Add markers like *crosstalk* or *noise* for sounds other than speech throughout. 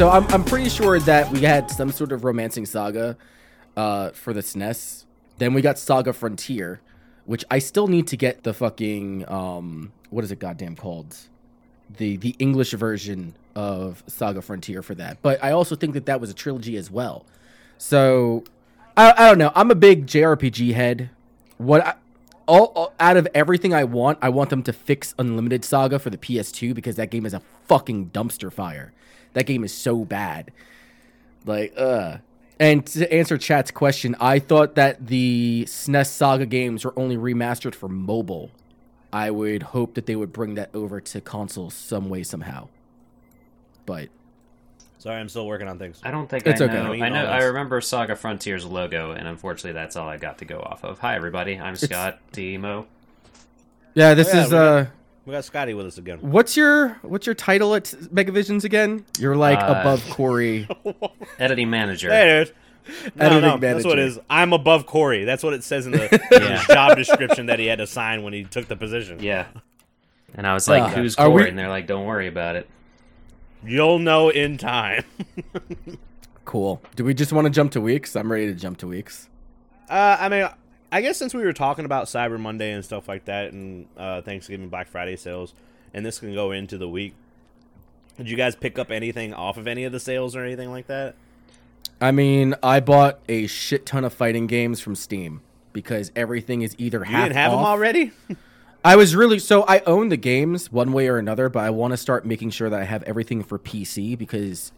So I'm I'm pretty sure that we had some sort of romancing saga uh for the SNES. Then we got Saga Frontier, which I still need to get the fucking um what is it goddamn called? The the English version of Saga Frontier for that. But I also think that that was a trilogy as well. So I, I don't know. I'm a big JRPG head. What I, all, all out of everything I want, I want them to fix Unlimited Saga for the PS2 because that game is a fucking dumpster fire. That game is so bad. Like, uh. And to answer chat's question, I thought that the SNES Saga games were only remastered for mobile. I would hope that they would bring that over to console some way somehow. But Sorry, I'm still working on things. I don't think It's I know. We I know know. I remember Saga Frontier's logo, and unfortunately, that's all I got to go off of. Hi, everybody. I'm Scott Demo. yeah, this Oh, yeah, is uh We got Scotty with us again. what's your what's your title at Megavisions again? You're like Uh, above Corey. *laughs* Editing manager. There it is. No, Editing no, that's what it manager. is. I'm above Corey. That's what it says in the *laughs* Yeah. his job description that he had to sign when he took the position. Yeah. And I was like, Uh, "Who's are Corey?" we- And they're like, "Don't worry about it." You'll know in time. Cool. Do we just want to jump to weeks? I'm ready to jump to weeks. Uh, I mean, I guess since we were talking about Cyber Monday and stuff like that, and uh, Thanksgiving, Black Friday sales, and this can go into the week. Did you guys pick up anything off of any of the sales or anything like that? I mean, I bought a shit ton of fighting games from Steam because everything is either You half didn't have off. them already? *laughs* I was really so I own the games one way or another, but I want to start making sure that I have everything for PC because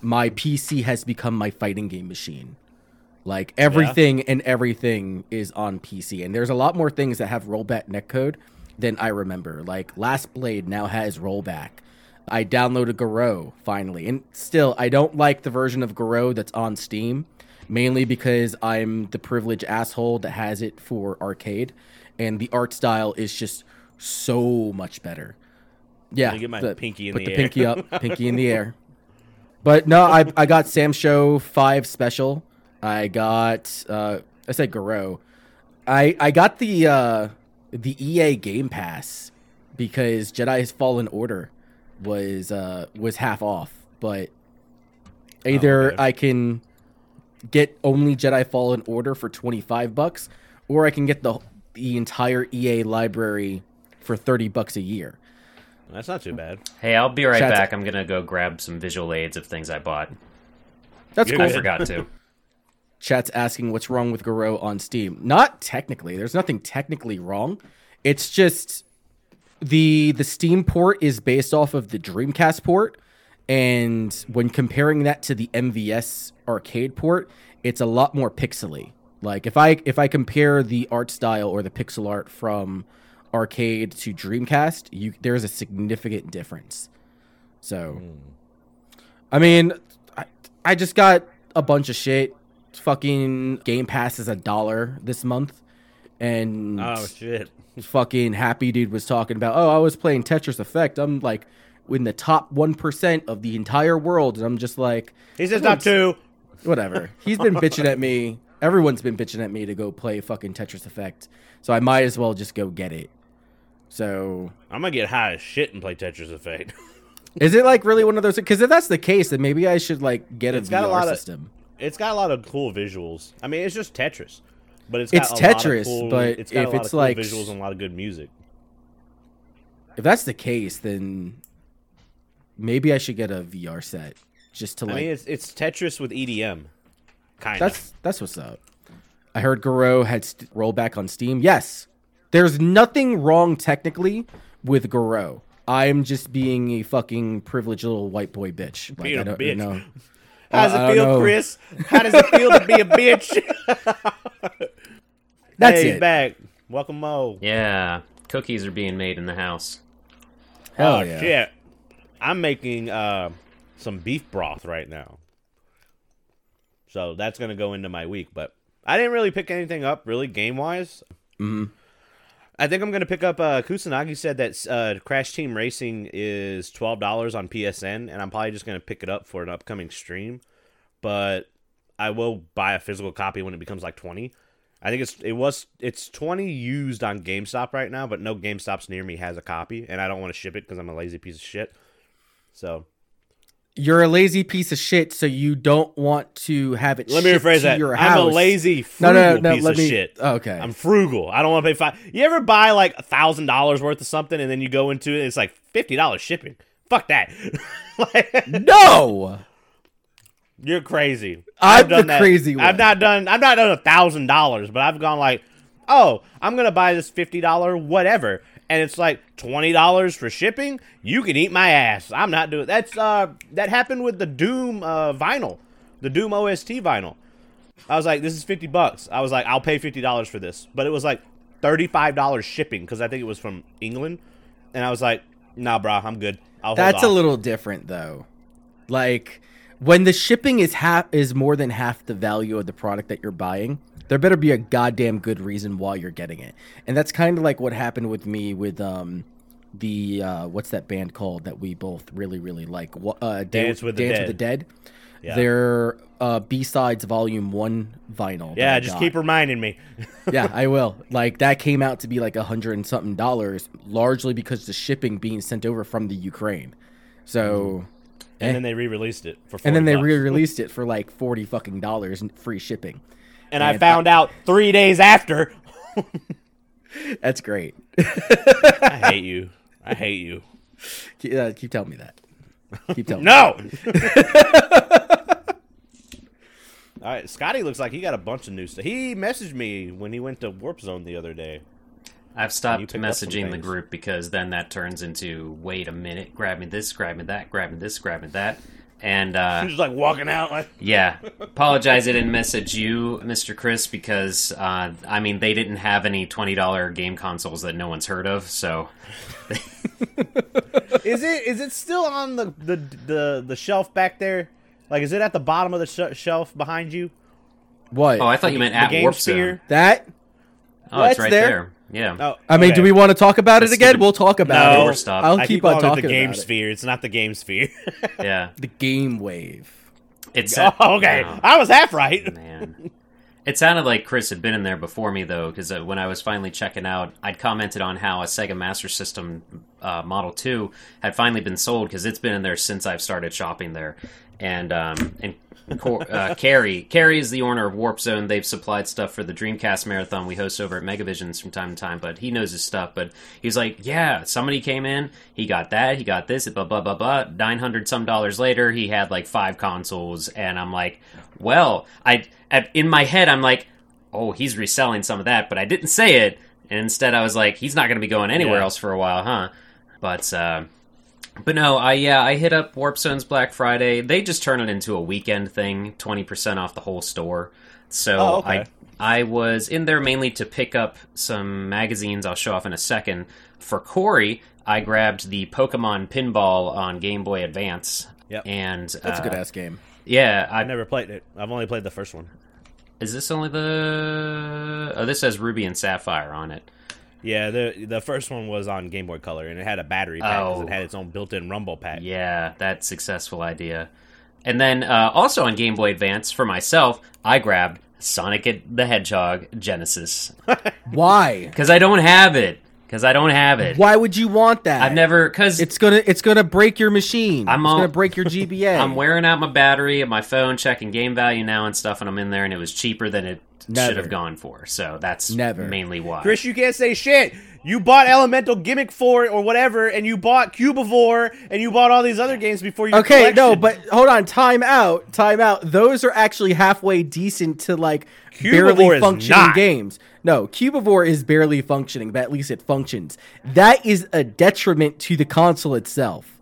my PC has become my fighting game machine. Like everything and everything is on PC, and there's a lot more things that have rollback netcode than I remember. Like Last Blade now has rollback. I downloaded Garou finally, and still I don't like the version of Garou that's on Steam, mainly because I'm the privileged asshole that has it for arcade, and the art style is just so much better. Yeah, get my pinky in put the the air. pinky up, pinky in the *laughs* air. But no, I I got Sam Show five special. I got uh I said Garo. I I got the uh the EA Game Pass because Jedi's Fallen Order was uh was half off. But either okay. I can get only Jedi Fallen Order for twenty five bucks, or I can get the the entire EA library for thirty bucks a year. That's not too bad. Hey, I'll be right Chat's- back. I'm gonna go grab some visual aids of things I bought. That's You're cool. I forgot to. Chat's asking what's wrong with Garou on Steam. Not technically. There's nothing technically wrong. It's just the the Steam port is based off of the Dreamcast port, and when comparing that to the MVS arcade port, it's a lot more pixely. Like if I if I compare the art style or the pixel art from arcade to Dreamcast, you there's a significant difference. So, hmm. I mean, I, I just got a bunch of shit. Fucking Game Pass is a dollar this month, and Oh shit! *laughs* fucking Happy Dude was talking about, oh, I was playing Tetris Effect. I'm like in the top one percent of the entire world, and I'm just like, He says not two. *laughs* whatever. He's been bitching at me. Everyone's been bitching at me to go play fucking Tetris Effect, so I might as well just go get it. So I'm gonna get high as shit and play Tetris Effect. *laughs* is it like really one of those? Because if that's the case, then maybe I should like get a It's got a VR lot of- system. It's got a lot of cool visuals. I mean, it's just Tetris, but it's It's got a lot of Tetris, cool- but it's got if a lot it's of cool like- visuals and a lot of good music. If that's the case, then maybe I should get a VR set just to I like. mean, it's it's Tetris with EDM, kind of. that's that's what's up. I heard Garou had st- rollback on Steam. Yes, there's nothing wrong technically with Garou. I'm just being a fucking privileged little white boy bitch. Like, Being I a don't bitch. know. *laughs* How does it feel, know. Chris? How does it feel to be a bitch? *laughs* That's hey, it. back. Welcome, Mo. Yeah, cookies are being made in the house. Hell oh yeah. shit! I'm making uh, some beef broth right now, so that's gonna go into my week. But I didn't really pick anything up really game wise. Mhm. I think I'm gonna pick up. Uh, Kusanagi said that uh, Crash Team Racing is twelve dollars on PSN, and I'm probably just gonna pick it up for an upcoming stream. But I will buy a physical copy when it becomes like twenty. I think it's it was it's twenty used on GameStop right now, but no GameStops near me has a copy, and I don't want to ship it because I'm a lazy piece of shit. So You're a lazy piece of shit, so you don't want to have it. Let me rephrase to that. Your I'm a lazy, frugal no, no. piece let of me. shit. Okay. I'm frugal. I don't want to pay five. You ever buy like a thousand dollars worth of something and then you go into it, and it's like fifty dollars shipping. Fuck that. *laughs* like, no. *laughs* you're crazy. I'm I've done the that. crazy one. I've not done. I've not done a thousand dollars, but I've gone like, oh, I'm gonna buy this fifty dollar whatever, and it's like twenty dollars for shipping. You can eat my ass. I'm not doing. That's uh, that happened with the Doom uh vinyl, the Doom OST vinyl. I was like, this is fifty bucks. I was like, I'll pay fifty dollars for this, but it was like thirty five dollars shipping because I think it was from England, and I was like, nah, bro, I'm good. I'll hold That's a little different though. Like when the shipping is half is more than half the value of the product that you're buying, there better be a goddamn good reason why you're getting it. And that's kind of like what happened with me with um the uh what's that band called that we both really really like? Uh Dance with the Dance Dead. with the Dead. Yeah. Their uh B-sides volume 1 vinyl. Yeah, just got. keep reminding me. *laughs* yeah, I will. Like that came out to be like a hundred and something dollars, largely because the shipping being sent over from the Ukraine. So, And eh. then they re-released it for. 40 and then they bucks. re-released it for like forty fucking dollars and free shipping. And I and found out three days after. *laughs* That's great. I hate you. I hate you. keep, uh, keep telling me that. Keep telling me. No. *laughs* All right, Scotty looks like he got a bunch of new stuff. He messaged me when he went to Warp Zone the other day. I've stopped picked up some messaging the group because then that turns into wait a minute, grab me this, grab me that, grab me this, grab me that. And uh, He was like walking out like *laughs* yeah, apologize I didn't message you, Mr. Chris, because uh, I mean they didn't have any twenty dollar game consoles that no one's heard of. So *laughs* Is it is it still on the the the, the shelf back there? Like is it at the bottom of the sh- shelf behind you? What? oh, I thought you meant the at Game Warp Sphere? Zone. that? Oh, it's That's right there. there. Yeah. Oh, I mean, do we want to talk about it again? stupid. We'll talk about No. it. Stop. I'll I keep, keep on calling it talking the Game about it. Sphere. It's not the Game Sphere. *laughs* Yeah. *laughs* The Game Wave. It's oh, okay, Oh. I was half right. Man. It sounded like Chris had been in there before me, though, because uh, when I was finally checking out, I'd commented on how a Sega Master System uh, Model 2 had finally been sold, because it's been in there since I've started shopping there. And, um, and uh, Carrie, Carrie is the owner of Warp Zone. They've supplied stuff for the Dreamcast Marathon we host over at Megavisions from time to time, but he knows his stuff. But he's like, yeah, somebody came in, he got that, he got this, blah, blah, blah, blah. 900 some dollars later, he had like five consoles, and I'm like, well, I in my head, I'm like, oh, he's reselling some of that, but I didn't say it. And instead, I was like, he's not going to be going anywhere Yeah. else for a while, huh? But uh, but no, I yeah, I hit up Warp Zone's Black Friday. They just turn it into a weekend thing, twenty percent off the whole store. So Oh, okay. I I was in there mainly to pick up some magazines. I'll show off in a second. For Corey, I grabbed the Pokemon Pinball on Game Boy Advance. Yep. And That's a uh, good ass game. Yeah, I I've never played it. I've only played the first one. Is this only the? Oh, this says Ruby and Sapphire on it. Yeah, the the first one was on Game Boy Color, and it had a battery pack because Oh. it had its own built-in Rumble pack. Yeah, that successful idea. And then uh, also on Game Boy Advance for myself, I grabbed Sonic the Hedgehog Genesis *laughs* Why? because I don't have it. Because I don't have it. Why would you want that? I've never because It's gonna it's gonna break your machine. I'm it's all- gonna break your GBA. *laughs* I'm wearing out my battery of my phone, checking game value now and stuff, and I'm in there, and it was cheaper than it should have gone for. So that's Never. mainly why. Chris, you can't say shit. You bought Elemental Gimmick for it or whatever, and you bought Cubivore, and you bought all these other games before you. Okay, no, but hold on. Time out. Time out. Those are actually halfway decent to like Cubivore barely functioning not. games. No, Cubivore is barely functioning, but at least it functions. That is a detriment to the console itself.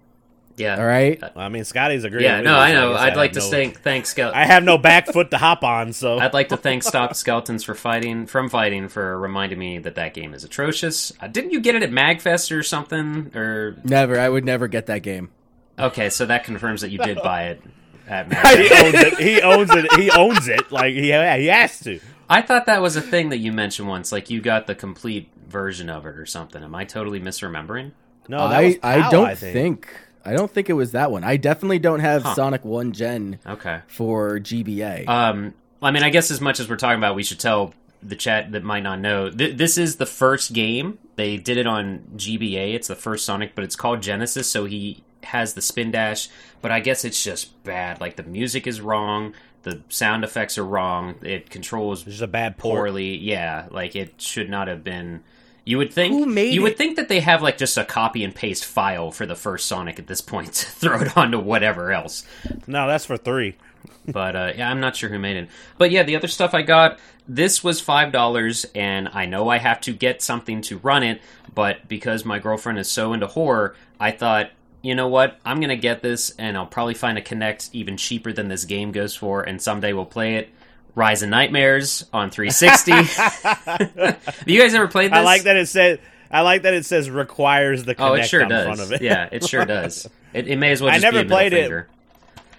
Yeah. All right. I mean, Scotty's agreeing. Yeah. No, I know. guess I'd like to no- thank thank Scout. I have no back foot to hop on, so *laughs* I'd like to thank *laughs* Stop Skeletons for fighting from fighting for reminding me that that game is atrocious. Uh, didn't you get it at Magfest or something? Or Never. I would never get that game. okay, so that confirms that you did buy it at Magfest. *laughs* he Magfest. owns it. He owns it. He owns it. Like he, yeah, he has to. I thought that was a thing that you mentioned once, like you got the complete version of it or something. Am I totally misremembering? No, that was I I don't I think. I don't think it was that one. I definitely don't have Huh. Sonic One Gen Okay. for GBA. Um, I mean, I guess as much as we're talking about, we should tell the chat that might not know. Th- this is the first game they did it on GBA. It's the first Sonic, but it's called Genesis. So he has the spin dash, but I guess it's just bad. Like the music is wrong, the sound effects are wrong, it controls This is a bad port. poorly. Yeah, like it should not have been. You would think Who made you would it? think that they have like just a copy and paste file for the first Sonic at this point *laughs* to throw it onto whatever else. No, that's for three. *laughs* But uh, yeah, I'm not sure who made it. But yeah, the other stuff I got, this was five dollars, and I know I have to get something to run it. But because my girlfriend is so into horror, I thought, you know what, I'm gonna get this, and I'll probably find a Kinect even cheaper than this game goes for, and someday we'll play it. Rise of Nightmares on 360. *laughs* Have you guys ever played this? I like that it said. I like that it says requires the Oh, Kinect it sure on does. front of it. Yeah, it sure does. It, it may as well I never be a middle played it. finger.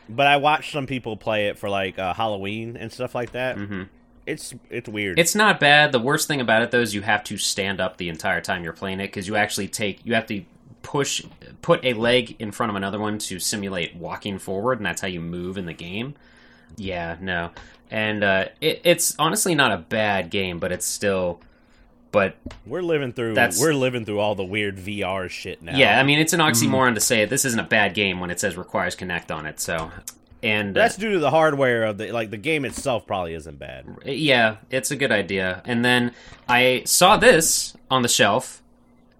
But I watched some people play it for like uh, Halloween and stuff like that. Mm-hmm. It's it's weird. It's not bad. The worst thing about it though is you have to stand up the entire time you're playing it because you actually take you have to push put a leg in front of another one to simulate walking forward, and that's how you move in the game. Yeah, no, and uh, it, it's honestly not a bad game, but it's still. But we're living through. That's- We're living through all the weird VR shit now. yeah, I mean it's an Mm-hmm. oxymoron to say this isn't a bad game when it says requires Kinect on it. So, and uh, that's due to the hardware of the like the game itself. Probably isn't bad. Yeah, it's a good idea. And then I saw this on the shelf,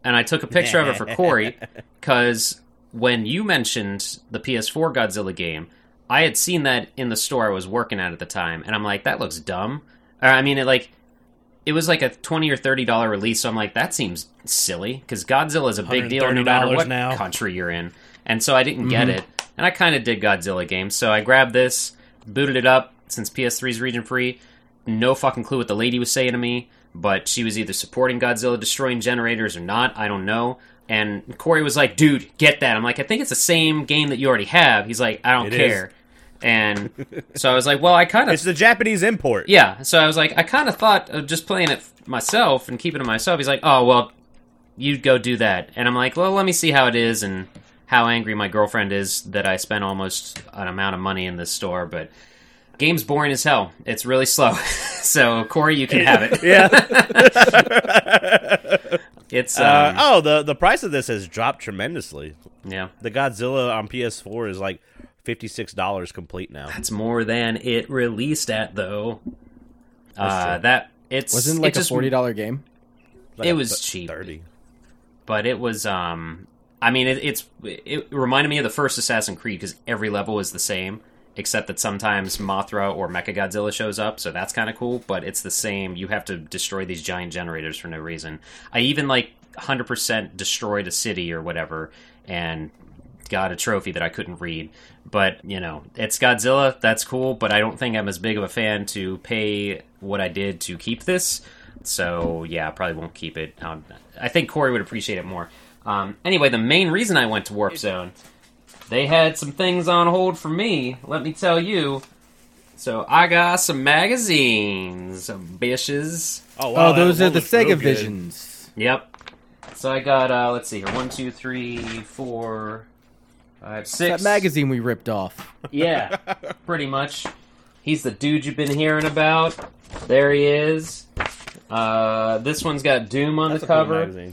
and I took a picture of it for Corey *laughs* because when you mentioned the PS4 Godzilla game, I had seen that in the store I was working at at the time, and I'm like, that looks dumb. Or, I mean, it like it was like a twenty or thirty dollar release, so I'm like, that seems silly because Godzilla is a big deal no matter what now. country you're in, and so I didn't get mm-hmm. it. And I kind of did Godzilla games, so I grabbed this, booted it up since PS3 is region free. No fucking clue what the lady was saying to me, but she was either supporting Godzilla destroying generators or not. I don't know. And Corey was like, "Dude, get that." I'm like, "I think it's the same game that you already have." He's like, "I don't It is. Care." And so I was like, "Well, I kind of It's the Japanese import. yeah, so I was like, I kind of thought of just playing it myself and keeping it myself. He's like, oh, well, you go do that. And I'm like, well, let me see how it is and how angry my girlfriend is that I spent almost an amount of money in this store. But game's boring as hell. It's really slow. *laughs* so, Corey, you can have it. *laughs* Yeah. *laughs* It's, um, Uh, oh, the the price of this has dropped tremendously. yeah. The Godzilla on PS4 is like fifty six dollars complete now. That's more than it released at, though. Uh, that, it's. Wasn't it like just, a forty dollar game. Like It was th- cheap. Thirty. but it was um i mean it, it's it reminded me of the first assassin's creed because every level is the same except that sometimes mothra or mechagodzilla shows up so that's kind of cool but it's the same you have to destroy these giant generators for no reason i even like 100% destroyed a city or whatever and got a trophy that i couldn't read but you know it's godzilla that's cool but i don't think i'm as big of a fan to pay what i did to keep this so yeah, I probably won't keep it. Um, I think Corey would appreciate it more. Um, anyway, the main reason I went to Warp Zone, they had some things on hold for me. Let me tell you. So I got some magazines, some bishes. Oh, wow, oh, those are the looks real Sega. Visions. Yep. So I got uh, let's see here, one, two, three, four, five, six. That magazine we ripped off. Yeah, *laughs* pretty much. He's the dude you've been hearing about. There he is. Uh, this one's got Doom on That's the a cool cover.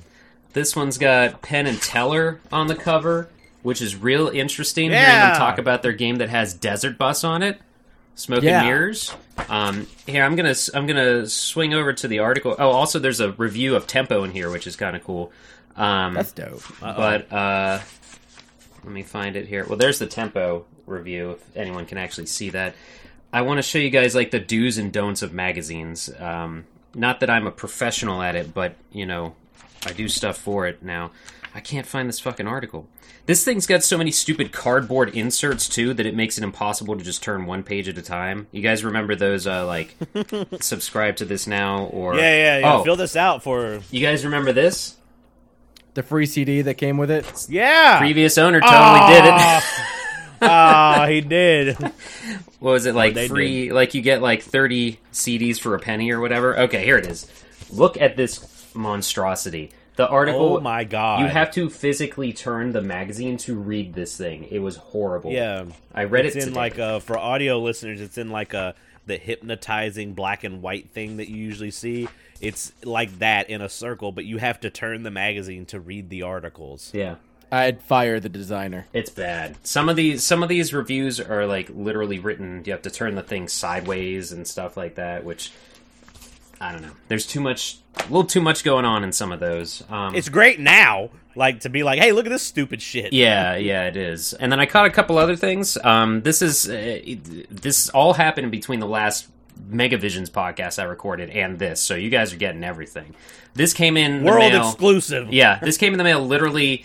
This one's got Penn and Teller on the cover, which is real interesting hearing Yeah. them talk about their game that has Desert Bus on it. Smoke Yeah. and Mirrors. Um, here, I'm gonna I'm gonna swing over to the article. Oh, also there's a review of Tempo in here, which is kind of cool. Um, That's dope. but uh, let me find it here. Well, there's the tempo review. If anyone can actually see that, I want to show you guys like the do's and don'ts of magazines. Um, not that I'm a professional at it, but you know, I do stuff for it now. I can't find this fucking article. This thing's got so many stupid cardboard inserts too that it makes it impossible to just turn one page at a time. You guys remember those? Uh, like, *laughs* subscribe to this now or Yeah, yeah, yeah. Oh, Fill this out for. you guys remember this? The free CD that came with it. Yeah. Previous owner totally did it. Ah, *laughs* he did. *laughs* what was it like they free like you get like 30 cds for a penny or whatever okay here it is look at this monstrosity the article Oh my god. you have to physically turn the magazine to read this thing it was horrible Yeah. i read It's it in today. like a for audio listeners. It's in like a the hypnotizing black and white thing that you usually see. It's like that in a circle, but you have to turn the magazine to read the articles. yeah I'd fire the designer. It's bad. Some of these some of these reviews are like literally written. You have to turn the thing sideways and stuff like that, which I don't know. There's too much, a little too much going on in some of those. Um, It's great now, like to be like, hey, look at this stupid shit. yeah, yeah, it is. And then I caught a couple other things. Um, this is uh, it- this all happened in between the last Megavisions podcast I recorded and this, so you guys are getting everything. This came in the World mail- exclusive. Yeah, *laughs* this came in the mail literally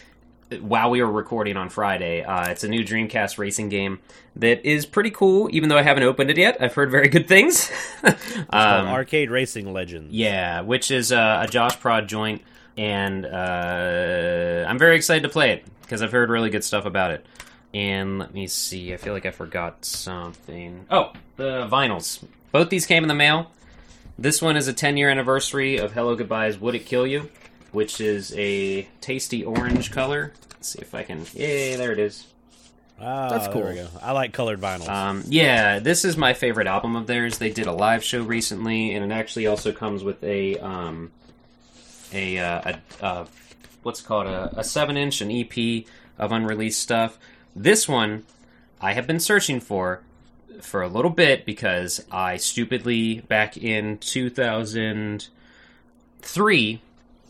while we were recording on Friday. Uh, it's a new Dreamcast racing game that is pretty cool, even though I haven't opened it yet. I've heard very good things. *laughs* Um, Arcade Racing Legends. yeah, which is uh, a JoshProd joint, and uh, I'm very excited to play it because I've heard really good stuff about it. And let me see, I feel like I forgot something. Oh, the vinyls. Both these came in the mail. This one is a 10 year anniversary of Hello Goodbye's Would It Kill You, which is a tasty orange color. Let's see if I can. Yay, there it is. Ah, That's there cool. we go. I like colored vinyls. Um, yeah, this is my favorite album of theirs. They did a live show recently, and it actually also comes with a um, a, uh, a uh, what's it called a, a seven inch, an EP of unreleased stuff. This one I have been searching for for a little bit because I stupidly back in 2003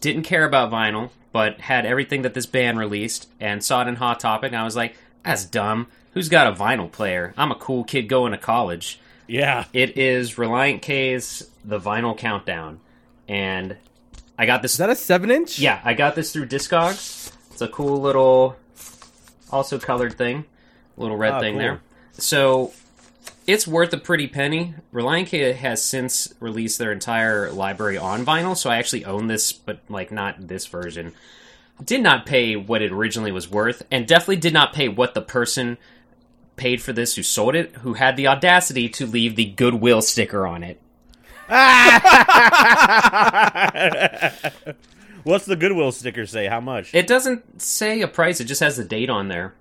didn't care about vinyl, but had everything that this band released and saw it in Hot Topic. And I was like, that's dumb. Who's got a vinyl player? I'm a cool kid going to college. yeah. It is Relient K's The Vinyl Countdown. And I got this. Is that a seven inch? yeah, I got this through Discogs. It's a cool little, also colored thing. Little red Ah, thing cool. there. So it's worth a pretty penny. Relient K has since released their entire library on vinyl, so I actually own this, but like not this version. Did not pay what it originally was worth, and definitely did not pay what the person paid for this who sold it, who had the audacity to leave the Goodwill sticker on it. *laughs* What's the Goodwill sticker say? How much? It doesn't say a price; it just has the date on there.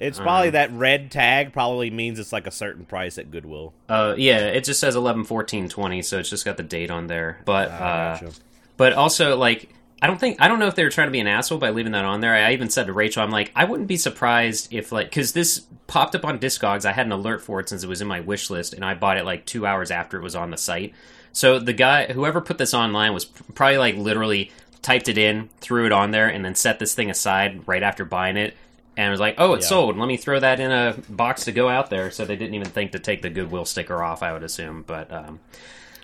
It's probably that red tag. Probably means it's like a certain price at Goodwill. Uh, yeah, it just says 11, 14, 20, so it's just got the date on there. But Ah, uh, gotcha. but also like I don't think I don't know if they were trying to be an asshole by leaving that on there. I even said to Rachel, I'm like, I wouldn't be surprised if like because this popped up on Discogs. I had an alert for it since it was in my wish list, and I bought it like two hours after it was on the site. So the guy, whoever put this online, was probably like literally typed it in, threw it on there, and then set this thing aside right after buying it. And was like, "Oh, it's Yeah. sold. Let me throw that in a box to go out there." So they didn't even think to take the Goodwill sticker off. I would assume, but um,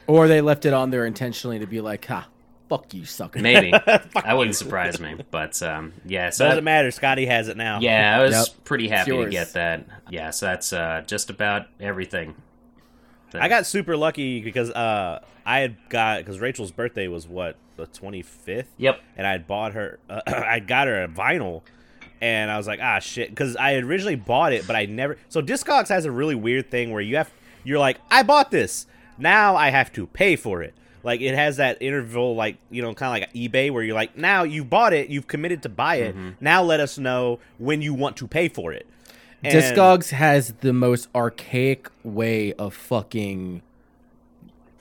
Or they left it on there intentionally to be like, ha, fuck you, sucker. maybe *laughs* that wouldn't surprise me. But um, yeah, so Doesn't that- matter. Scotty has it now. Yeah, I was Yep. pretty happy to get that. Yeah, so that's uh, just about everything. I got super lucky because uh, I had got because Rachel's birthday was what the twenty fifth. Yep. and I had bought her, uh, *clears throat* I got her a vinyl, and I was like, ah, shit, because I originally bought it, but I never. So Discogs has a really weird thing where you have, you're like, I bought this, now I have to pay for it. Like it has that interval, like you know, kind of like eBay, where you're like, now you bought it, you've committed to buy it. Now let us know when you want to pay for it. And- Discogs has the most archaic way of fucking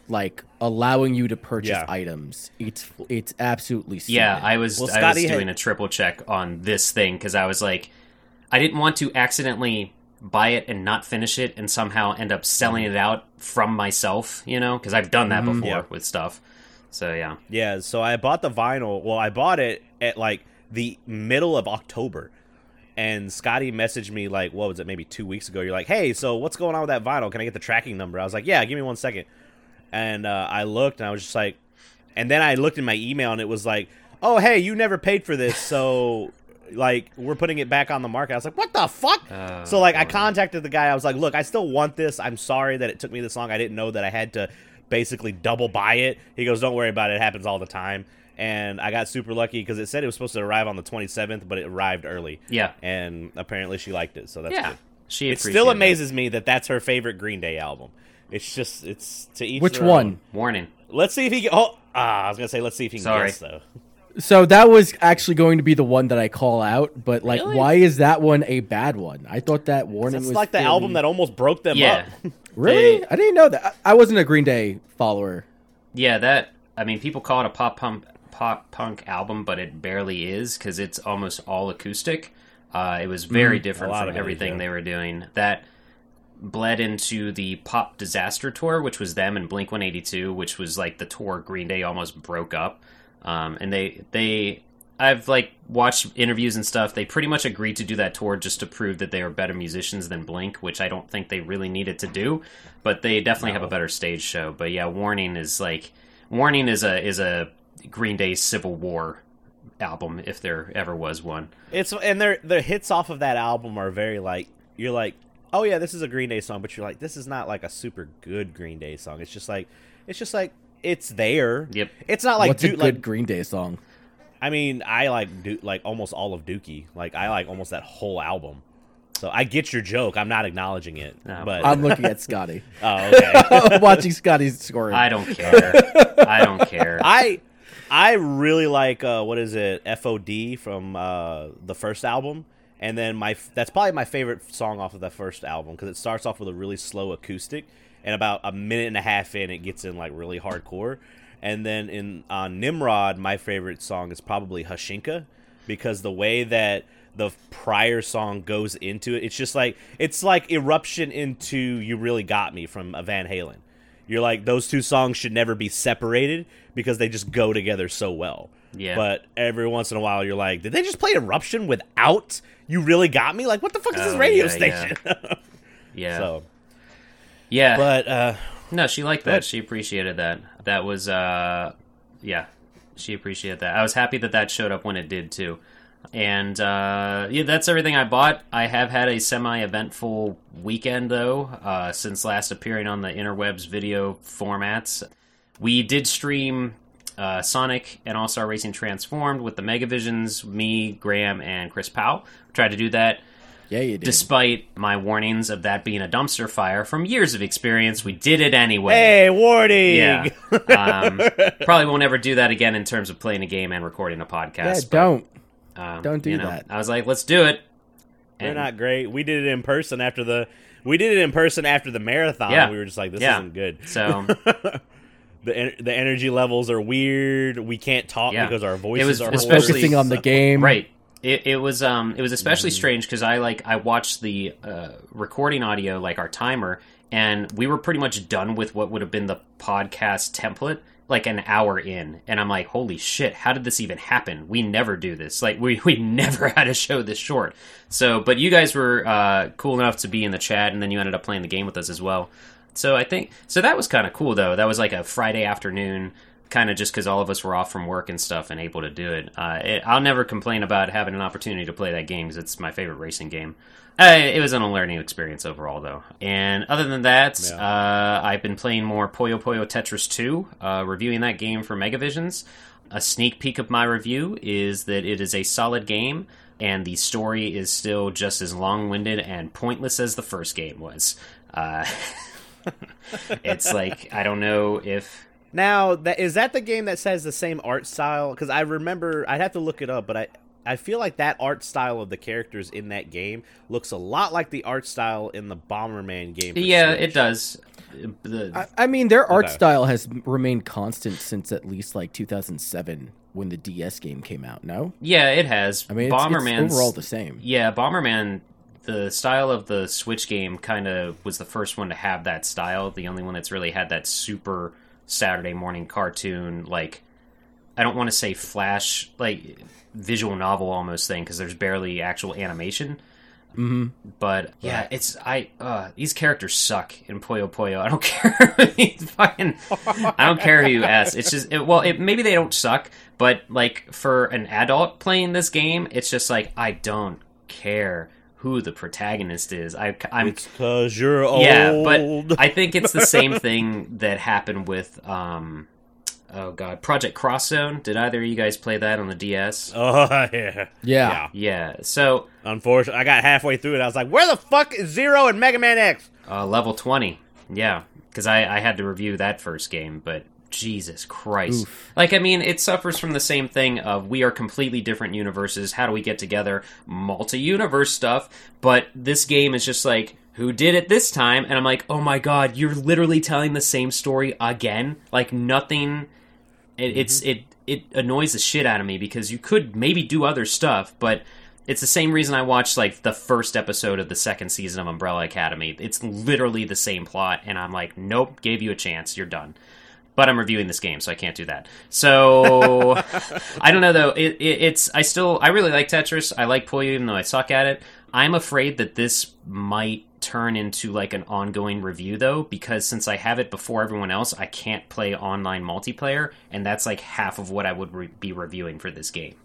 like allowing you to purchase Yeah. items. It's it's absolutely Yeah. I was Well, I was Scotty had- doing a triple check on this thing because I was like, I didn't want to accidentally buy it and not finish it and somehow end up selling it out from myself. You know, because I've done that before Mm-hmm. Yeah. with stuff. So yeah, Yeah, so I bought the vinyl. Well, I bought it at like the middle of October. And Scotty messaged me like, what was it, maybe two weeks ago? You're like, hey, so what's going on with that vinyl? Can I get the tracking number? I was like, yeah, give me one second. And uh, I looked and I was just like, and then I looked in my email and it was like, oh, hey, you never paid for this, so *laughs* like we're putting it back on the market. I was like, what the fuck? Oh, so like I contacted the guy. I was like, look, I still want this. I'm sorry that it took me this long. I didn't know that I had to basically double buy it. He goes, don't worry about it. It happens all the time. And I got super lucky because it said it was supposed to arrive on the 27th, but it arrived early. yeah, And apparently she liked it, so that's yeah. good. She It still that. amazes me that that's her favorite Green Day album. It's just it's to each. Which their one? own. Warning. Let's see if he. Can, oh, ah, I was gonna say let's see if he can Sorry. guess though. So that was actually going to be the one that I call out, but like, Really? why is that one a bad one? I thought that warning It's was like the fairly- album that almost broke them Yeah. up. *laughs* *laughs* Really, They- I didn't know that. I I wasn't a Green Day follower. Yeah, that. I mean, people call it a pop punk pop punk album, but it barely is because it's almost all acoustic. Uh, it was very different Mm, lot from of it is, everything yeah. they were doing. That bled into the Pop Disaster tour, which was them and Blink One Eighty Two, which was like the tour Green Day almost broke up. Um, and they they I've like watched interviews and stuff. They pretty much agreed to do that tour just to prove that they are better musicians than Blink, which I don't think they really needed to do. But they definitely have a better stage show. But yeah, Warning is like Warning is a is a Green Day Civil War album if there ever was one. It's and their the hits off of that album are very like you're like, oh yeah, this is a Green Day song, but you're like, this is not like a super good Green Day song. It's just like, it's just like it's there. Yep. It's not like What's a good like Green Day song? I mean, I like du- like almost all of Dookie. Like I like almost that whole album. So I get your joke. I'm not acknowledging it, No. but I'm looking at Scotty. *laughs* oh okay. *laughs* Watching Scotty's scoring. I don't care. I don't care. *laughs* I I really like uh, what is it FOD from uh, the first album, and then my that's probably my favorite song off of the first album because it starts off with a really slow acoustic, and about a minute and a half in, it gets in like really hardcore, and then in on Nimrod, my favorite song is probably Haushinka, because the way that the prior song goes into it, it's just like it's like eruption into "You Really Got Me" from uh, Van Halen. You're like those two songs should never be separated because they just go together so well. Yeah. But every once in a while, you're like, did they just play Eruption without "You Really Got Me"? Like, what the fuck is this Oh, radio yeah, station? *laughs* yeah. so, yeah. but uh, No, she liked that. She appreciated that. That was, uh, yeah, she appreciated that. I was happy that that showed up when it did too. And uh, yeah, that's everything I bought. I have had a semi-eventful weekend though, uh, since last appearing on the interwebs video formats. We did stream uh, Sonic and All Star Racing Transformed with the Megavisions, me, Graham, and Chris Powell. Tried to do that yeah, you did. despite my warnings of that being a dumpster fire from years of experience. We did it anyway. hey, warning! Yeah. *laughs* Um, probably won't ever do that again in terms of playing a game and recording a podcast. yeah, but, don't. um, don't do you know, that. I was like, let's do it. They're not great. We did it in person after the. We did it in person after the marathon. Yeah. We were just like, this Yeah. isn't good. So *laughs* The en- the energy levels are weird. We can't talk Yeah. because our voices was are especially- Focusing on the game. right. It, it was um it was Mm-hmm. especially strange because I like I watched the uh, recording audio like our timer and we were pretty much done with what would have been the podcast template like an hour in and I'm like holy shit how did this even happen we never do this like we *laughs* we never had a show this short so but you guys were uh, cool enough to be in the chat and then you ended up playing the game with us as well so I think so that was kind of cool though that was like a Friday afternoon kind of just because all of us were off from work and stuff and able to do it. Uh, it I'll never complain about having an opportunity to play that game because it's my favorite racing game. Uh, it was an a learning experience overall, though. And other than that, Yeah. uh, I've been playing more Puyo Puyo Tetris 2, uh, reviewing that game for Megavisions. A sneak peek of my review is that it is a solid game, and the story is still just as long winded and pointless as the first game was. *laughs* It's like, I don't know if. Now, that is that the game that says the same art style? Because I remember, I'd have to look it up, but I I feel like that art style of the characters in that game looks a lot like the art style in the Bomberman game. Yeah, Switch. it does. The, I, I mean, their art Okay. style has remained constant since at least like 2007 when the DS game came out. No, yeah, it has. I mean, it's, it's Bomberman's overall the same. Yeah, Bomberman. The style of the Switch game kind of was the first one to have that style. The only one that's really had that super Saturday morning cartoon, like I don't want to say flash, like visual novel almost thing, because there's barely actual animation. hmm But yeah, it's I. Uh, these characters suck in Puyo Puyo. I don't *laughs* care. Fucking. I don't care who you ask. It's just it, well, it, maybe they don't suck, but like for an adult playing this game, it's just like I don't care who the protagonist is. I, I'm because you're old. yeah, but I think it's the same *laughs* thing that happened with um, oh god, Project Cross Zone. Did either of you guys play that on the DS? oh *laughs* yeah, Yeah. Yeah. So Unfortunately, I got halfway through it. I was like, "Where the fuck is Zero and Mega Man X?" Uh, level 20. Yeah. Because I, I had to review that first game, but Jesus Christ. Oof. Like, I mean, it suffers from the same thing of we are completely different universes. How do we get together? Multi universe stuff. But this game is just like, who did it this time? And I'm like, oh my god, you're literally telling the same story again. Like, nothing. It, It's, mm-hmm. it. it annoys the shit out of me because you could maybe do other stuff, but it's the same reason I watched like the first episode of the second season of Umbrella Academy. It's literally the same plot, and I'm like, nope, gave you a chance, you're done. But I'm reviewing this game, so I can't do that. So *laughs* I don't know though. It, it, it's I still I really like Tetris. I like Puyo, even though I suck at it. I'm afraid that this might turn into like an ongoing review though because since I have it before everyone else, I can't play online multiplayer and that's like half of what I would re- be reviewing for this game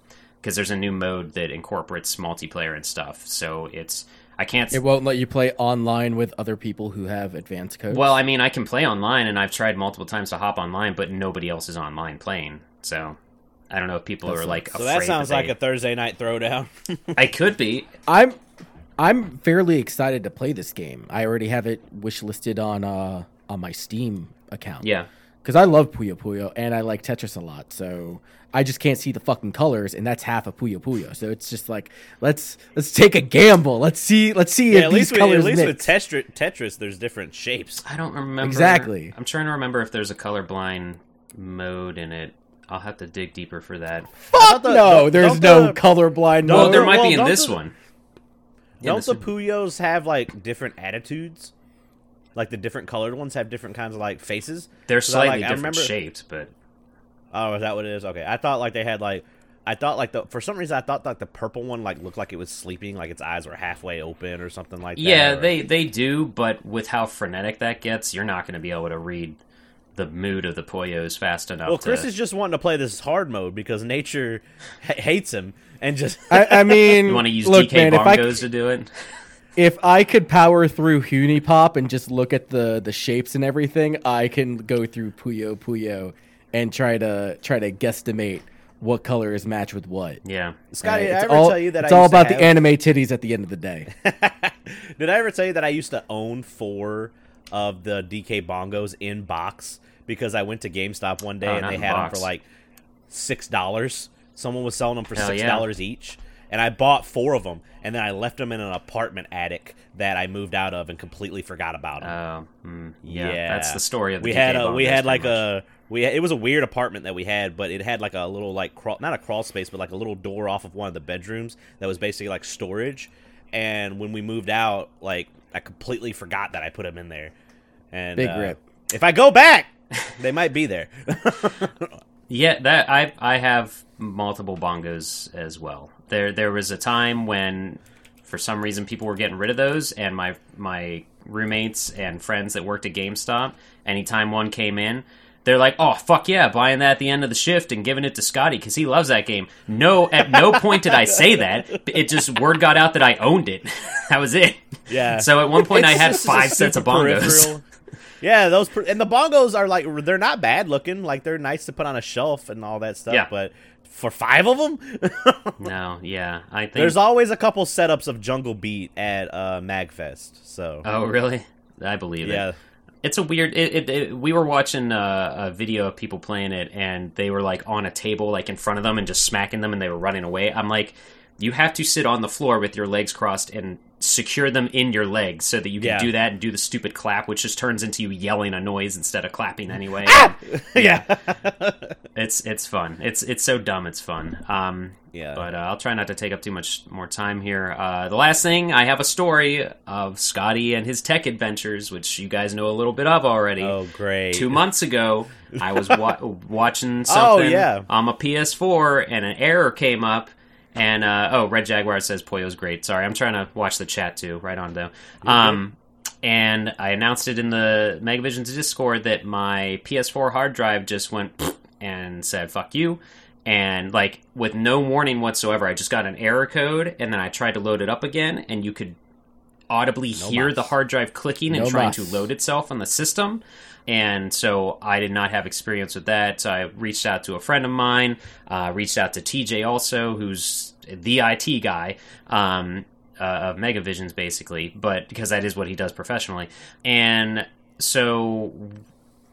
because there's a new mode that incorporates multiplayer and stuff. So it's I can't It won't let you play online with other people who have advanced codes. Well, I mean, I can play online and I've tried multiple times to hop online, but nobody else is online playing. So I don't know if people That are like So afraid that sounds they- like a Thursday night throwdown. *laughs* I could be. I'm I'm fairly excited to play this game. I already have it wish listed on uh on my Steam account. Yeah. Because I love Puyo Puyo and I like Tetris a lot. So I just can't see the fucking colors, and that's half of Puyo Puyo. So it's just like let's let's take a gamble. Let's see let's see yeah, if at these least with, colors at least with. Tetris, Tetris, there's different shapes. I don't remember Exactly. I'm trying to remember if there's a colorblind mode in it. I'll have to dig deeper for that. Fuck the- no, don't- there's no the- colorblind No, Well, mode. there might well, be in this the- one. Don't this- the Puyos have like different attitudes? Like the different colored ones have different kinds of like faces. They're I, slightly like, I different remember- shaped, but Oh, is that what it is? Okay, I thought like they had like, I thought like the for some reason I thought like the purple one like looked like it was sleeping, like its eyes were halfway open or something like that. yeah, or- they they do. But with how frenetic that gets, you're not going to be able to read the mood of the Puyos fast enough. Well, Chris to, is just wanting to play this hard mode because nature ha- hates him and just. I, I *laughs* mean, You want to use look, DK man, if I, bongos to do it? If I could power through HuniePop and just look at the the shapes and everything, I can go through Puyo Puyo and try to try to guesstimate what color is matched with what. Yeah. Scotty, Right? did I It's ever all, tell you that it's I all used to about have- the anime titties at the end of the day. *laughs* Did I ever tell you that I used to own four of the DK bongos in box because I went to GameStop one day Oh, and they in had them for like six dollars. Someone was selling them for Hell six yeah. dollars each, and I bought four of them, and then I left them in an apartment attic that I moved out of and completely forgot about them. Oh, mm, yeah, That's the story of the we DK had a we had like much. a we it was a weird apartment that we had, but it had like a little like crawl not a crawl space, but like a little door off of one of the bedrooms that was basically like storage. And when we moved out, like I completely forgot that I put them in there. And Big uh, rip. If I go back, they might be there. *laughs* Yeah, that I I have multiple bongos as well. There there was a time when for some reason people were getting rid of those and my my roommates and friends that worked at GameStop, anytime one came in, they're like, "Oh, fuck yeah, buying that at the end of the shift and giving it to Scotty cuz he loves that game." No, at no point did I say that. It just word got out that I owned it. *laughs* that was it. Yeah. So at one point I had five sets of bongos. peripheral. Yeah, those per- and the bongos are like they're not bad looking. Like they're nice to put on a shelf and all that stuff. Yeah. But for five of them, *laughs* No, yeah. I think there's always a couple setups of Jungle Beat at uh, Magfest. So Oh, really? I believe it. yeah, It's a weird. It, it, it, we were watching uh, a video of people playing it, and they were like on a table, like in front of them, and just smacking them, and they were running away. I'm like, you have to sit on the floor with your legs crossed and secure them in your legs so that you can Yeah. do that and do the stupid clap, which just turns into you yelling a noise instead of clapping anyway. yeah, *laughs* it's it's fun. It's it's so dumb. It's fun. Um, Yeah. But uh, I'll try not to take up too much more time here. Uh, the last thing I have a story of Scotty and his tech adventures, which you guys know a little bit of already. Oh, great. Two months ago, I was wa- *laughs* watching something oh, yeah. on my PS4, and an error came up. And uh, oh, Red Jaguar says Poyo's great. Sorry, I'm trying to watch the chat too. Right on though. Um, and I announced it in the Megavision's Discord that my PS4 hard drive just went *laughs* and said "fuck you," and like with no warning whatsoever, I just got an error code, and then I tried to load it up again, and you could audibly hear mas. the hard drive clicking and No trying mas. to load itself on the system. And so I did not have experience with that. So I reached out to a friend of mine, uh, reached out to TJ also, who's the IT guy um, uh, of Megavisions, basically, but because that is what he does professionally. And so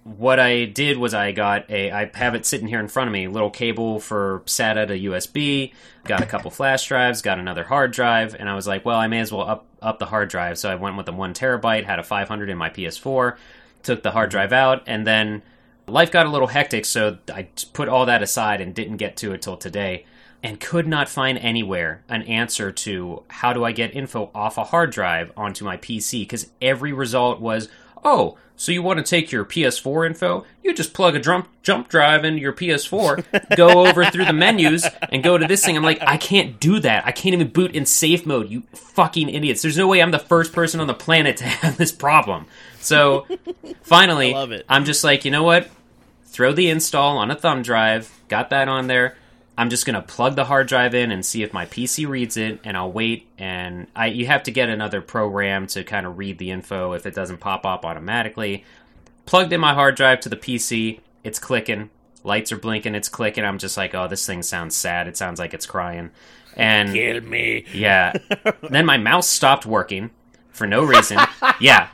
what I did was I got a I have it sitting here in front of me, little cable for SATA to USB, got a couple flash drives, got another hard drive, and I was like, well, I may as well up up the hard drive. So I went with a one terabyte, had a 500 in my PS4, took the hard drive out, and then life got a little hectic, so I put all that aside and didn't get to it till today. And could not find anywhere an answer to how do I get info off a hard drive onto my PC because every result was, oh, so you want to take your PS4 info? You just plug a jump jump drive into your PS4, *laughs* go over through the menus, and go to this thing. I'm like, I can't do that. I can't even boot in safe mode. You fucking idiots! There's no way I'm the first person on the planet to have this problem. So *laughs* finally, I love it. I'm just like, you know what? Throw the install on a thumb drive. Got that on there. I'm just gonna plug the hard drive in and see if my PC reads it, and I'll wait. And I, you have to get another program to kind of read the info if it doesn't pop up automatically. Plugged in my hard drive to the PC. It's clicking. Lights are blinking. It's clicking. I'm just like, oh, this thing sounds sad. It sounds like it's crying. And Kill me. yeah. *laughs* then my mouse stopped working for no reason. yeah.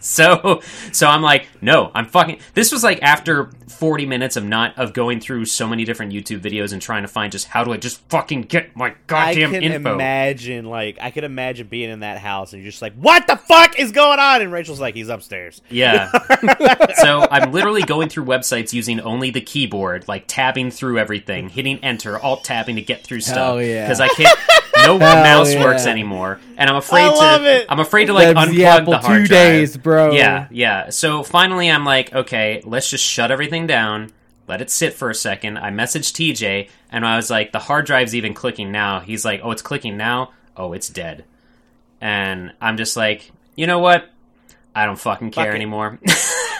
so so I'm like, no, I'm fucking this was like after 40 minutes of not of going through so many different YouTube videos and trying to find just how do I just fucking get my I goddamn can info. imagine, like, I can imagine being in that house and you're just like, "What the fuck is going on?" And Rachel's like, "He's upstairs." Yeah. *laughs* so I'm literally going through websites using only the keyboard, like tabbing through everything, hitting enter, alt tabbing to get through stuff. Hell yeah. Because I can't. No *laughs* Hell mouse yeah. works anymore, and I'm afraid I to. love it. I'm afraid to like That's the unplug Apple the hard two drive. days, bro. Yeah, yeah. So finally, I'm like, okay, let's just shut everything down. Let it sit for a second. I messaged TJ, and I was like, the hard drive's even clicking now. He's like, oh, it's clicking now. Oh, it's dead. And I'm just like, you know what? I don't fucking care Fuck anymore. *laughs*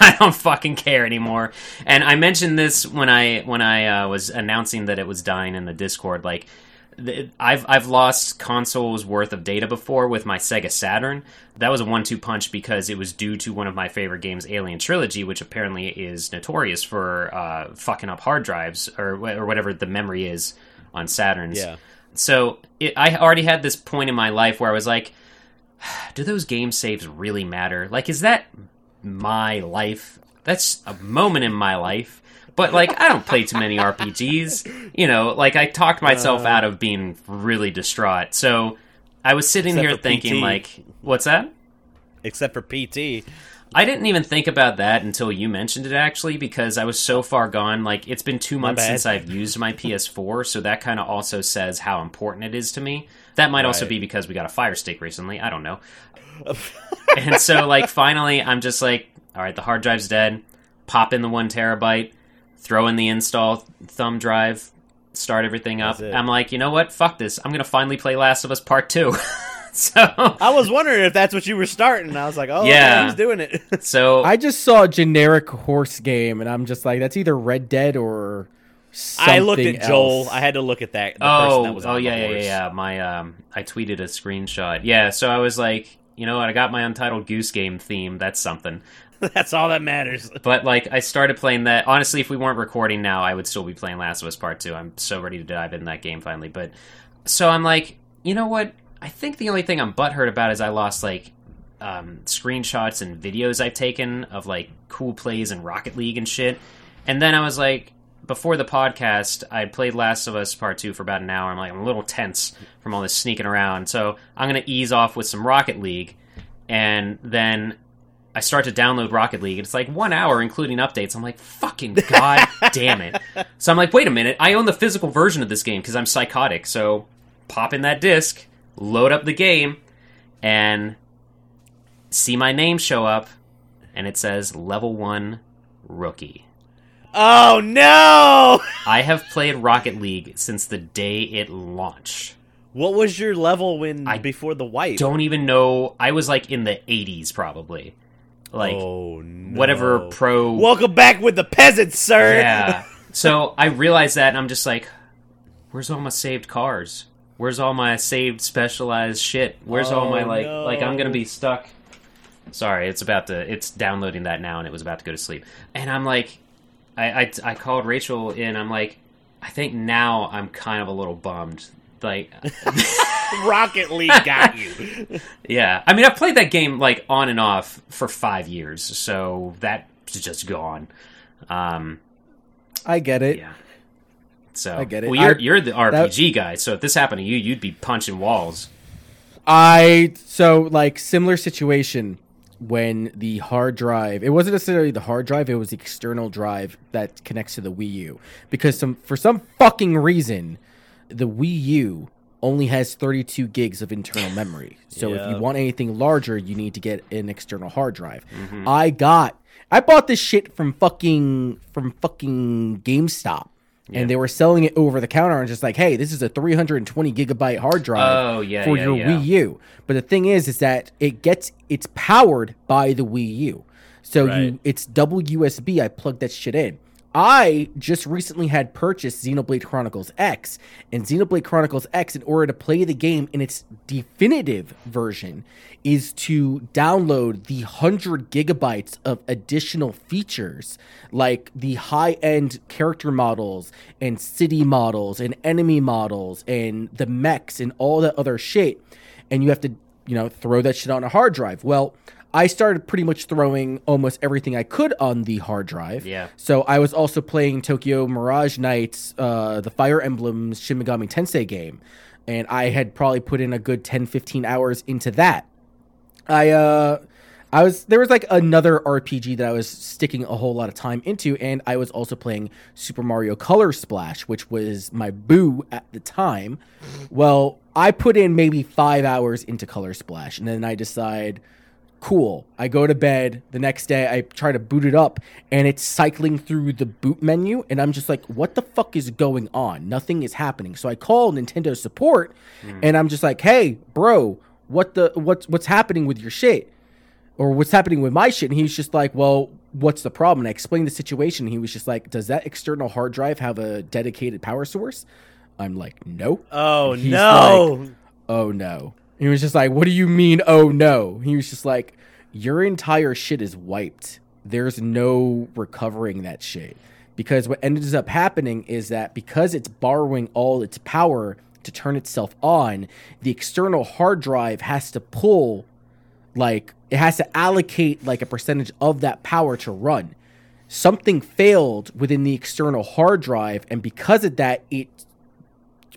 I don't fucking care anymore. And I mentioned this when I when I uh, was announcing that it was dying in the Discord. Like, th- I've I've lost consoles worth of data before with my Sega Saturn. That was a one-two punch because it was due to one of my favorite games, Alien Trilogy, which apparently is notorious for uh, fucking up hard drives or or whatever the memory is on Saturns Yeah. so it, I already had this point in my life where I was like, *sighs* do those game saves really matter? Like, is that my life? That's a moment in my life. But like, I don't play too many RPGs. You know, like I talked myself Uh. out of being really distraught. So I was sitting here thinking, PT. like, what's that? Except for PT. I didn't even think about that until you mentioned it actually because I was so far gone. Like it's been two months since I've used my PS4, so that kind of also says how important it is to me. That might also be because we got a Fire Stick recently. I don't know. *laughs* and so, like, finally, I'm just like, all right, the hard drive's dead. Pop in the one terabyte, throw in the install thumb drive, start everything up. I'm like, you know what? Fuck this. I'm gonna finally play Last of Us Part Two. *laughs* so, I was wondering if that's what you were starting. I was like, "Oh, Yeah. yeah, he's doing it." *laughs* so I just saw a generic horse game, and I'm just like, that's either Red Dead or something I looked at Joel. I had to look at that. The person oh, that was oh yeah, yeah, yeah, yeah. My um, I tweeted a screenshot. Yeah, so I was like, you know what? I got my Untitled Goose Game theme. That's something. *laughs* That's all that matters. *laughs* But like, I started playing that. Honestly, if we weren't recording now, I would still be playing Last of Us Part Two. I'm so ready to dive in that game finally. But so I'm like, you know what? I think the only thing I'm butthurt about is I lost like um, screenshots and videos I've taken of like cool plays in Rocket League and shit. And then I was like, before the podcast, I played Last of Us Part Two for about an hour. I'm like, I'm a little tense from all this sneaking around, so I'm gonna ease off with some Rocket League, and then I start to download Rocket League. and It's like one hour, including updates. I'm like, fucking god *laughs* damn it! So I'm like, wait a minute, I own the physical version of this game because I'm psychotic. So pop in that disc, load up the game, and see my name show up, and it says level one rookie. Oh no! *laughs* I have played Rocket League since the day it launched. What was your level when I before the wipe? Don't even know. I was like in the 80s probably. Like oh, no. whatever pro Welcome back with the peasants, sir. Yeah. *laughs* So I realized that and I'm just like where's all my saved cars? Where's all my saved specialized shit? Where's all my Oh, like no. like I'm to be stuck. Sorry, it's about to it's downloading that now and it was about to go to sleep. And I'm like I I, I called Rachel in. I'm like I think now I'm kind of a little bummed. Like *laughs* Rocket League got you. *laughs* Yeah, I mean, I've played that game like on and off for five years, so that's just gone. Um, I get it. yeah. So I get it. Well, you're I- you're the RPG guy, so if this happened to you, you'd be punching walls. I so like similar situation. when the hard drive it wasn't necessarily the hard drive it was the external drive that connects to the Wii U because some for some fucking reason the Wii U only has 32 gigs of internal *sighs* memory. So if you want anything larger, you need to get an external hard drive. Mm-hmm. I got I bought this shit from fucking from fucking GameStop. And they were selling it over the counter and just like, hey, this is a 320 gigabyte hard drive Oh, yeah, for yeah, your yeah. Wii U. But the thing is, is that it gets it's powered by the Wii U, so Right. you it's double USB. I plugged that shit in. I just recently had purchased Xenoblade Chronicles X, and Xenoblade Chronicles X, in order to play the game in its definitive version, is to download the 100 gigabytes of additional features like the high end character models and city models and enemy models and the mechs and all that other shit. And you have to, you know, throw that shit on a hard drive. Well, I started pretty much throwing almost everything I could on the hard drive. Yeah. So I was also playing Tokyo Mirage Nights, uh, the Fire Emblem Shin Megami Tensei game. And I had probably put in a good 10, 15 hours into that. I uh I was there was like another RPG that I was sticking a whole lot of time into, and I was also playing Super Mario Color Splash, which was my boo at the time. Well, I put in maybe five hours into Color Splash, and then I decide, cool. I go to bed. The next day, I try to boot it up, and it's cycling through the boot menu, and I'm just like, what the fuck is going on? Nothing is happening. So I call Nintendo support, hmm. and I'm just like, hey, bro, what the what's what's happening with your shit? or what's happening with my shit? And he was just like, well, what's the problem? And I explained the situation. He was just like, does that external hard drive have a dedicated power source? I'm like, no. Oh He's no! Oh no. He was just like, what do you mean, oh no? He was just like, your entire shit is wiped. There's no recovering that shit. Because what ends up happening is that because it's borrowing all its power to turn itself on, the external hard drive has to pull like it has to allocate like a percentage of that power to run. Something failed within the external hard drive, and because of that, it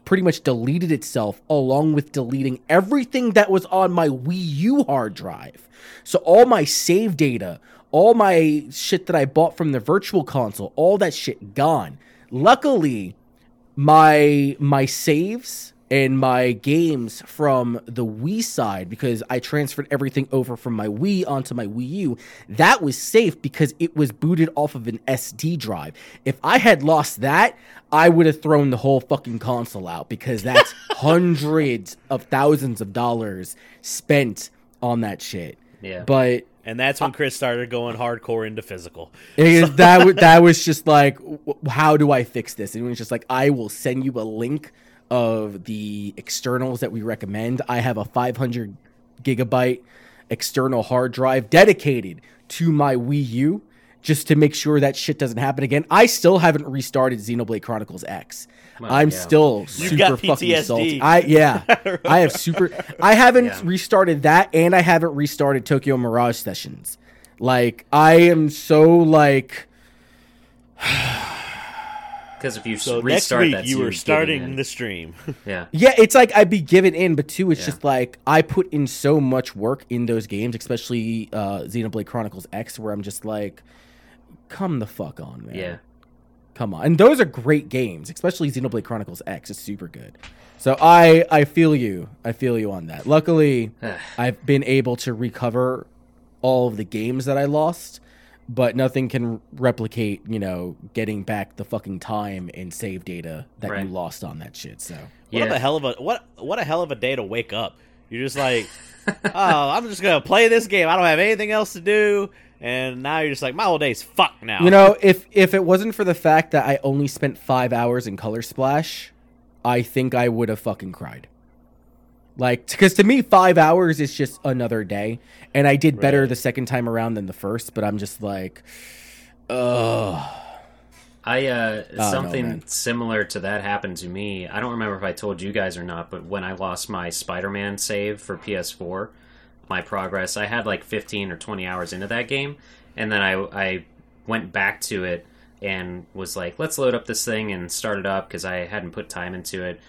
pretty much deleted itself along with deleting everything that was on my Wii U hard drive. So all my save data, all my shit that I bought from the virtual console, all that shit gone. Luckily, my my saves and my games from the Wii side because I transferred everything over from my Wii onto my Wii U. That was safe because it was booted off of an SD drive. If I had lost that, I would have thrown the whole fucking console out because that's *laughs* hundreds of thousands of dollars spent on that shit. Yeah. But And that's when Chris started going hardcore into physical. it is- that wa- *laughs* that was just like, how do I fix this? And it was just like, I will send you a link of the externals that we recommend. I have a 500 gigabyte external hard drive dedicated to my Wii U, just to make sure that shit doesn't happen again. I still haven't restarted Xenoblade Chronicles X. I'm yeah. still super got fucking PTSD. salty. *laughs* I yeah, I have super. I haven't Yeah. restarted that, and I haven't restarted Tokyo Mirage Sessions. Like I am so like *sighs* Because if you So next restart week that, you you're were starting the stream. *laughs* Yeah. Yeah, it's like I'd be given in, but two, it's Yeah. just like I put in so much work in those games, especially uh, Xenoblade Chronicles X, where I'm just like, come the fuck on, man. Yeah. Come on. And those are great games, especially Xenoblade Chronicles X. It's super good. So I I feel you. I feel you on that. Luckily, *sighs* I've been able to recover all of the games that I lost, but nothing can replicate, you know, getting back the fucking time and save data that Right. you lost on that shit. So What a hell of a what what a hell of a day to wake up. You're just like, *laughs* oh, I'm just gonna play this game. I don't have anything else to do, and now you're just like, my whole day's fucked now. You know, if if it wasn't for the fact that I only spent five hours in Color Splash, I think I would have fucking cried. Like, because to me, five hours is just another day, and I did better Right. the second time around than the first. But I'm just like, ugh. I uh no, something man. similar to that happened to me. I don't remember if I told you guys or not, but when I lost my Spider-Man save for PS4, my progress, I had like 15 or 20 hours into that game, and then I I went back to it and was like, let's load up this thing and start it up because I hadn't put time into it.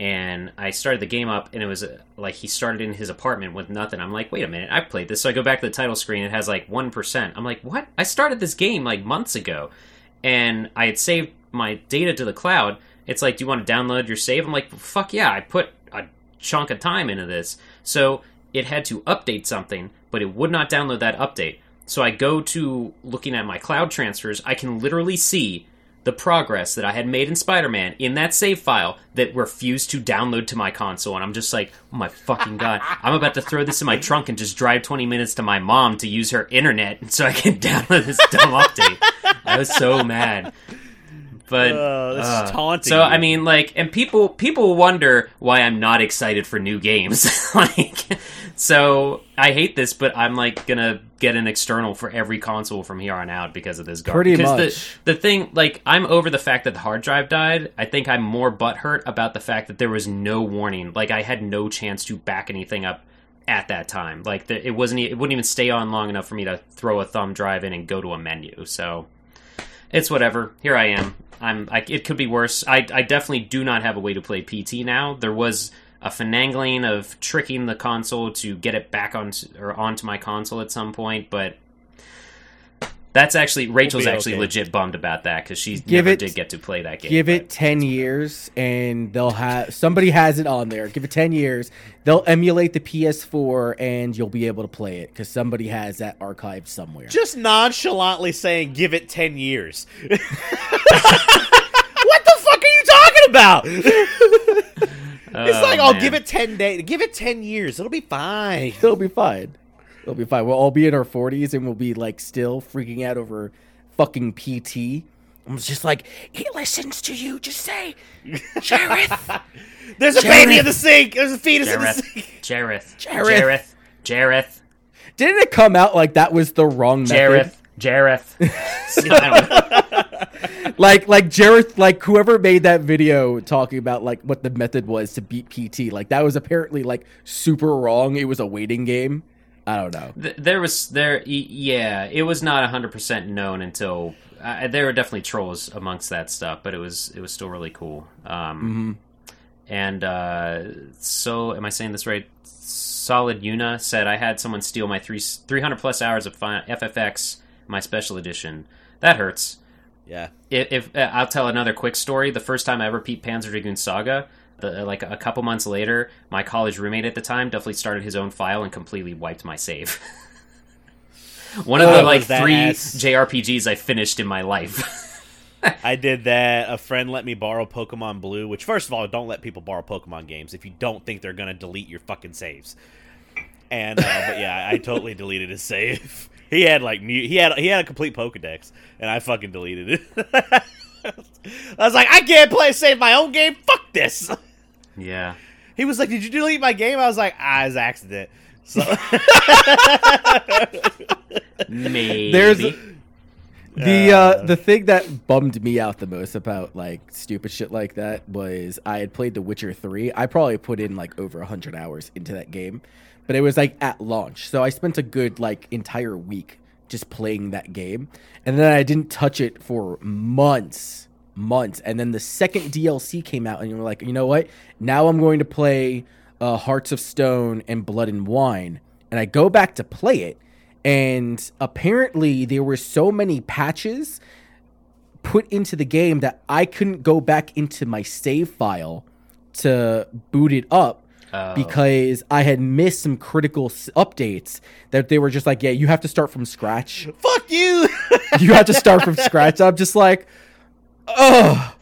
and I started the game up, and it was uh, like he started in his apartment with nothing. I'm like, wait a minute, I played this. So I go back to the title screen. It has like one percent. I'm like, what? I started this game like months ago, and I had saved my data to the cloud. It's like, do you want to download your save? I'm like, fuck yeah, I put a chunk of time into this. So it had to update something, but it would not download that update. So I go to looking at my cloud transfers. I can literally see the progress that I had made in Spider Man in that save file that refused to download to my console. And I'm just like, oh my fucking god, *laughs* I'm about to throw this in my trunk and just drive 20 minutes to my mom to use her internet so I can *laughs* download this dumb update. I was so mad. But this is uh, taunting So. I mean, like, and people people wonder why I'm not excited for new games. *laughs* like, so I hate this, but I'm like gonna get an external for every console from here on out because of this garbage. Pretty because much. The, the thing, like, I'm over the fact that the hard drive died. I think I'm more butthurt about the fact that there was no warning. Like, I had no chance to back anything up at that time. Like, the, it wasn't. It wouldn't even stay on long enough for me to throw a thumb drive in and go to a menu. So it's whatever. Here I am. I'm. I, it could be worse. I, I definitely do not have a way to play PT now. There was a finagling of tricking the console to get it back on or onto my console at some point, but that's actually Rachel's be actually okay. legit bummed about that because she Give never it- did get to play that game. Give but- it 10 years and they'll have somebody has it on there. Give it 10 years. They'll emulate the PS4 and you'll be able to play it because somebody has that archived somewhere. Just nonchalantly saying, "Give it ten years." *laughs* what the fuck are you talking about? *laughs* it's Oh, like, "I'll man. give it ten days. Give it ten years. It'll be fine." It'll be fine. It'll be fine. We'll all be in our 40s and we'll be like still freaking out over fucking PT. I'm just like, he listens to you. Just say, Jareth. *laughs* There's a Jareth. baby in the sink. There's a fetus in the sink. *laughs* Jareth, Jareth. Jareth, Jareth, Didn't it come out like that was the wrong method? Jareth, Jareth. *laughs* I don't know. like like Jareth like whoever made that video talking about like what the method was to beat PT like that was apparently like super wrong it was a waiting game I don't know. Th- there was there y- yeah it was not 100% known until uh, there were definitely trolls amongst that stuff but it was it was still really cool. Um and uh so am i saying this right? Solid yuna said i had someone steal my three 300 plus hours of fi- ffx my special edition. That hurts. Yeah. if, if uh, I'll tell another quick story, the first time I ever beat Panzer Dragoon Saga, the, like a couple months later, my college roommate at the time definitely started his own file and completely wiped my save. *laughs* One of Oh, the like three ass- JRPGs I finished in my life. *laughs* I did that. A friend let me borrow Pokemon Blue, which first of all, don't let people borrow Pokemon games if you don't think they're gonna delete your fucking saves. And uh, but yeah, I totally deleted his save. *laughs* He had like mu- he had he had a complete Pokedex, and I fucking deleted it. I was like, I can't play save my own game. Fuck this. Yeah. He was like, Did you delete my game? I was like, Ah, it's accident. So Maybe. there's the uh the thing that bummed me out the most about like stupid shit like that was I had played The Witcher 3 I probably put in like over 100 hours into that game but it was like at launch so I spent a good like entire week just playing that game and then I didn't touch it for months months and then the second DLC came out and you were like you know what now I'm going to play uh, Hearts of Stone and Blood and Wine and I go back to play it and apparently there were so many patches put into the game that I couldn't go back into my save file to boot it up Oh. because I had missed some critical s- updates that they were just like, yeah, you have to start from scratch. fuck you. You have to start from *laughs* scratch. I'm just like, oh,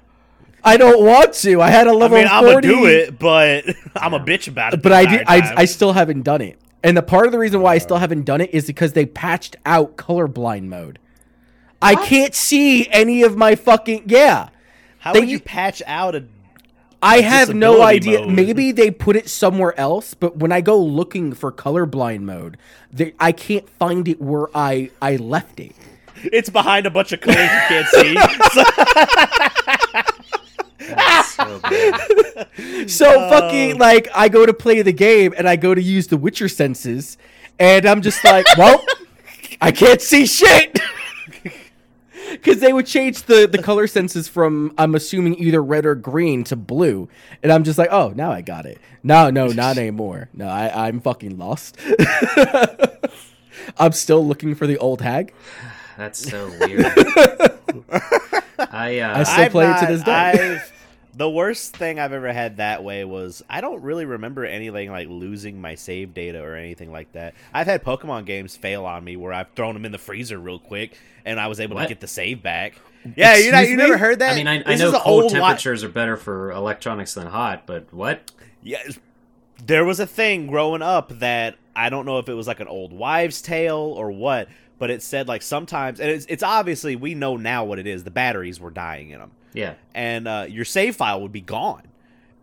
I don't want to. I had a level mean, I'm gonna do it, but *laughs* I'm a bitch about it. but I did. I. I still haven't done it. And the part of the reason why I still haven't done it is because they patched out colorblind mode. I can't see any of my fucking yeah. How they- would you patch out a? I have no idea. mode. Maybe they put it somewhere else, but when I go looking for colorblind mode, they, I can't find it where I I left it. It's behind a bunch of colors you can't see. So- so. *laughs* So Oh. fucking like I go to play the game and I go to use the Witcher senses, and I'm just like, well, I can't see shit. *laughs* Because they would change the, the color senses from, I'm assuming, either red or green to blue. And I'm just like, oh, now I got it. No, no, not anymore. No, I, I'm fucking lost. *laughs* I'm still looking for the old hag. That's so weird. I uh, I still I've play it to this day. I've, the worst thing I've ever had that way was I don't really remember anything like losing my save data or anything like that. I've had Pokemon games fail on me where I've thrown them in the freezer real quick and I was able What? to get the save back. Yeah, you know, you me? never heard that. I mean, I, I know cold old li- temperatures are better for electronics than hot, but what? Yeah, there was a thing growing up that I don't know if it was like an old wives' tale or what, but it said like sometimes, and it's, it's obviously we know now what it is. The batteries were dying in them. Yeah. and uh, your save file would be gone.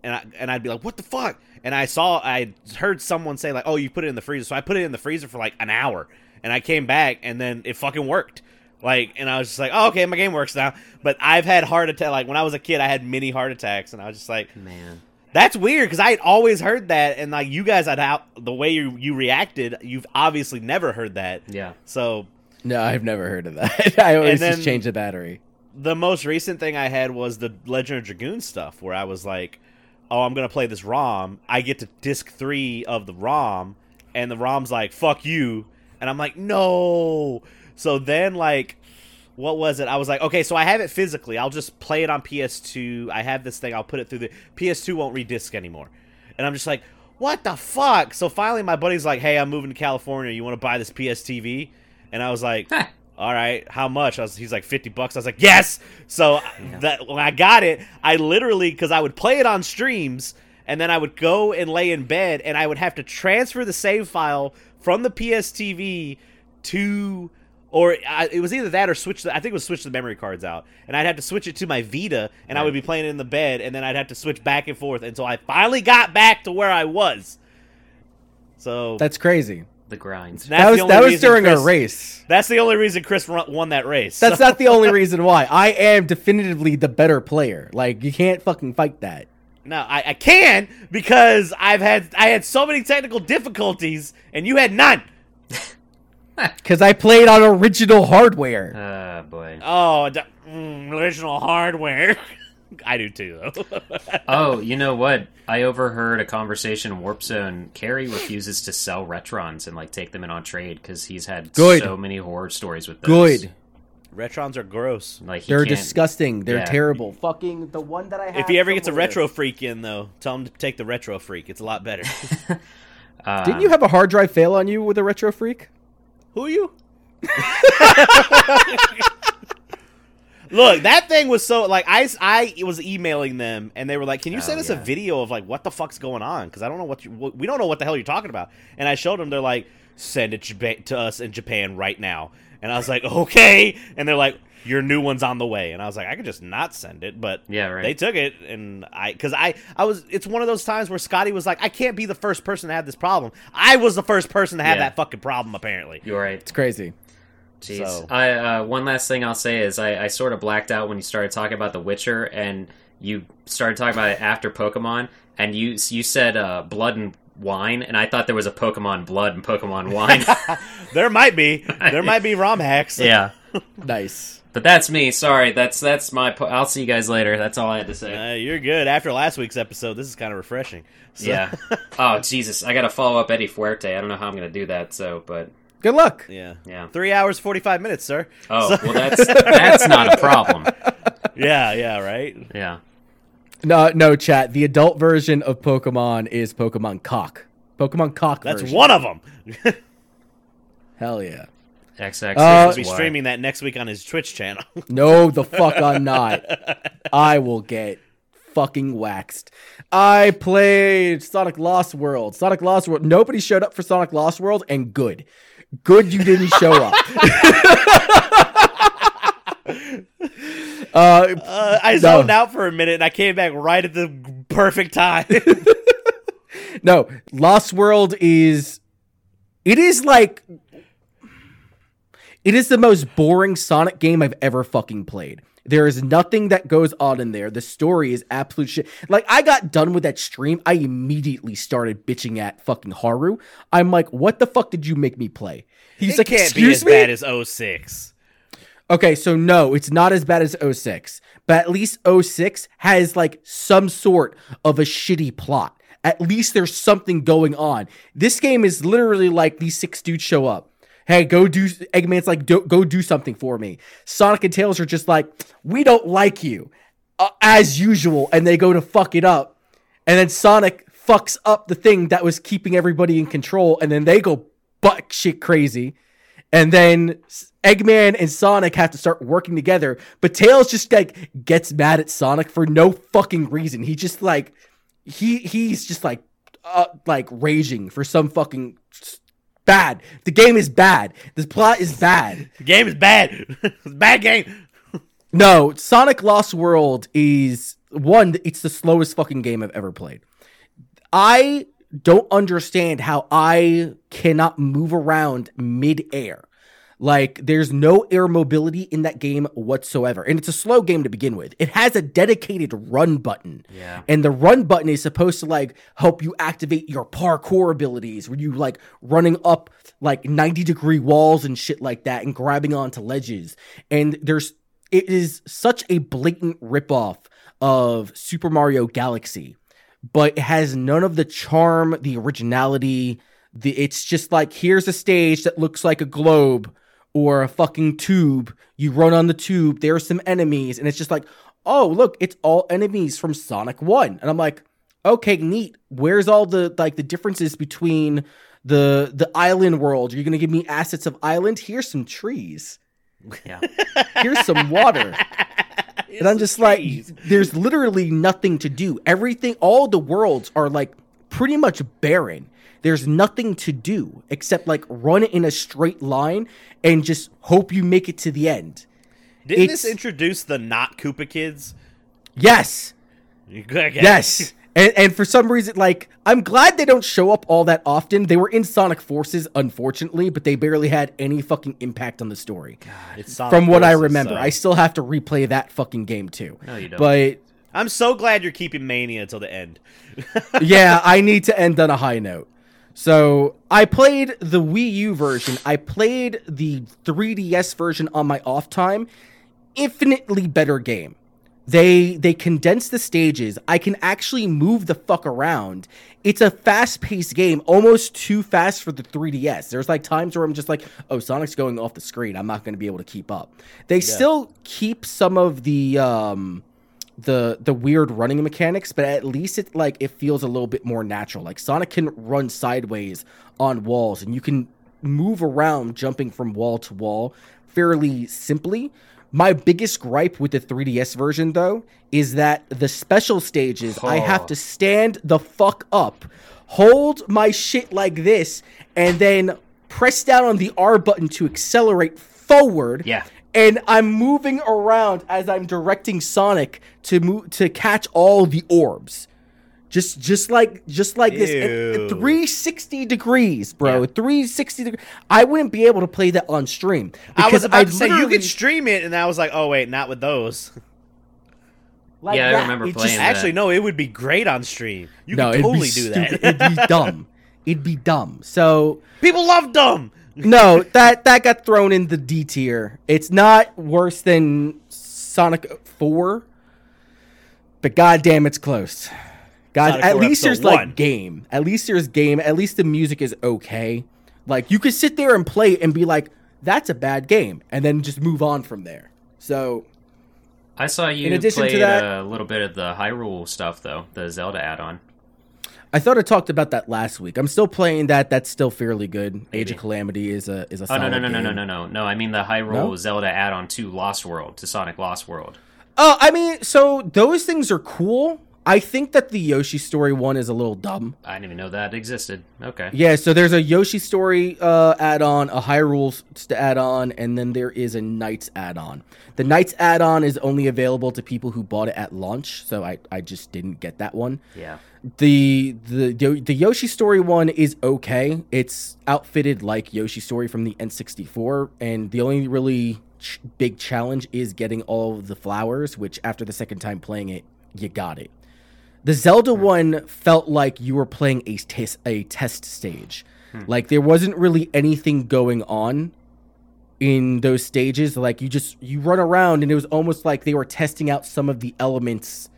And I and I'd be like, "What the fuck?" And I saw, I heard someone say like, "Oh, you put it in the freezer." So I put it in the freezer for like an hour, and I came back, and then it fucking worked. Like, and I was just like, "Oh, okay, my game works now." But I've had heart attack. Like when I was a kid, I had many heart attacks, and I was just like, Man. "That's weird," because I had always heard that, and like you guys had out the way you you reacted, you've obviously never heard that. Yeah. So No, I've never heard of that. *laughs* I always then- just change the battery. the most recent thing I had was the Legend of Dragoon stuff, where I was like, "Oh, I'm gonna play this ROM." I get to disc three of the ROM, and the ROM's like, "Fuck you," and I'm like, "No." So then, like, what was it? I was like, "Okay, so I have it physically. I'll just play it on PS2. I have this thing. I'll put it through the PS2. Won't redisc anymore." And I'm just like, "What the fuck?" So finally, my buddy's like, "Hey, I'm moving to California. You want to buy this PS TV?" And I was like, Huh. all right, how much? I was, he's like, 50 bucks. I was like, yes. So that when I got it, I literally, because I would play it on streams, and then I would go and lay in bed, and I would have to transfer the save file from the PS TV to, or I, it was either that or switch the, I think it was switch the memory cards out. And I'd have to switch it to my Vita, and I would be playing it in the bed, and then I'd have to switch back and forth until I finally got back to where I was. So That's crazy. The grind. that's that was that was during Chris- a race. That's the only reason Chris won that race. That's So- not the only reason why. I am definitively the better player. Like you can't fucking fight that. No, I, I can because I've had I had so many technical difficulties and you had none. *laughs* *laughs* Because I played on original hardware. Ah, boy. Oh, d- mm, original hardware. *laughs* I do too, though. *laughs* Oh, you know what? I overheard a conversation in Warp Zone. Carrie refuses to sell Retrons and like take them in on trade because he's had Good. so many horror stories with those. Good. Retrons are gross. Like he They're can't- disgusting. They're yeah. terrible. Fucking the one that I have. If he ever gets a somewhere. retro freak in, though, tell him to take the retro freak. It's a lot better. Uh, Didn't you have a hard drive fail on you with a retro freak? Who are you? *laughs* Look, that thing was so like I, I was emailing them and they were like, "Can you Oh, send us a video of like what the fuck's going on?" Because I don't know what you, we don't know what the hell you're talking about. And I showed them. They're like, "Send it to us in Japan right now." And I was like, "Okay." And they're like, "Your new one's on the way." And I was like, "I could just not send it," but Yeah, right. they took it, and I because I I was it's one of those times where Scotty was like, "I can't be the first person to have this problem." I was the first person to have Yeah. that fucking problem apparently. You're right. It's crazy. Jeez. So- I uh, one last thing I'll say is I, I sort of blacked out when you started talking about The Witcher and you started talking about it after Pokemon and you you said uh, blood and wine and I thought there was a Pokemon blood and Pokemon wine. *laughs* There might be. There might be *laughs* ROM hacks. yeah. Nice. But that's me. Sorry. That's that's my. Po- I'll see you guys later. That's all I had to say. Uh, you're good. After last week's episode, this is kind of refreshing. So- yeah. *laughs* Oh Jesus! I got to follow up Eddie Fuerte. I don't know how I'm going to do that. So, but Good luck. Yeah. Yeah. Three hours, 45 minutes, sir. oh So- well, that's *laughs* that's not a problem. yeah, yeah, right? Yeah. No, no, chat. The adult version of Pokemon is Pokemon Cock. Pokemon Cock. That's version. one of them. *laughs* Hell yeah. XX. Uh, We'll be streaming that next week on his Twitch channel. *laughs* No, the fuck I'm not. I will get fucking waxed. I played Sonic Lost World. Sonic Lost World. Nobody showed up for Sonic Lost World, and good. Good you didn't show up. *laughs* uh, Uh, I No. zoned out for a minute and I came back right at the perfect time. *laughs* no, Lost World is. It is like. It is the most boring Sonic game I've ever fucking played. There is nothing that goes on in there. The story is absolute shit. Like, I got done with that stream. I immediately started bitching at fucking Haru. I'm like, what the fuck did you make me play? He's it like, can't be as me? bad as 06. Okay, so no, it's not as bad as 06, but at least 06 has like some sort of a shitty plot. At least there's something going on. This game is literally like these six dudes show up. Hey, go do Eggman's like do, go do something for me. Sonic and Tails are just like, we don't like you, uh, as usual, and they go to fuck it up, and then Sonic fucks up the thing that was keeping everybody in control, and then they go butt shit crazy, and then Eggman and Sonic have to start working together. But Tails just like gets mad at Sonic for no fucking reason. He just like he he's just like uh, like raging for some fucking bad. The game is bad. The plot is bad. The game is bad. *laughs* it's a bad game. *laughs* No, Sonic Lost World is one. It's the slowest fucking game I've ever played. I don't understand how I cannot move around mid-air. Like there's no air mobility in that game whatsoever. And it's a slow game to begin with. It has a dedicated run button. Yeah. And the run button is supposed to like help you activate your parkour abilities where you like running up like 90 degree walls and shit like that and grabbing onto ledges. And there's it is such a blatant ripoff of Super Mario Galaxy, but it has none of the charm, the originality. The it's just like here's a stage that looks like a globe or a fucking tube. You run on the tube, there are some enemies, and it's just like, oh, look, it's all enemies from Sonic 1. And I'm like, okay, neat. Where's all the like the differences between the the island world? You're gonna give me assets of island? Here's some trees. Yeah. *laughs* Here's some water. *laughs* and I'm just like, there's literally nothing to do. Everything, all the worlds are like pretty much barren. There's nothing to do except like run in a straight line and just hope you make it to the end. Didn't It's- this introduce the not Koopa kids? Yes, yes. *laughs* And, and for some reason, like, I'm glad they don't show up all that often. They were in Sonic Forces, unfortunately, but they barely had any fucking impact on the story. It's Sonic From what I remember, so- I still have to replay that fucking game too. No, you don't. But I'm so glad you're keeping Mania until the end. *laughs* yeah, I need to end on a high note. So I played the Wii U version. I played the 3DS version on my off time. Infinitely better game. They they condense the stages. I can actually move the fuck around. It's a fast-paced game, almost too fast for the 3DS. There's like times where I'm just like, "Oh, Sonic's going off the screen. I'm not going to be able to keep up." They still keep some of the um the the weird running mechanics, but at least it like it feels a little bit more natural. Like Sonic can run sideways on walls and you can move around jumping from wall to wall fairly simply. My biggest gripe with the 3DS version though is that the special stages I have to stand the fuck up, hold my shit like this and then press down on the R button to accelerate forward Yeah. And I'm moving around as I'm directing Sonic to move to catch all the orbs. Just just like just like this And- and 360 degrees, bro. Yeah. 360 degrees. I wouldn't be able to play that on stream I was about I'd to say you could stream it, and I was like, oh wait, not with those. *laughs* like Yeah, I remember It playing just- that. Actually, no, it would be great on stream. You no, could totally do stupid. that. It'd be *laughs* dumb. It'd be dumb. So People love dumb. No, that that got thrown in the D tier. It's not worse than Sonic 4, but goddamn, it's close. God, Sonic at least there's one. like game. At least there's game. At least the music is okay. Like you could sit there and play and be like, "That's a bad game," and then just move on from there. So I saw you In addition to played that- a little bit of the Hyrule stuff though, the Zelda add-on. I thought I talked about that last week. I'm still playing that. That's still fairly good. Age of Calamity is a is a Oh solid no no no no no no no no! I mean the Hyrule No? Zelda add-on to Lost World to Sonic Lost World. Oh, I mean, so those things are cool. I think that the Yoshi's Story one is a little dumb. I didn't even know that existed. Okay. Yeah, so there's a Yoshi's Story uh, add-on, a Hyrule st- add-on, and then there is a Nights add-on. The Nights add-on is only available to people who bought it at launch, so I, I just didn't get that one. Yeah. The the the Yoshi's Story one is okay. It's outfitted like Yoshi's Story from the N64, and the only really ch- big challenge is getting all of the flowers. Which after the second time playing it, you got it. The Zelda hmm. one felt like you were playing a test a test stage. Hmm. Like there wasn't really anything going on in those stages. Like you just you run around and it was almost like they were testing out some of the elements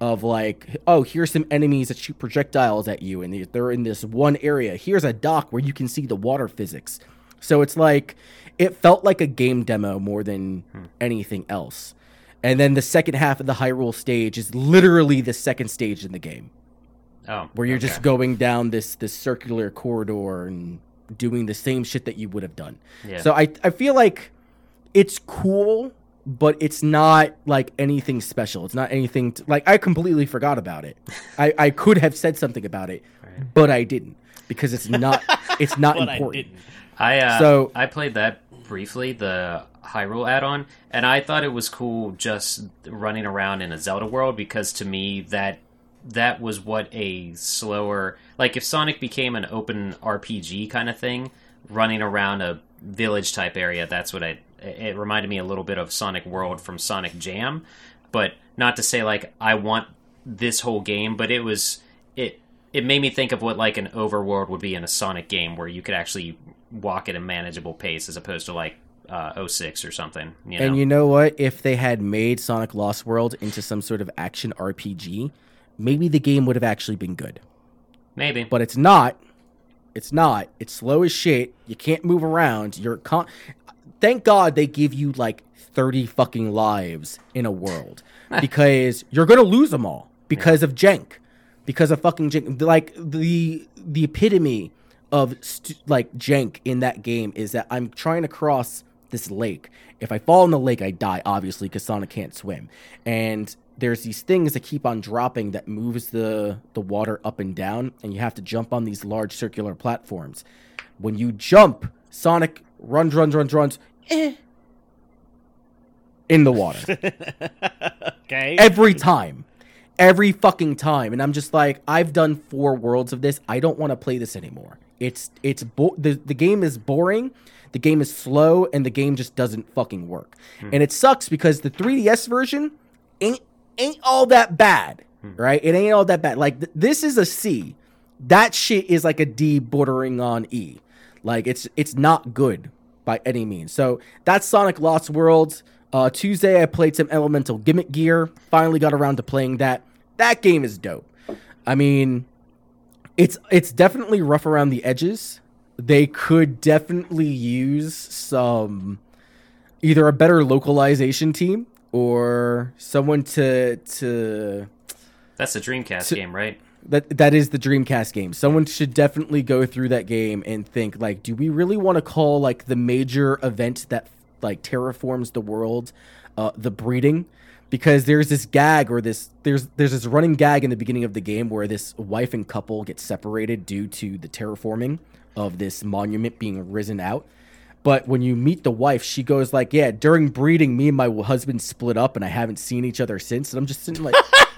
of like, oh, here's some enemies that shoot projectiles at you, and they're in this one area. Here's a dock where you can see the water physics. So it's like it felt like a game demo more than Hmm. anything else. And then the second half of the Hyrule stage is literally the second stage in the game, Oh, where you're okay. just going down this this circular corridor and doing the same shit that you would have done. Yeah. So I I feel like it's cool, but it's not like anything special. It's not anything to, like I completely forgot about it. I I could have said something about it, but I didn't because it's not *laughs* it's not I important. didn't. I uh, So- I played that briefly, the Hyrule add-on, and I thought it was cool just running around in a Zelda world because to me that that was what a slower like if Sonic became an open RPG kind of thing, running around a village type area. That's what I. It reminded me a little bit of Sonic World from Sonic Jam, but not to say like I want this whole game, but it was it. It made me think of what like an overworld would be in a Sonic game, where you could actually walk at a manageable pace as opposed to like uh, 06 or something. You know? And you know what? If they had made Sonic Lost World into some sort of action RPG, maybe the game would have actually been good. Maybe. But it's not. It's not. It's slow as shit. You can't move around. You're con- Thank God they give you like 30 fucking lives in a world *laughs* because you're going to lose them all because of jank. Because of fucking jank. Like the the epitome of st- like jank in that game is that I'm trying to cross this lake. If I fall in the lake, I die, obviously, because Sonic can't swim. And there's these things that keep on dropping that moves the the water up and down, and you have to jump on these large circular platforms. When you jump, Sonic runs, runs, runs, runs, eh, in the water. *laughs* Okay. every time. Every fucking time. And i'm just like i've done four worlds of this. I don't want to play this anymore. It's it's bo- the, the game is boring the game is slow and the game just doesn't fucking work. And it sucks because the 3ds version ain't ain't all that bad right? It ain't all that bad. Like th- this is a c. That shit is like a d bordering on e. Like it's it's not good by any means. So that's Sonic Lost World. Uh, Tuesday I played some Elemental Gimmick Gear. Finally got around to playing that. That game is dope. I mean, it's it's definitely rough around the edges. They could definitely use some either a better localization team or someone to to That's a Dreamcast So- game, right? That that is the Dreamcast game. Someone should definitely go through that game and think like, do we really want to call like the major event that like terraforms the world, uh, the breeding? Because there's this gag or this there's there's this running gag in the beginning of the game where this wife and couple get separated due to the terraforming of this monument being risen out. But when you meet the wife, she goes like, "Yeah, during breeding, me and my husband split up, and I haven't seen each other since." And I'm just sitting like, *laughs*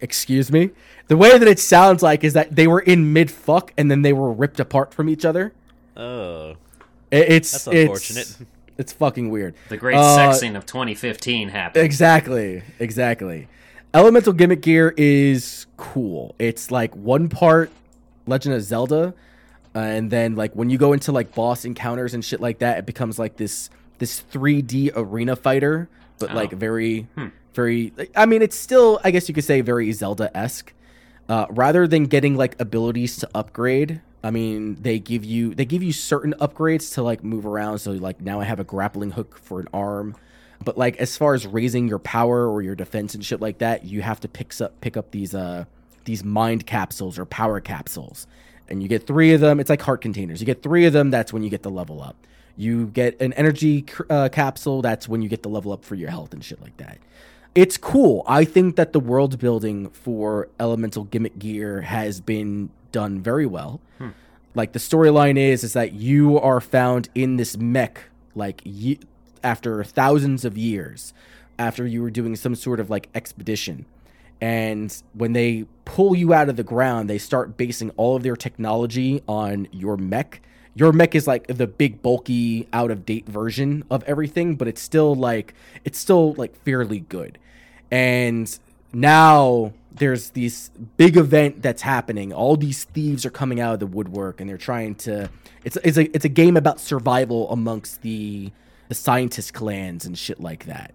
excuse me the way that it sounds like is that they were in mid fuck and then they were ripped apart from each other Oh. It- it's That's unfortunate. it's fucking weird The great Uh, sex scene of 2015 happened. exactly exactly elemental gimmick gear is cool it's like one part legend of zelda uh, and then like when you go into like boss encounters and shit like that it becomes like this this 3d arena fighter but like Oh. very very i mean it's still i guess you could say very zelda-esque. Uh, rather than getting like abilities to upgrade i mean they give you they give you certain upgrades to like move around. So like now i have a grappling hook for an arm. But like as far as raising your power or your defense and shit like that you have to pick up pick up these uh these mind capsules or power capsules. And you get three of them. It's like heart containers. You get three of them that's when you get the level up you get an energy cr- uh, capsule that's when you get the level up for your health and shit like that it's cool. I think that the world building for Elemental Gimmick Gear has been done very well. Like the storyline is is that you are found in this mech like ye- after thousands of years after you were doing some sort of like expedition. And when they pull you out of the ground, they start basing all of their technology on your mech. Your mech is like the big bulky out of date version of everything, but it's still like it's still like fairly good. And now there's this big event that's happening. All these thieves are coming out of the woodwork, and they're trying to. It's it's a it's a game about survival amongst the the scientist clans and shit like that.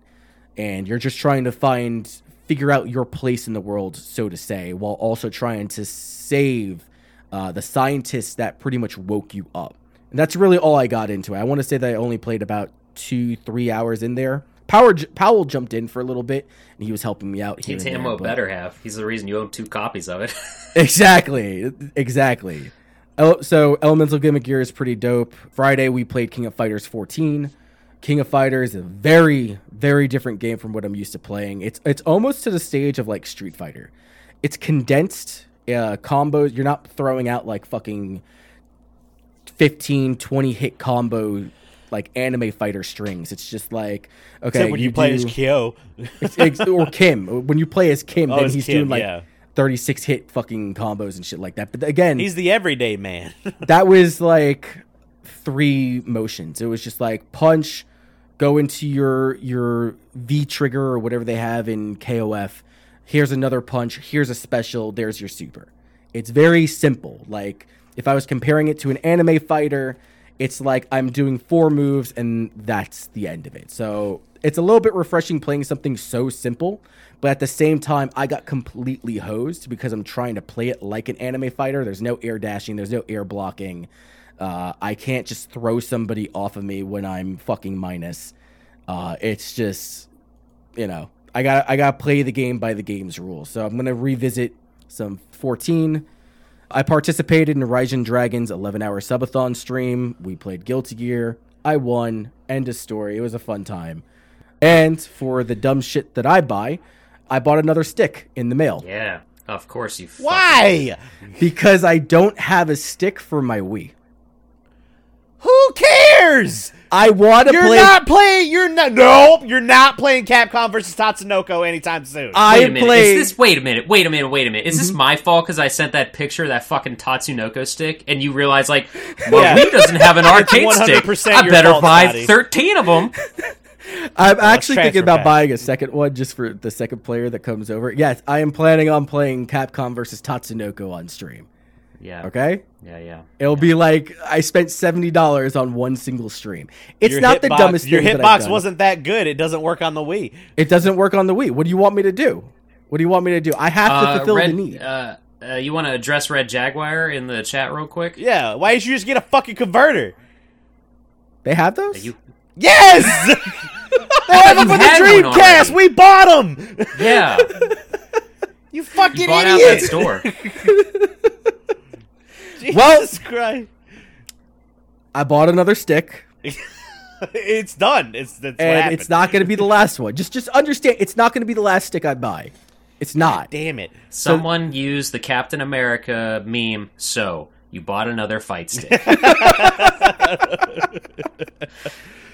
And you're just trying to find figure out your place in the world, so to say, while also trying to save uh, the scientists that pretty much woke you up. And that's really all I got into it. I want to say that I only played about two, three hours in there. Power, Powell jumped in for a little bit, and he was helping me out. Here He's there, but- better half. He's the reason you own two copies of it. *laughs* Exactly, exactly. So Elemental Gimmick Gear is pretty dope. Friday we played King of Fighters 14. King of Fighters is a very, very different game from what I'm used to playing. It's it's almost to the stage of like Street Fighter. It's condensed uh, combos. You're not throwing out like fucking 15, 20 hit combo like anime fighter strings. It's just like okay, Except when you, play do- as Kyo. or Kim. When you play as Kim, Oh, then he's Kim, doing like yeah. 36 hit fucking combos and shit like that. But again, He's the everyday man. *laughs* that was like three motions. It was just like punch, go into your your V trigger or whatever they have in KOF. Here's another punch. Here's a special. There's your super. It's very simple. Like if I was comparing it to an anime fighter, it's like I'm doing four moves and that's the end of it. So it's a little bit refreshing playing something so simple, but at the same time, I got completely hosed because I'm trying to play it like an anime fighter. There's no air dashing, there's no air blocking. Uh, I can't just throw somebody off of me when I'm fucking minus. Uh, it's just, you know, I got I got to play the game by the game's rules. So I'm gonna revisit some 14. I participated in Ryzen Dragons 11 hour subathon stream. We played Guilty Gear. I won. End of story. It was a fun time. And for the dumb shit that I buy, I bought another stick in the mail yeah, of course you. fucking- Why? because I don't have a stick for my Wii. Who cares? I want to play You're play. not playing. You're not. Nope. You're not playing Capcom versus Tatsunoko anytime soon. I Wait a minute. play. Is this? Wait a minute. Wait a minute. Wait a minute. Is Mm-hmm. this my fault because I sent that picture of that fucking Tatsunoko stick, and you realize like, *laughs* well, Yeah. Wii doesn't have an *laughs* arcade stick. 100% I better fault, buy Scotty. thirteen of them. *laughs* I'm actually thinking about pack. buying a second one just for the second player that comes over. Yes, I am planning on playing Capcom versus Tatsunoko on stream. Yeah. Okay, Yeah. Yeah. it'll be like I spent seventy dollars on one single stream. It's Your not the hitbox- dumbest Your thing that I've hitbox done. wasn't that good. It doesn't work on the Wii. It doesn't work on the Wii. What do you want me to do? What do you want me to do? I have to Uh, fulfill Red, the need. Uh, uh, you want to address Red Jaguar in the chat real quick? Yeah. Why did you just get a fucking converter? they have those. You, Yes. *laughs* they have them for the Dreamcast. We bought them. yeah. *laughs* You fucking You bought out idiot. that store. *laughs* Jesus Well- Christ. I bought another stick, *laughs* it's done. It's that's what and happened. it's not going to be the last one. Just, just understand, it's not going to be the last stick I buy. It's not. Damn it. Someone used the Captain America meme. So you bought another fight stick. *laughs*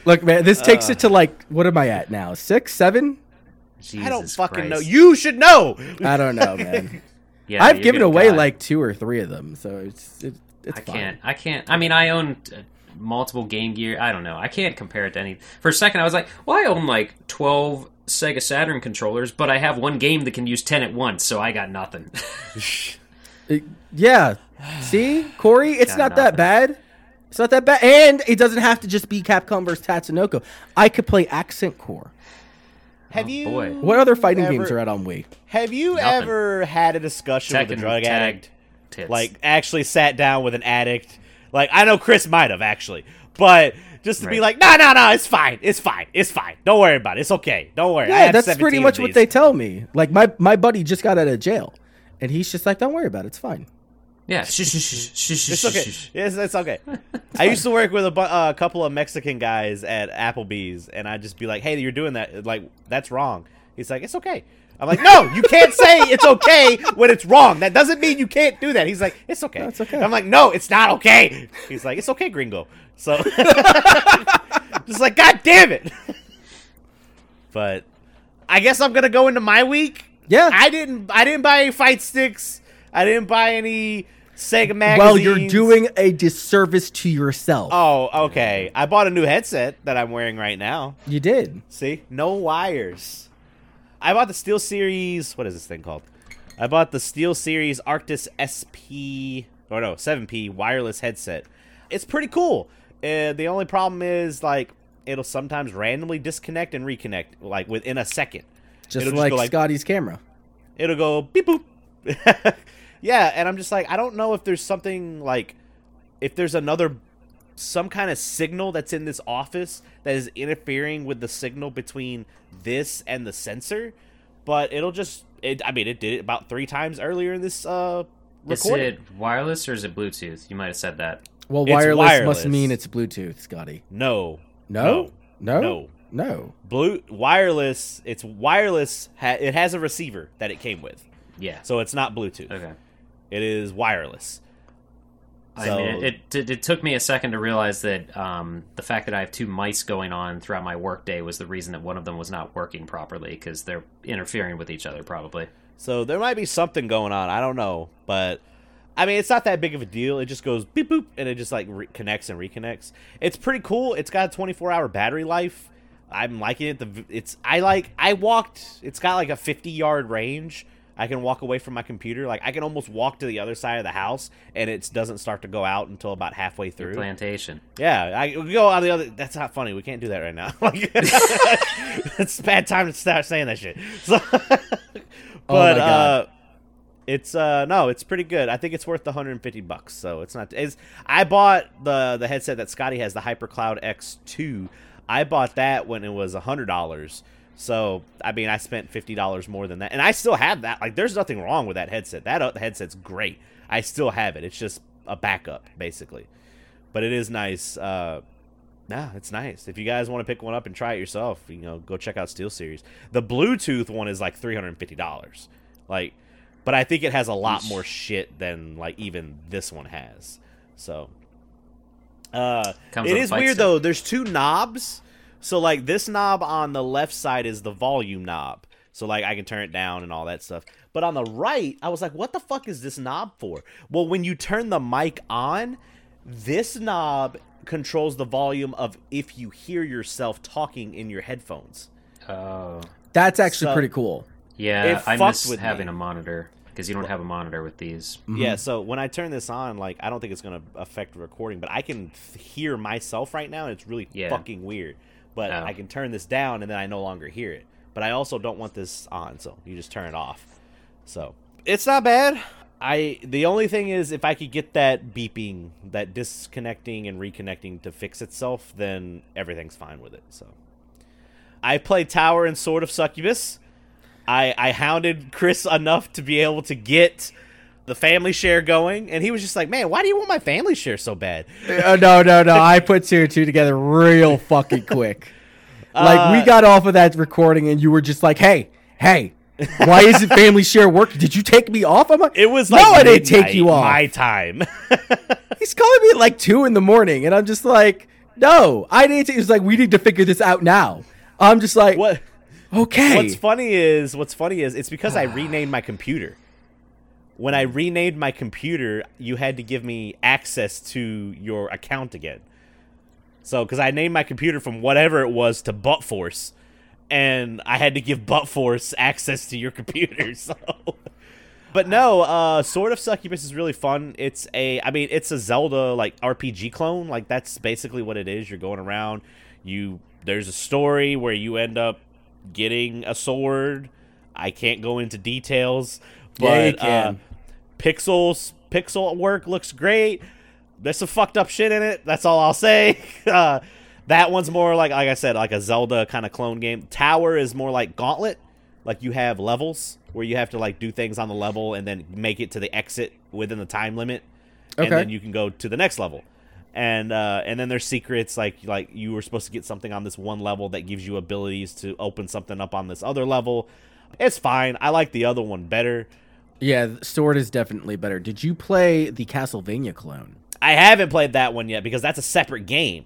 Look, man, this takes uh. it to like what am I at now? Six, seven? I don't Jesus fucking know. You should know. I don't know, man. *laughs* Yeah, I've given away guy. like two or three of them, so it's it, it's I fine. can't. I can't. I mean, I own uh, multiple Game Gear. I don't know. I can't compare it to any. For a second, I was like, well, I own like twelve Sega Saturn controllers, but I have one game that can use ten at once, so I got nothing. *laughs* *laughs* It- yeah. See, Corey, it's Got not that bad. It's not that bad, and it doesn't have to just be Capcom versus Tatsunoko. I could play Accent Core. Have Oh, you? boy. What other fighting ever- games are out on Wii? Have you Nothing. ever had a discussion with a drug addict? Tits. Like actually sat down with an addict? Like I know Chris might have actually, but just to be like, no, no, no, it's fine, it's fine, it's fine. Don't worry about it. It's okay. Don't worry. I Yeah, have that's pretty much what they tell me. Like my my buddy just got out of jail, and he's just like, "Don't worry about it. It's fine." Yeah, shh, shh, shh, shh, shh, It's okay. Yes, it's okay. I used to work with a bu- uh, couple of Mexican guys at Applebee's, and I'd just be like, "Hey, you're doing that. Like, that's wrong." He's like, "It's okay." I'm like, "No, you can't say it's okay when it's wrong. That doesn't mean you can't do that." He's like, "It's okay." No, it's okay. I'm like, "No, it's not okay." He's like, "It's okay, Gringo." So, *laughs* just like, God damn it. But I guess I'm gonna go into my week. Yeah. I didn't. I didn't buy any fight sticks. I didn't buy any Sega magazines. Well, you're doing a disservice to yourself. Oh, okay. I bought a new headset that I'm wearing right now. You did. See, no wires. I bought the SteelSeries. What is this thing called? I bought the SteelSeries Arctis SP or no 7P wireless headset. It's pretty cool. Uh, the only problem is like it'll sometimes randomly disconnect and reconnect like within a second. Just like, go like Scotty's camera. it'll go beep boop. *laughs* yeah, and I'm just like, I don't know if there's something like, if there's another, some kind of signal that's in this office that is interfering with the signal between this and the sensor, but it'll just, it, I mean, it did it about three times earlier in this uh Is recording. it wireless or is it Bluetooth? You might have said that. Well, wireless, wireless. must mean it's Bluetooth, Scotty. No, No, no, no. no. blue wireless. It's wireless. Ha- it has a receiver that it came with, Yeah. so it's not Bluetooth. Okay. It is wireless. I mean, it, it it took me a second to realize that um, the fact that I have two mice going on throughout my workday was the reason that one of them was not working properly because they're interfering with each other, probably. So there might be something going on. I don't know, but I mean, it's not that big of a deal. It just goes beep boop, and it just like re- connects and reconnects. It's pretty cool. It's got a 24 hour battery life. I'm liking it. The it's I like. I walked. It's got like a 50 yard range. I can walk away from my computer. Like I can almost walk to the other side of the house, and it doesn't start to go out until about halfway through. Plantation. Yeah, I we go on the other. That's not funny. We can't do that right now. *laughs* Like, *laughs* it's a bad time to start saying that shit. *laughs* So, but Oh my God. uh, it's uh no, it's pretty good. I think it's worth the 150 bucks. So it's not. It's I bought the the headset that Scotty has, the HyperCloud X2. I bought that when it was a hundred dollars. So I mean, I spent fifty dollars more than that, and I still have that. Like, there's nothing wrong with that headset. That uh, headset's great. I still have it. It's just a backup, basically but it is nice. Uh, nah, it's nice. If you guys want to pick one up and try it yourself, you know, go check out SteelSeries. The Bluetooth one is like three hundred and fifty dollars. Like, but I think it has a lot more shit than like even this one has. So, uh, it is weird though. There's two knobs. So like this knob on the left side is the volume knob. So like I can turn it down and all that stuff. But on the right, I was like, what the fuck is this knob for? Well, when you turn the mic on, this knob controls the volume of if you hear yourself talking in your headphones. Oh. That's actually So- pretty cool. Yeah, It I fucked miss with having me. a monitor because you don't have a monitor with these. Mm-hmm. Yeah, so when I turn this on, like I don't think it's gonna affect recording, but I can th- hear myself right now, and it's really Yeah. fucking weird. But Oh. I can turn this down, and then I no longer hear it. But I also don't want this on, so you just turn it off. So it's not bad. I the only thing is if I could get that beeping, that disconnecting and reconnecting to fix itself, then everything's fine with it. So I played Tower and Sword of Succubus. I I hounded Chris *laughs* enough to be able to get the family share going, and he was just like, "Man, why do you want my family share so bad?" Uh, no, no, no. I put two and two together real fucking quick. *laughs* Like Uh, we got off of that recording, and you were just like, "Hey, hey, why isn't Family Share working? Did you take me off?" I'm like, It was no, like I didn't take you off. my time. *laughs* He's calling me at like two in the morning, and I'm just like, "No, I didn't." Take-. He was like, "We need to figure this out now." I'm just like, what? Okay. What's funny is what's funny is it's because I renamed my computer. When I renamed my computer, you had to give me access to your account again. So, because I named my computer from whatever it was to Butt Force, and I had to give Butt Force access to your *laughs* computer. So, but no, uh, Sword of Succubus is really fun. It's a, I mean, it's a Zelda like RPG clone. Like that's basically what it is. You're going around. You there's a story where you end up getting a sword. I can't go into details, but Yeah, you Uh, can. pixels pixel work looks great. There's some fucked up shit in it. That's all I'll say. *laughs* Uh, that one's more like like I said, like a Zelda kind of clone game. Tower is more like Gauntlet. Like you have levels where you have to like do things on the level and then make it to the exit within the time limit, and then you can go to the next level. And uh, and then there's secrets like like you were supposed to get something on this one level that gives you abilities to open something up on this other level. It's fine. I like the other one better. Yeah, Sword is definitely better. Did you play the Castlevania clone? I haven't played that one yet because that's a separate game.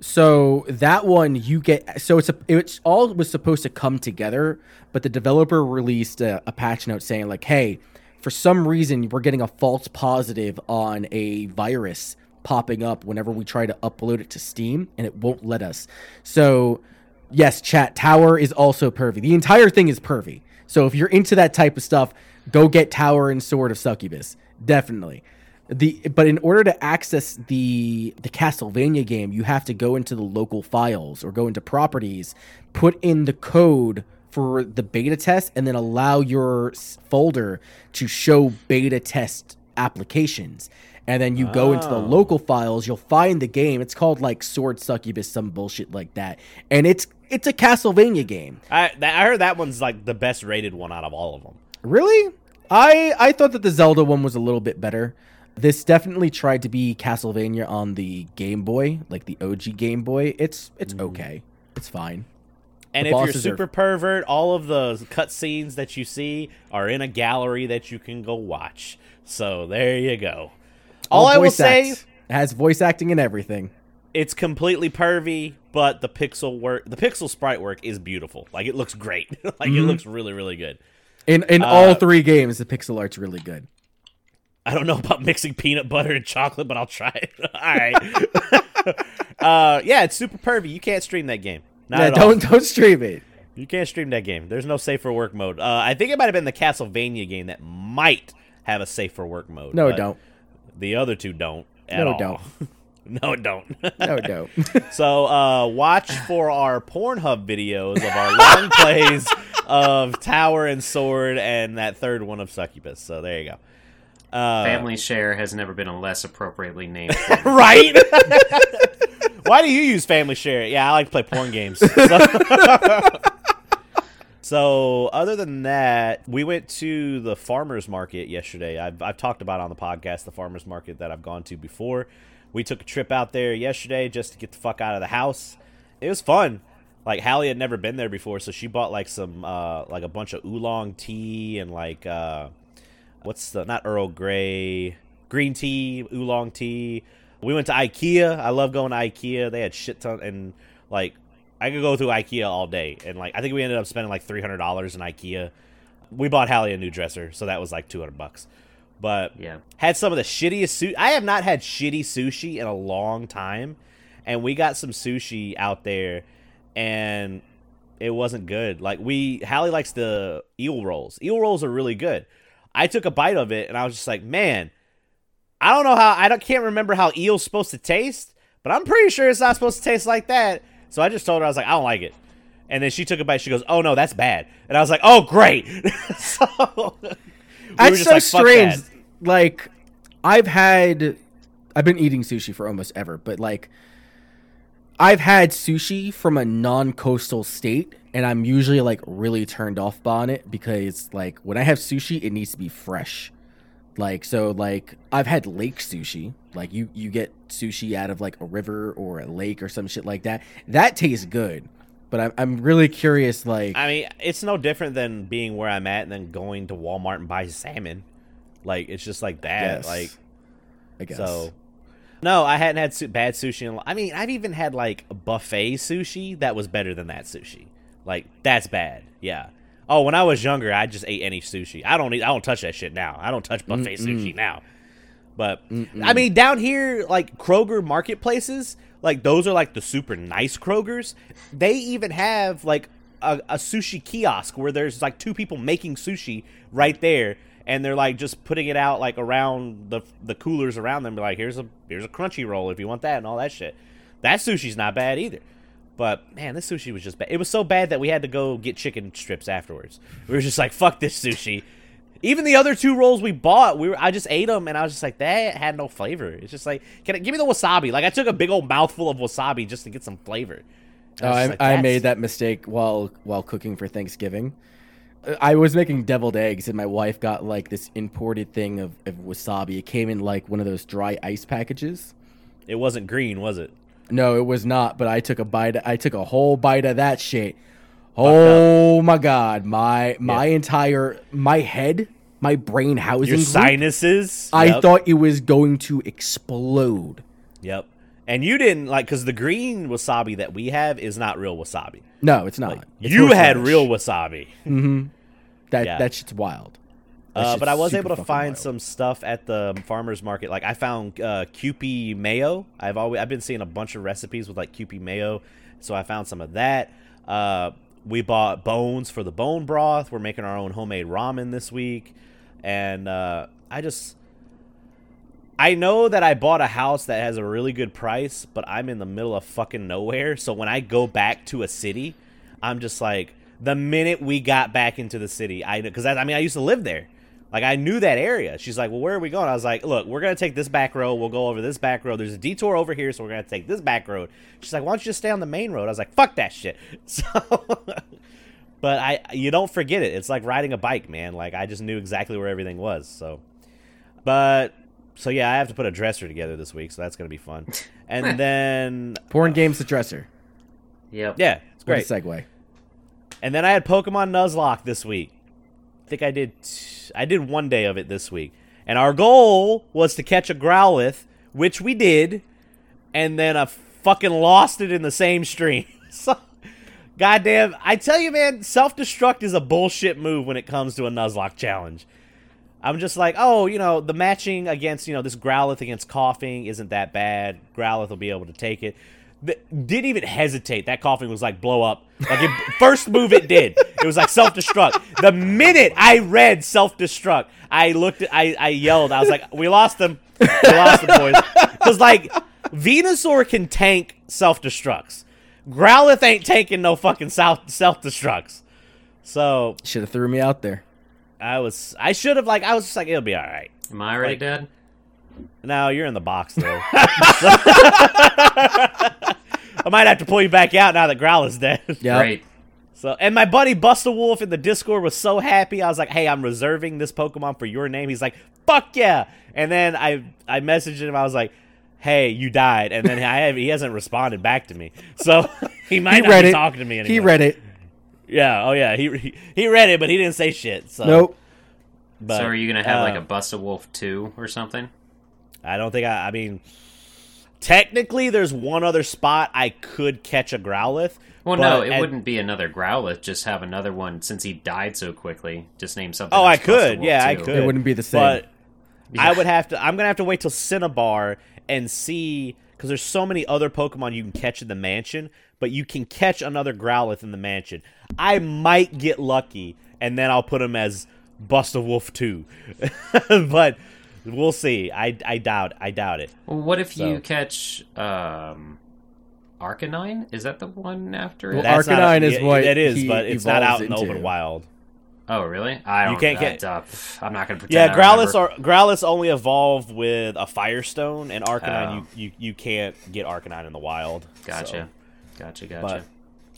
So that one you get so it's a it's all was supposed to come together, but the developer released a, a patch note saying like, "Hey, for some reason we're getting a false positive on a virus popping up whenever we try to upload it to Steam and it won't let us." So Yes, chat tower is also pervy. The entire thing is pervy. So if you're into that type of stuff, go get Tower and Sword of Succubus. Definitely. The but in order to access the the Castlevania game, you have to go into the local files or go into properties, put in the code for the beta test and then allow your folder to show beta test applications. And then you go into the Oh. local files, you'll find the game. It's called like Sword Succubus, some bullshit like that. And it's it's a Castlevania game. I I heard that one's like the best rated one out of all of them. Really? I I thought that the Zelda one was a little bit better. This definitely tried to be Castlevania on the Game Boy, like the OG Game Boy. It's it's mm. okay. It's fine. And The if you're bosses are- super pervert, all of the cutscenes that you see are in a gallery that you can go watch. So there you go. All, I will voice say, acts. it has voice acting and everything. it's completely pervy, but the pixel work, the pixel sprite work is beautiful. Like it looks great. *laughs* like it mm-hmm. looks really, really good. In in Uh, all three games, the pixel art's really good. I don't know *laughs* about mixing peanut butter and chocolate, but I'll try it. *laughs* all right. *laughs* uh, yeah, it's super pervy. You can't stream that game. Not Yeah, don't don't stream it. You can't stream that game. There's no safer work mode. Uh, I think it might have been the Castlevania game that might have a safer work mode. No, don't. The other two don't. No, all. don't. *laughs* no, don't. No, don't. *laughs* so uh, watch for our Pornhub videos of our long *laughs* plays of Tower and Sword and that third one of Succubus. So there you go. Uh, Family Share has never been a less appropriately named. right? Why do you use Family Share? Yeah, I like to play porn games. So, So, other than that, we went to the farmers market yesterday. I've, I've talked about on the podcast the farmers market that I've gone to before. We took a trip out there yesterday just to get the fuck out of the house. It was fun. Like Hallie had never been there before, so she bought like some uh like a bunch of oolong tea and like uh what's the not Earl Grey green tea, oolong tea. We went to IKEA. I love going to IKEA. They had shit ton and like I could go through IKEA all day and like I think we ended up spending like three hundred dollars in IKEA. We bought Hallie a new dresser, so that was like two hundred bucks. But Yeah. had some of the shittiest sushi. I have not had shitty sushi in a long time, and we got some sushi out there, and it wasn't good. Like we, Hallie likes the eel rolls. Eel rolls are really good. I took a bite of it, and I was just like, man, I don't know how. I don't can't remember how eel's supposed to taste, but I'm pretty sure it's not supposed to taste like that. So I just told her I was like, I don't like it. And then she took a bite. She goes, "Oh no, that's bad." And I was like, "Oh great." *laughs* so That's so like, "Fuck strange. that." Like, I've had, I've been eating sushi for almost ever, but like, I've had sushi from a non-coastal state, and I'm usually like really turned off by it because like when I have sushi, it needs to be fresh. Like so, like I've had lake sushi. Like you, you get sushi out of like a river or a lake or some shit like that. That tastes good, but I'm I'm really curious. Like, I mean, it's no different than being where I'm at and then going to Walmart and buy salmon. Like it's just like that. Yes. Like I guess. so. No, I hadn't had su- bad sushi. In, I mean, I've even had like buffet sushi that was better than that sushi. Like that's bad. Yeah. Oh, when I was younger, I just ate any sushi. I don't eat. I don't touch that shit now. I don't touch buffet sushi now. But I mean, down here, like Kroger marketplaces, like those are like the super nice Krogers. They even have like a, a sushi kiosk where there's like two people making sushi right there, and they're like just putting it out like around the the coolers around them. Like here's a here's a crunchy roll if you want that and all that shit. That sushi's not bad either. But man, this sushi was just bad. It was so bad that we had to go get chicken strips afterwards. We were just like, "Fuck this sushi." Even the other two rolls we bought, we were I just ate them and I was just like, that had no flavor. It's just like, can I give me the wasabi? Like I took a big old mouthful of wasabi just to get some flavor. Oh, was I, like, I made that mistake while while cooking for Thanksgiving. I was making deviled eggs, and my wife got like this imported thing of, of wasabi. It came in like one of those dry ice packages. It wasn't green, was it? No, it was not. But I took a bite. I took a whole bite of that shit. Oh my god, my my entire my head, my brain housing. Your group, sinuses. I thought it was going to explode. Yep. And you didn't like because the green wasabi that we have is not real wasabi. No, it's not. It's you had real wasabi. *laughs* That Yeah. that shit's wild. That Uh, shit's but I was able to find wild. some stuff at the farmers market. Like I found uh, Kewpie mayo. I've always I've been seeing a bunch of recipes with like Kewpie mayo, so I found some of that. Uh, we bought bones for the bone broth. We're making our own homemade ramen this week, and uh, I just. I know that I bought a house that has a really good price, but I'm in the middle of fucking nowhere. So when I go back to a city, I'm just like, the minute we got back into the city, I because I, I mean I used to live there, like I knew that area. She's like, well, where are we going? I was like, look, we're gonna take this back road. We'll go over this back road. There's a detour over here, so we're gonna take this back road. She's like, why don't you just stay on the main road? I was like, fuck that shit. *laughs* So, but I you don't forget it. It's like riding a bike, man. Like I just knew exactly where everything was. So, but so yeah, I have to put a dresser together this week, so that's gonna be fun. *laughs* And then Porn games the dresser. Yep. yeah, it's Great great. segue. And then I had Pokemon Nuzlocke this week. Think I did t- I did one day of it this week. And our goal was to catch a Growlithe, which we did, and then I fucking lost it in the same stream. *laughs* so, goddamn, I tell you, man, self-destruct is a bullshit move when it comes to a Nuzlocke challenge. I'm just like, oh, you know, the matching against, you know, this Growlithe against Koffing isn't that bad. Growlithe will be able to take it. Th- didn't even hesitate. That Koffing was like, blow up. Like, it, *laughs* first move it did. It was like self destruct. The minute I read self destruct, I looked at, I, I yelled. I was like, we lost them. We lost them, boys. Because, like, Venusaur can tank self destructs. Growlithe ain't taking no fucking self self destructs. So Should have threw me out there. I was I should have like I was just like it'll be all right. Am I right, Like- Dad? No, you're in the box though. *laughs* I might have to pull you back out now that Growl is dead. Yeah. Right. So, and my buddy Busta Wolf in the Discord was so happy. I was like, "Hey, I'm reserving this Pokemon for your name." He's like, "Fuck yeah!" And then I I messaged him. I was like, "Hey, you died." And then I have, he hasn't responded back to me, so *laughs* he might He not read be it. talking to me anymore. He read it. Yeah. Oh yeah. He he, he read it, but he didn't say shit. So Nope. But, so are you gonna have like uh, a Busta Wolf two or something? I don't think I. I mean, technically, there's one other spot I could catch a Growlithe. Well, but no, it at- wouldn't be another Growlithe. Just have another one since he died so quickly. Just name something. Oh, I could. Wolf Yeah, I could. It wouldn't be the same. But I would have to. I'm gonna have to wait till Cinnabar and see because there's so many other Pokemon you can catch in the mansion, but you can catch another Growlithe in the mansion. I might get lucky, and then I'll put him as Busta Wolf two, *laughs* but we'll see. I, I doubt. I doubt it. Well, what if you catch um, Arcanine? Is that the one after Well, it? That's Arcanine a- is yeah, what it is, he but it's not out evolves in the open wild. oh, really? I don't. can't get- Uh, I'm not gonna pretend. Yeah, I Growlithe remember. are Growlithe only evolve with a Firestone, and Arcanine Oh. you, you you can't get Arcanine in the wild. Gotcha. Gotcha. Gotcha. But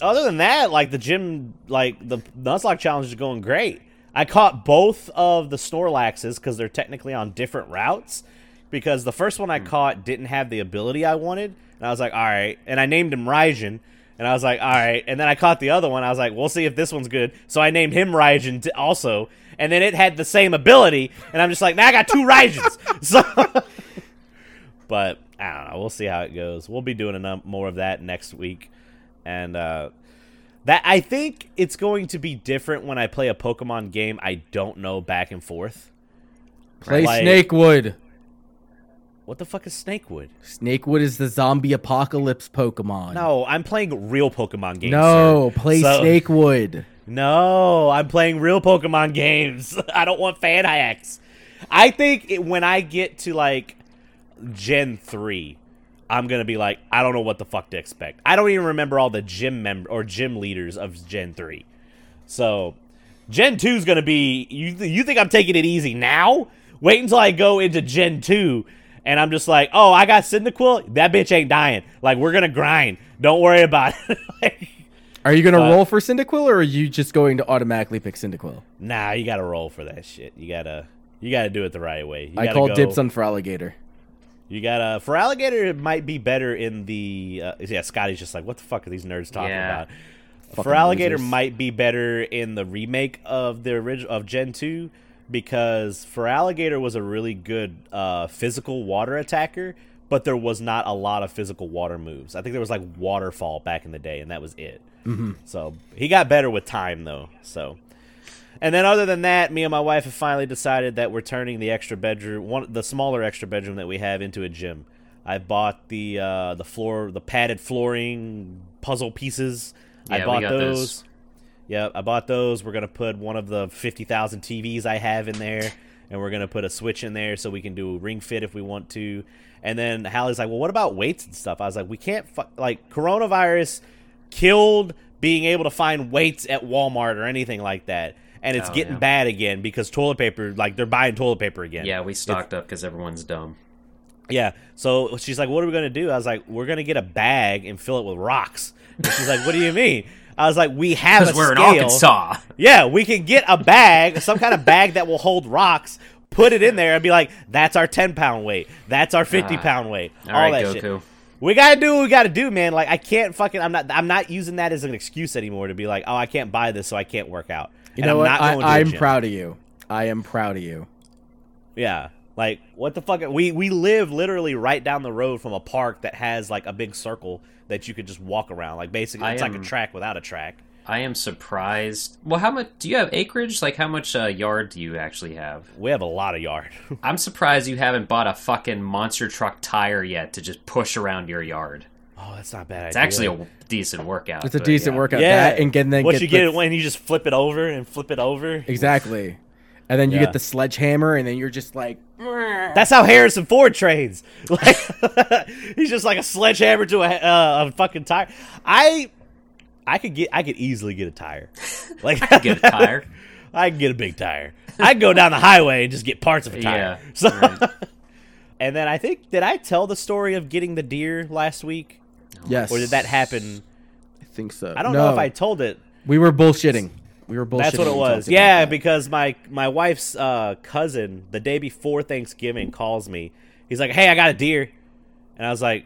other than that, like the gym, like the Nuzlocke challenge is going great. I caught both of the Snorlaxes because they're technically on different routes. Because the first one I caught didn't have the ability I wanted, and I was like, all right. And I named him Raijin, and I was like, all right. And then I caught the other one. I was like, we'll see if this one's good. So I named him Raijin t- also, and then it had the same ability, and I'm just like, now I got two Raijins. *laughs* so, but I don't know. We'll see how it goes. We'll be doing enough more of that next week, and uh, that I think it's going to be different when I play a Pokemon game I don't know back and forth. Play Like- Snakewood. What the fuck is Snakewood? Snakewood is the zombie apocalypse Pokemon. No, I'm playing real Pokemon games. No, sir. play So- Snakewood. *laughs* No, I'm playing real Pokemon games. *laughs* I don't want fan hacks. I think it, when I get to like Gen 3, I'm going to be like, I don't know what the fuck to expect. I don't even remember all the gym member or gym leaders of Gen 3. So, Gen 2 is going to be you you think I'm taking it easy now? Wait until I go into Gen 2 and I'm just like, "Oh, I got Cyndaquil. That bitch ain't dying. Like we're going to grind. Don't worry about it." *laughs* Like, Are you gonna But- roll for Cyndaquil, or are you just going to automatically pick Cyndaquil? Nah, you gotta roll for that shit. You gotta, you gotta do it the right way. You I call go- dibs on for You got a Feraligatr. It might be better in the. Uh, yeah, Scotty's just like, what the fuck are these nerds talking Yeah. about? Fucking Feraligatr losers. might be better in the remake of the original of Gen two because Feraligatr was a really good uh, physical water attacker, but there was not a lot of physical water moves. I think there was like waterfall back in the day, and that was it. Mm-hmm. So he got better with time though. So. And then, other than that, me and my wife have finally decided that we're turning the extra bedroom, one the smaller extra bedroom that we have, into a gym. I bought the uh, the floor, the padded flooring puzzle pieces. Yeah, I we bought got those. those. Yep, I bought those. We're gonna put one of the fifty thousand TVs I have in there, *laughs* and we're gonna put a switch in there so we can do ring fit if we want to. And then Hallie's like, "Well, what about weights and stuff?" I was like, "We can't fu- like coronavirus killed being able to find weights at Walmart or anything like that." And it's Oh, getting yeah. bad again because toilet paper, like they're buying toilet paper again. Yeah, we stocked up because everyone's dumb. Yeah. So she's like, "What are we gonna do?" I was like, "We're gonna get a bag and fill it with rocks." And she's like, "What do you mean?" I was like, "We have a we're in scale. Arkansas. Yeah, we can get a bag, some kind of bag that will hold rocks." Put it in there and be like, "That's our ten pound weight. That's our fifty Ah. pound weight. All All, right, that shit. Goku. We gotta do what we gotta do, man. Like I can't fucking. I'm not. I'm not using that as an excuse anymore to be like, oh, I can't buy this, so I can't work out. You know I'm what? Not going to a I, I'm gym. proud of you. I am proud of you. Yeah. Like what the fuck? We we live literally right down the road from a park that has like a big circle that you could just walk around. Like basically, I it's like a track without a track. I am surprised. Well, how much do you have acreage? Like, how much uh, yard do you actually have? We have a lot of yard. *laughs* I'm surprised you haven't bought a fucking monster truck tire yet to just push around your yard. Oh, that's not bad. It's actually a decent workout. It's a decent yeah. workout. yeah. That and get, then what get you the- get it when you just flip it over and flip it over. exactly, and then you Yeah. get the sledgehammer, and then you're just like, That's how Harrison Ford trains. *laughs* Like *laughs* he's just like a sledgehammer to a, uh, a fucking tire. I I could get I could easily get a tire. *laughs* Like I Get a tire. I can get a big tire. I can go down the highway and just get parts of a tire. Yeah, So, right. and then I think did I tell the story of getting the deer last week, yes, or did that happen? I think so. I don't No. know if I told it. We were bullshitting. We were bullshitting. That's what it was. Yeah, because my my wife's uh, cousin the day before Thanksgiving calls me. He's like, "Hey, I got a deer," and I was like,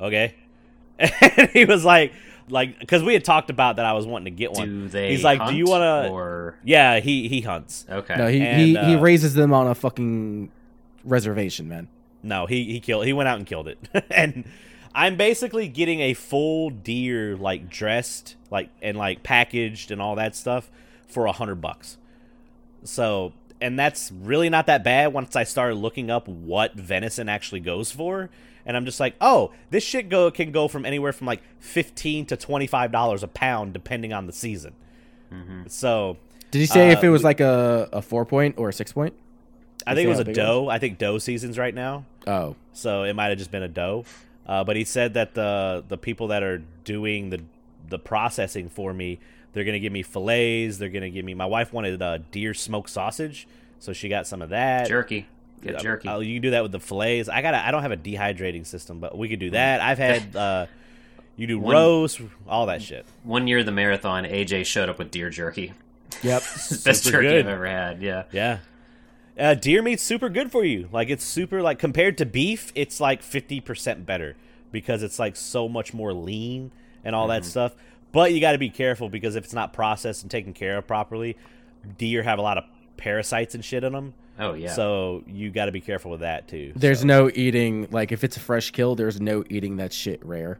"Okay." *laughs* And he was like, like because we had talked about that I was wanting to get one. Do they? He's like, "Do you want to?" Or Yeah, he he hunts. okay. no, he And, he, he uh, raises them on a fucking reservation, man. No, he he killed. He went out and killed it. *laughs* and I'm basically getting a full deer, like dressed, like and like packaged and all that stuff for a hundred bucks. So, and that's really not that bad once I started looking up what venison actually goes for. And I'm just like, oh, this shit go can go from anywhere from like fifteen to twenty five dollars a pound, depending on the season. So Did he say Uh, if it was we- like a, a four point or a six point? I think it was a big it doe. I think doe season's right now. Oh, so it might have just been a doe. Uh, but he said that the the people that are doing the the processing for me, they're gonna give me fillets. They're gonna give me. My wife wanted uh, deer smoked sausage, so she got some of that. jerky. Get jerky. uh, you can do that with the fillets. I got. I don't have a dehydrating system, but we could do that. I've had. *laughs* Uh, you do One- roast, all that shit. One year, of the marathon, AJ showed up with deer jerky. yep. *laughs* Best jerky good. I've ever had. Yeah. Yeah. Uh, deer meat's super good for you. Like it's super like compared to beef, it's like fifty percent better because it's like so much more lean and all that stuff. But you got to be careful because if it's not processed and taken care of properly, deer have a lot of parasites and shit in them. Oh yeah. So you got to be careful with that too. There's So- no eating like if it's a fresh kill. There's no eating that shit rare.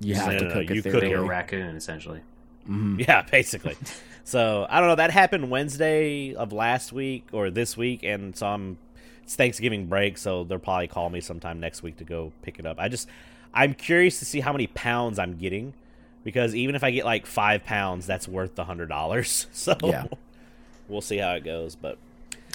You have No, to no, no, cook you it. cook Bigger thoroughly. raccoon, essentially. Mhm. Yeah, *laughs* basically. so I don't know. That happened Wednesday of last week or this week, and so I'm. It's Thanksgiving break, so they'll probably call me sometime next week to go pick it up. I just, I'm curious to see how many pounds I'm getting, because even if I get like five pounds, that's worth the hundred dollars. *laughs* So Yeah. we'll see how it goes. But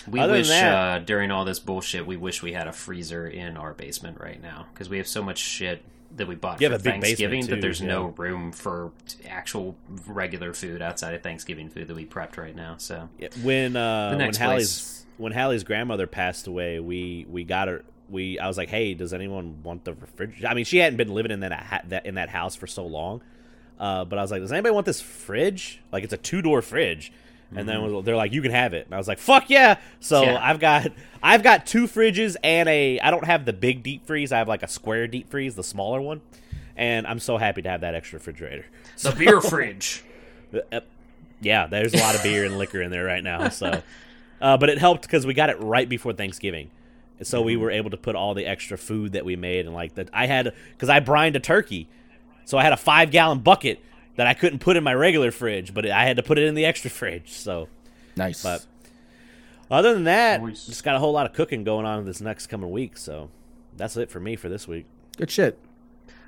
We Other wish that- uh, during all this bullshit, we wish we had a freezer in our basement right now because we have so much shit that we bought You for have a big basement, Thanksgiving that there's no room for actual regular food outside of Thanksgiving food that we prepped right now. So Yeah, when uh, when Hallie's when Hallie's grandmother passed away, we we got her. We I was like, hey, does anyone want the refrigerator? I mean, she hadn't been living in that, ha- that in that house for so long, uh, but I was like, does anybody want this fridge? Like, it's a two door fridge. And then they're like, "You can have it." And I was like, "Fuck yeah!" So Yeah. I've got I've got two fridges and a. I don't have the big deep freeze. I have like a square deep freeze, the smaller one, and I'm so happy to have that extra refrigerator. the beer *laughs* fridge. Uh, yeah, there's a lot of beer and liquor in there right now. So, *laughs* uh, but it helped because we got it right before Thanksgiving, so we were able to put all the extra food that we made and like that. I had because I brined a turkey, so I had a five gallon bucket that I couldn't put in my regular fridge, but I had to put it in the extra fridge. So, Nice. but other than that, Nice. just got a whole lot of cooking going on this next coming week. So that's it for me for this week. Good shit.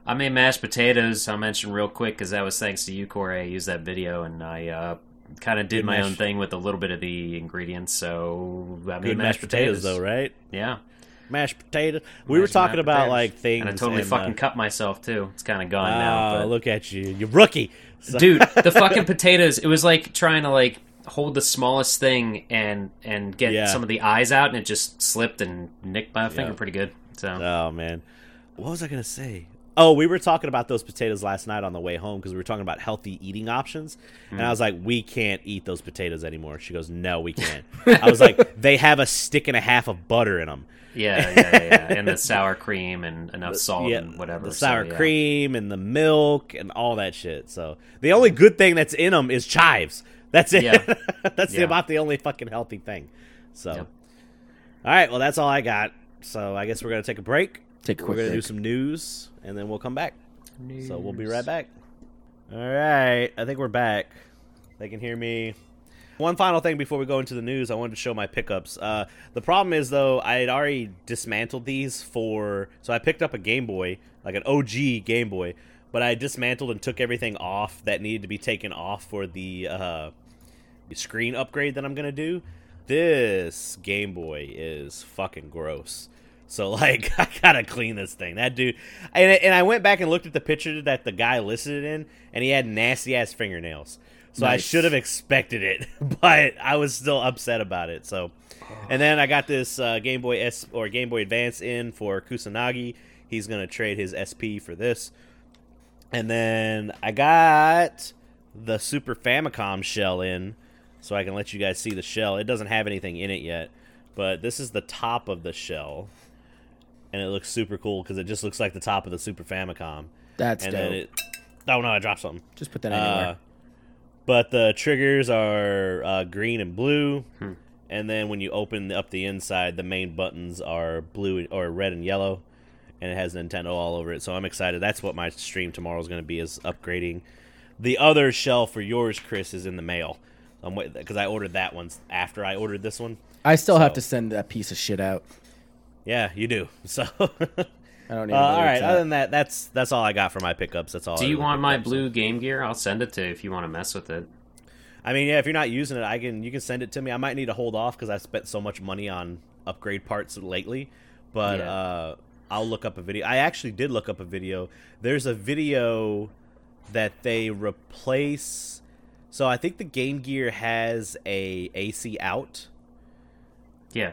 I made mashed potatoes. I'll mention real quick because that was thanks to you, Corey. I used that video and I uh, kind of did Good my mash- own thing with a little bit of the ingredients. So I made Good mashed potatoes, though, right? Yeah. Mashed potatoes. We were talking about like things. And I totally and, fucking uh, cut myself too. It's kind of gone Oh, now. But... look at you, you rookie, So- dude the *laughs* fucking potatoes it was like trying to like hold the smallest thing and and get Yeah. some of the eyes out and it just slipped and nicked my finger pretty good so Oh man, what was I gonna say? Oh, we were talking about those potatoes last night on the way home because we were talking about healthy eating options, and I was like, "We can't eat those potatoes anymore." She goes, "No, we can't." *laughs* I was like, "They have a stick and a half of butter in them, yeah yeah yeah, yeah. *laughs* and the sour cream and enough salt yeah, and whatever the so, sour yeah. cream and the milk and all that shit." So the only good thing that's in them is chives. That's it. Yeah. *laughs* that's Yeah. about the only fucking healthy thing. So, Yep. all right, well, that's all I got. So I guess we're gonna take a break. Take a We're gonna do some news, and then we'll come back. So we'll be right back. All right, I think we're back. They can hear me. One final thing before we go into the news, I wanted to show my pickups. Uh, the problem is though, I had already dismantled these for. So I picked up a Game Boy, like an OG Game Boy, but I dismantled and took everything off that needed to be taken off for the uh, screen upgrade that I'm gonna do. This Game Boy is fucking gross. So *laughs* like I gotta clean this thing. That dude, and and I went back and looked at the picture that the guy listed it in, and he had nasty ass fingernails. So I should have expected it, *laughs* but I was still upset about it. So, and then I got this uh, Game Boy S or Game Boy Advance in for Kusanagi. He's gonna trade his SP for this, and then I got the Super Famicom shell in, so I can let you guys see the shell. It doesn't have anything in it yet, but this is the top of the shell, and it looks super cool because it just looks like the top of the Super Famicom. That's and dope. then it. Oh no! I dropped something. Just put that anywhere. Uh, but the triggers are uh, green and blue, Hmm. and then when you open up the inside, the main buttons are blue or red and yellow, and it has Nintendo all over it. So I'm excited. That's what my stream tomorrow is going to be: is upgrading. The other shell for yours, Chris, is in the mail. I'm waiting because I ordered that one after I ordered this one. I still have to send that piece of shit out. Yeah, you do. *laughs* So, I don't even. uh, know all where right. it's Other than that, that's that's all I got for my pickups. That's all. do I you really want my up, so- blue game gear i'll send it to you if you want to mess with it I mean, yeah, if you're not using it, I can you can send it to me. I might need to hold off because I spent so much money on upgrade parts lately, but Yeah. uh, I'll look up a video. I actually did look up a video. There's a video that they replace. So I think the Game Gear has a AC out. yeah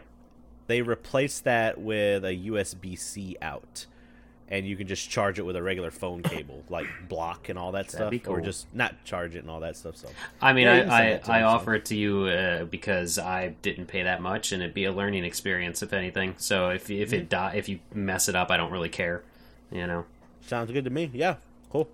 They replace that with a USB C out. And you can just charge it with a regular phone *coughs* cable, like block and all that stuff, be or just not charge it and all that stuff. So I mean, Yeah, you can send I, I, I offer it to you uh, because I didn't pay that much, and it'd be a learning experience, if anything. So if if Mm-hmm. it die, if you mess it up, I don't really care. You know, sounds good to me. Yeah, cool.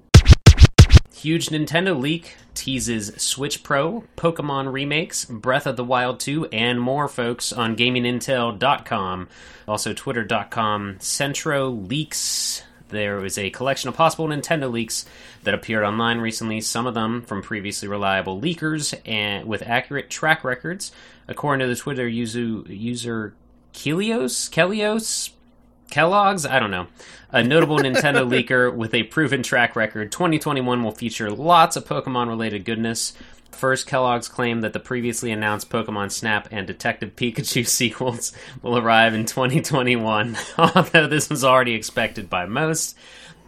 Huge Nintendo leak teases Switch Pro, Pokemon remakes, Breath of the Wild 2, and more, folks, on GamingIntel.com, also Twitter.com. Centro leaks. There was a collection of possible Nintendo leaks that appeared online recently, some of them from previously reliable leakers and with accurate track records. According to the Twitter user, user Kelios, Kelios, Kellogg's? I don't know. A notable Nintendo *laughs* leaker with a proven track record. 2021 will feature lots of Pokemon related goodness. First, Kellogg's claimed that the previously announced Pokemon Snap and Detective Pikachu *laughs* sequels will arrive in 2021, *laughs* although this was already expected by most.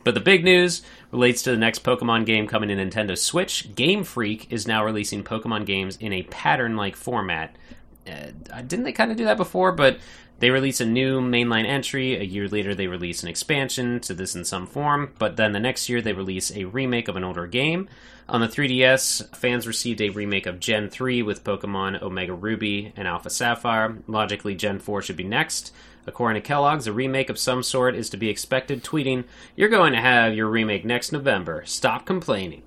But the big news relates to the next Pokemon game coming to Nintendo Switch. Game Freak is now releasing Pokemon games in a pattern like format. Uh, didn't they kind of do that before? But they release a new mainline entry. A year later, they release an expansion to this in some form. But then the next year, they release a remake of an older game. On the 3DS, fans received a remake of Gen 3 with Pokemon Omega Ruby and Alpha Sapphire. Logically, Gen 4 should be next. According to Kellogg's, a remake of some sort is to be expected, tweeting, You're going to have your remake next November. Stop complaining.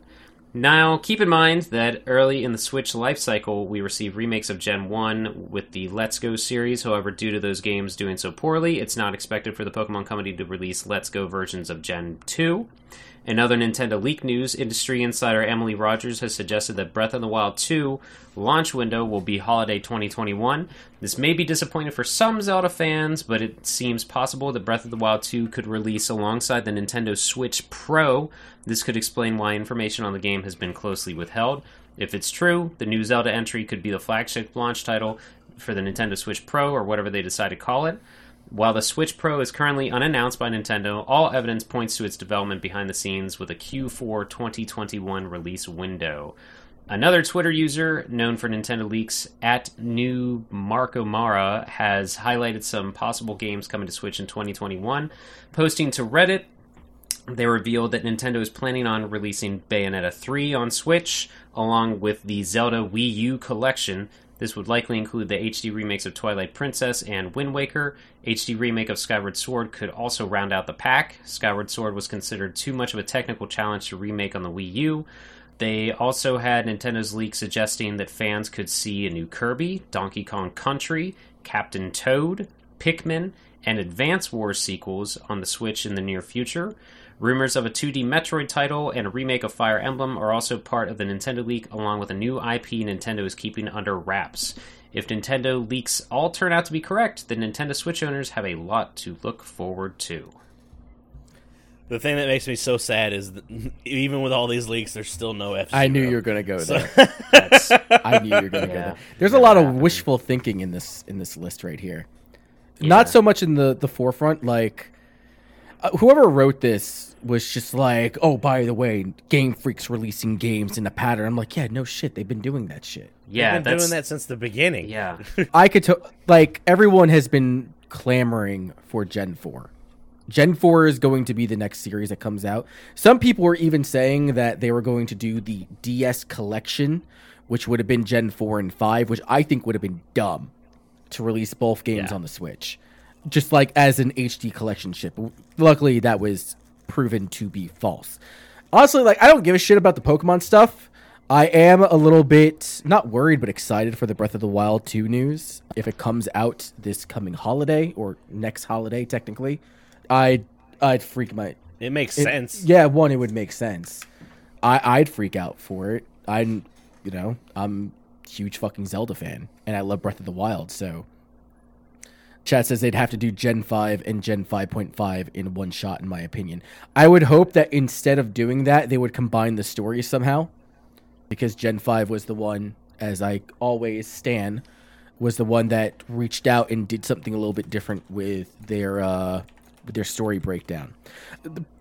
Now, keep in mind that early in the Switch lifecycle, we received remakes of Gen 1 with the Let's Go series. However, due to those games doing so poorly, it's not expected for the Pokemon Company to release Let's Go versions of Gen 2. In other Nintendo leak news, industry insider Emily Rogers has suggested that Breath of the Wild 2 launch window will be holiday 2021. This may be disappointing for some Zelda fans, but it seems possible that Breath of the Wild 2 could release alongside the Nintendo Switch Pro. This could explain why information on the game has been closely withheld. If it's true, the new Zelda entry could be the flagship launch title for the Nintendo Switch Pro or whatever they decide to call it. While the Switch Pro is currently unannounced by Nintendo, all evidence points to its development behind the scenes with a Q4 2021 release window. Another Twitter user known for Nintendo leaks at New Marco Mara has highlighted some possible games coming to Switch in 2021. Posting to Reddit, they revealed that Nintendo is planning on releasing Bayonetta 3 on Switch, along with the Zelda Wii U collection. This would likely include the HD remakes of Twilight Princess and Wind Waker. HD remake of Skyward Sword could also round out the pack. Skyward Sword was considered too much of a technical challenge to remake on the Wii U. They also had Nintendo's leak suggesting that fans could see a new Kirby, Donkey Kong Country, Captain Toad, Pikmin, and Advance Wars sequels on the Switch in the near future. Rumors of a 2D Metroid title and a remake of Fire Emblem are also part of the Nintendo leak, along with a new IP Nintendo is keeping under wraps. If Nintendo leaks all turn out to be correct, then Nintendo Switch owners have a lot to look forward to. The thing that makes me so sad is that *laughs* even with all these leaks, there's still no F. I knew you were gonna go there. *laughs* That's, I knew you were gonna go there. There's a lot of wishful thinking in this in this list right here. Not so much in the the forefront. Like uh, whoever wrote this was just like, oh, by the way, Game Freak's releasing games in a pattern. I'm like, yeah, no shit, they've been doing that shit. yeah, I've been that's doing that since the beginning. yeah. *laughs* I could to- like everyone has been clamoring for Gen 4. Gen 4 is going to be the next series that comes out. Some people were even saying that they were going to do the DS collection, which would have been Gen 4 and 5, which I think would have been dumb to release both games Yeah. on the Switch. Just like as an HD collection ship. Luckily that was proven to be false. Honestly, like I don't give a shit about the Pokemon stuff. I am a little bit not worried but excited for the Breath of the Wild 2 news. If it comes out this coming holiday or next holiday technically, I'd I'd freak my It makes it- sense. Yeah, one, it would make sense. I I'd freak out for it. I'm, you know, I'm a huge fucking Zelda fan, and I love Breath of the Wild. So, chat says they'd have to do Gen five and Gen five point five in one shot, in my opinion. I would hope that instead of doing that, they would combine the stories somehow, because Gen five was the one, as I always stan, was the one that reached out and did something a little bit different with their uh their story breakdown.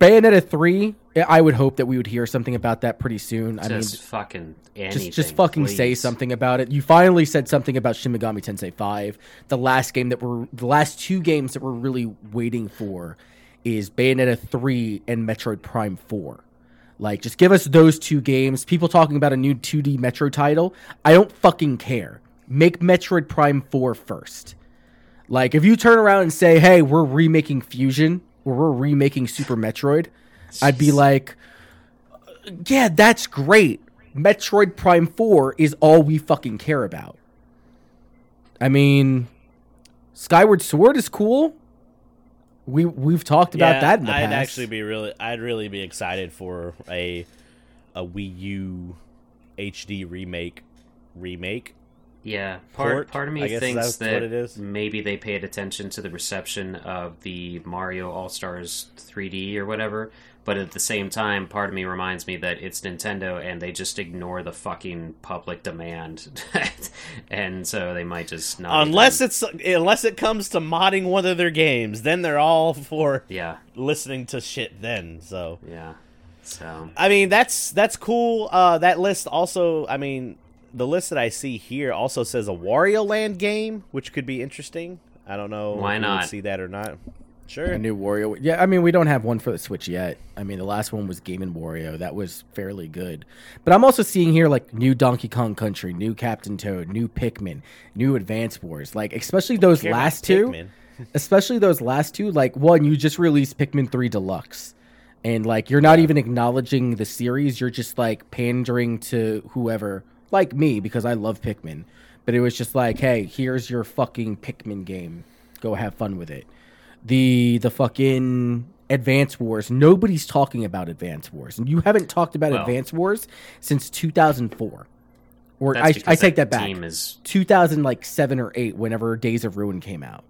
Bayonetta 3, I would hope that we would hear something about that pretty soon. I mean, Just fucking anything. just just fucking say something about it. You finally said something about Shin Megami Tensei 5. The last game that we're the last two games that we're really waiting for is Bayonetta 3 and Metroid Prime 4. Like just give us those two games. People talking about a new 2D Metro title. I don't fucking care. Make Metroid Prime 4 first. Like if you turn around and say, "Hey, we're remaking Fusion or we're remaking Super Metroid," I'd be like, "Yeah, that's great. Metroid Prime 4 is all we fucking care about." I mean, Skyward Sword is cool. We we've talked about Yeah, that in the I'd past. actually be really, I'd really be excited for a a Wii U HD remake remake. Yeah, part Port, part of me I thinks that what it is. maybe they paid attention to the reception of the Mario All Stars 3D or whatever, but at the same time, part of me reminds me that it's Nintendo and they just ignore the fucking public demand, *laughs* and so they might just not. Unless even- it's unless it comes to modding one of their games, then they're all for yeah, listening to shit. Then so. yeah. So I mean, that's that's cool. Uh, that list also, I mean, the list that I see here also says a Wario Land game, which could be interesting. I don't know Why if we would not? see that or not. Sure. a new Wario. Yeah, I mean, we don't have one for the Switch yet. I mean, the last one was Game and Wario. That was fairly good. But I'm also seeing here like new Donkey Kong Country, new Captain Toad, new Pikmin, new Advance Wars. Like especially those Care about last two. *laughs* Especially those last two like one you just released pikmin 3 deluxe and like you're not even acknowledging the series you're just like pandering to whoever like me because i love pikmin but it was just like hey here's your fucking pikmin game go have fun with it the the fucking Advance Wars. Nobody's talking about Advance Wars, and you haven't talked about Well- Advance Wars since 2004. Or I, I take that back. Team is 2000 like seven or eight, whenever Days of Ruin came out.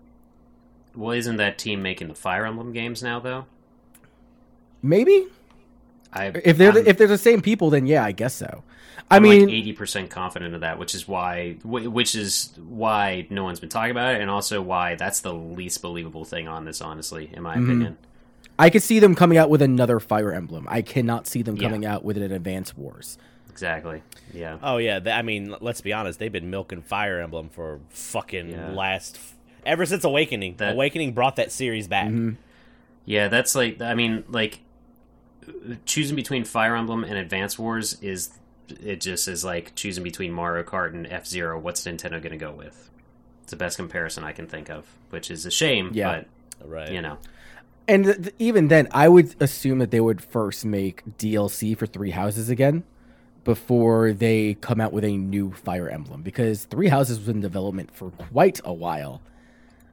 well, isn't that team making the Fire Emblem games now though? Maybe I if they're I'm- the, if they're the same people, then yeah, I guess so. I I'm mean, like eighty percent confident of that, which is why, which is why no one's been talking about it, and also why that's the least believable thing on this. Honestly, in my Mm-hmm. opinion, I could see them coming out with another Fire Emblem. I cannot see them Yeah. coming out with an Advance Wars. exactly. Yeah, Oh yeah, I mean, let's be honest. They've been milking Fire Emblem for fucking Yeah. last ever since Awakening. That- Awakening brought that series back. Mm-hmm. yeah. That's like, I mean, like choosing between Fire Emblem and Advance Wars is it just is like choosing between Mario Kart and F Zero. What's Nintendo going to go with? It's the best comparison I can think of, which is a shame. Yeah. Right. you know, And th- th- even then, I would assume that they would first make DLC for Three Houses again before they come out with a new Fire Emblem because Three Houses was in development for quite a while.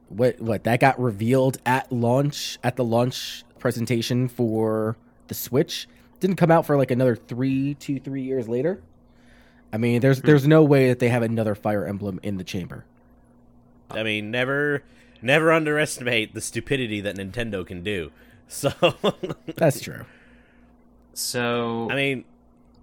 What what that got revealed at launch at the launch presentation for the Switch didn't come out for like another three, two, three years later. I mean, there's there's no way that they have another Fire Emblem in the chamber. I mean, never, never underestimate the stupidity that Nintendo can do. *laughs* So, That's true. so I mean,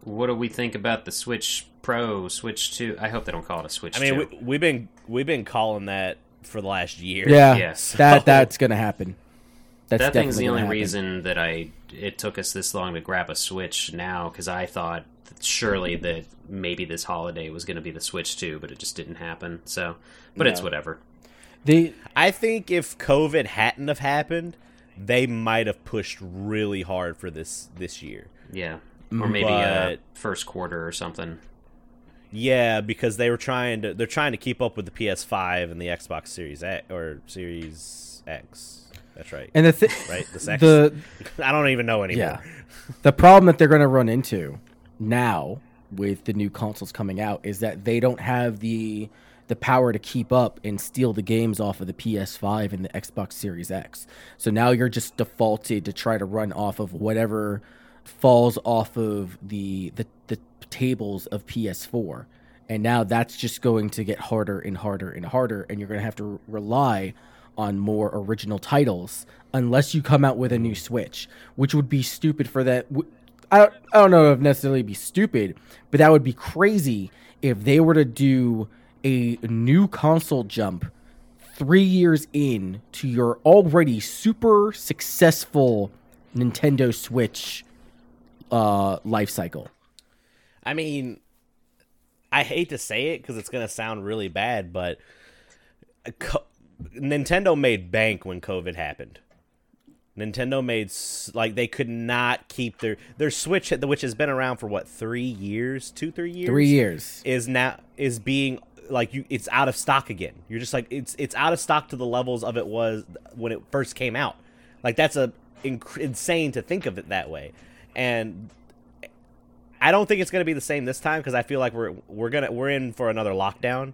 what do we think about the Switch Pro, Switch Two? I hope they don't call it a Switch I mean, 2. we, we've been we've been calling that for the last year. Yeah, Yes. that *laughs* that's gonna happen. That's that thing's definitely the only happen. reason that I it took us this long to grab a Switch now because I thought that surely that maybe this holiday was going to be the Switch too, but it just didn't happen. So, but it's whatever. They I think if COVID hadn't have happened, they might have pushed really hard for this this year. Yeah, or maybe uh, But- first quarter or something. Yeah, because they were trying to they're trying to keep up with the PS5 and the Xbox Series X or Series X. That's right. and the th- right? The sex. the *laughs* I don't even know anymore. yeah, the problem that they're gonna run into now with the new consoles coming out is that they don't have the the power to keep up and steal the games off of the PS5 and the Xbox Series X. So now you're just defaulted to try to run off of whatever falls off of the the, the tables of PS4. And now that's just going to get harder and harder and harder and you're going to have to rely on more original titles unless you come out with a new Switch, which would be stupid for that I don't, I don't know if necessarily be stupid, but that would be crazy if they were to do a new console jump three years in to your already super successful Nintendo Switch uh, life cycle. I mean, I hate to say it because it's gonna sound really bad, but Nintendo made bank when COVID happened. Nintendo made like they could not keep their their Switch, which has been around for what three years, two three years, Three years. is now is being like you it's out of stock again. You're just like it's it's out of stock to the levels of it was when it first came out. Like that's a inc- insane to think of it that way. And I don't think it's going to be the same this time because I feel like we're we're to we're in for another lockdown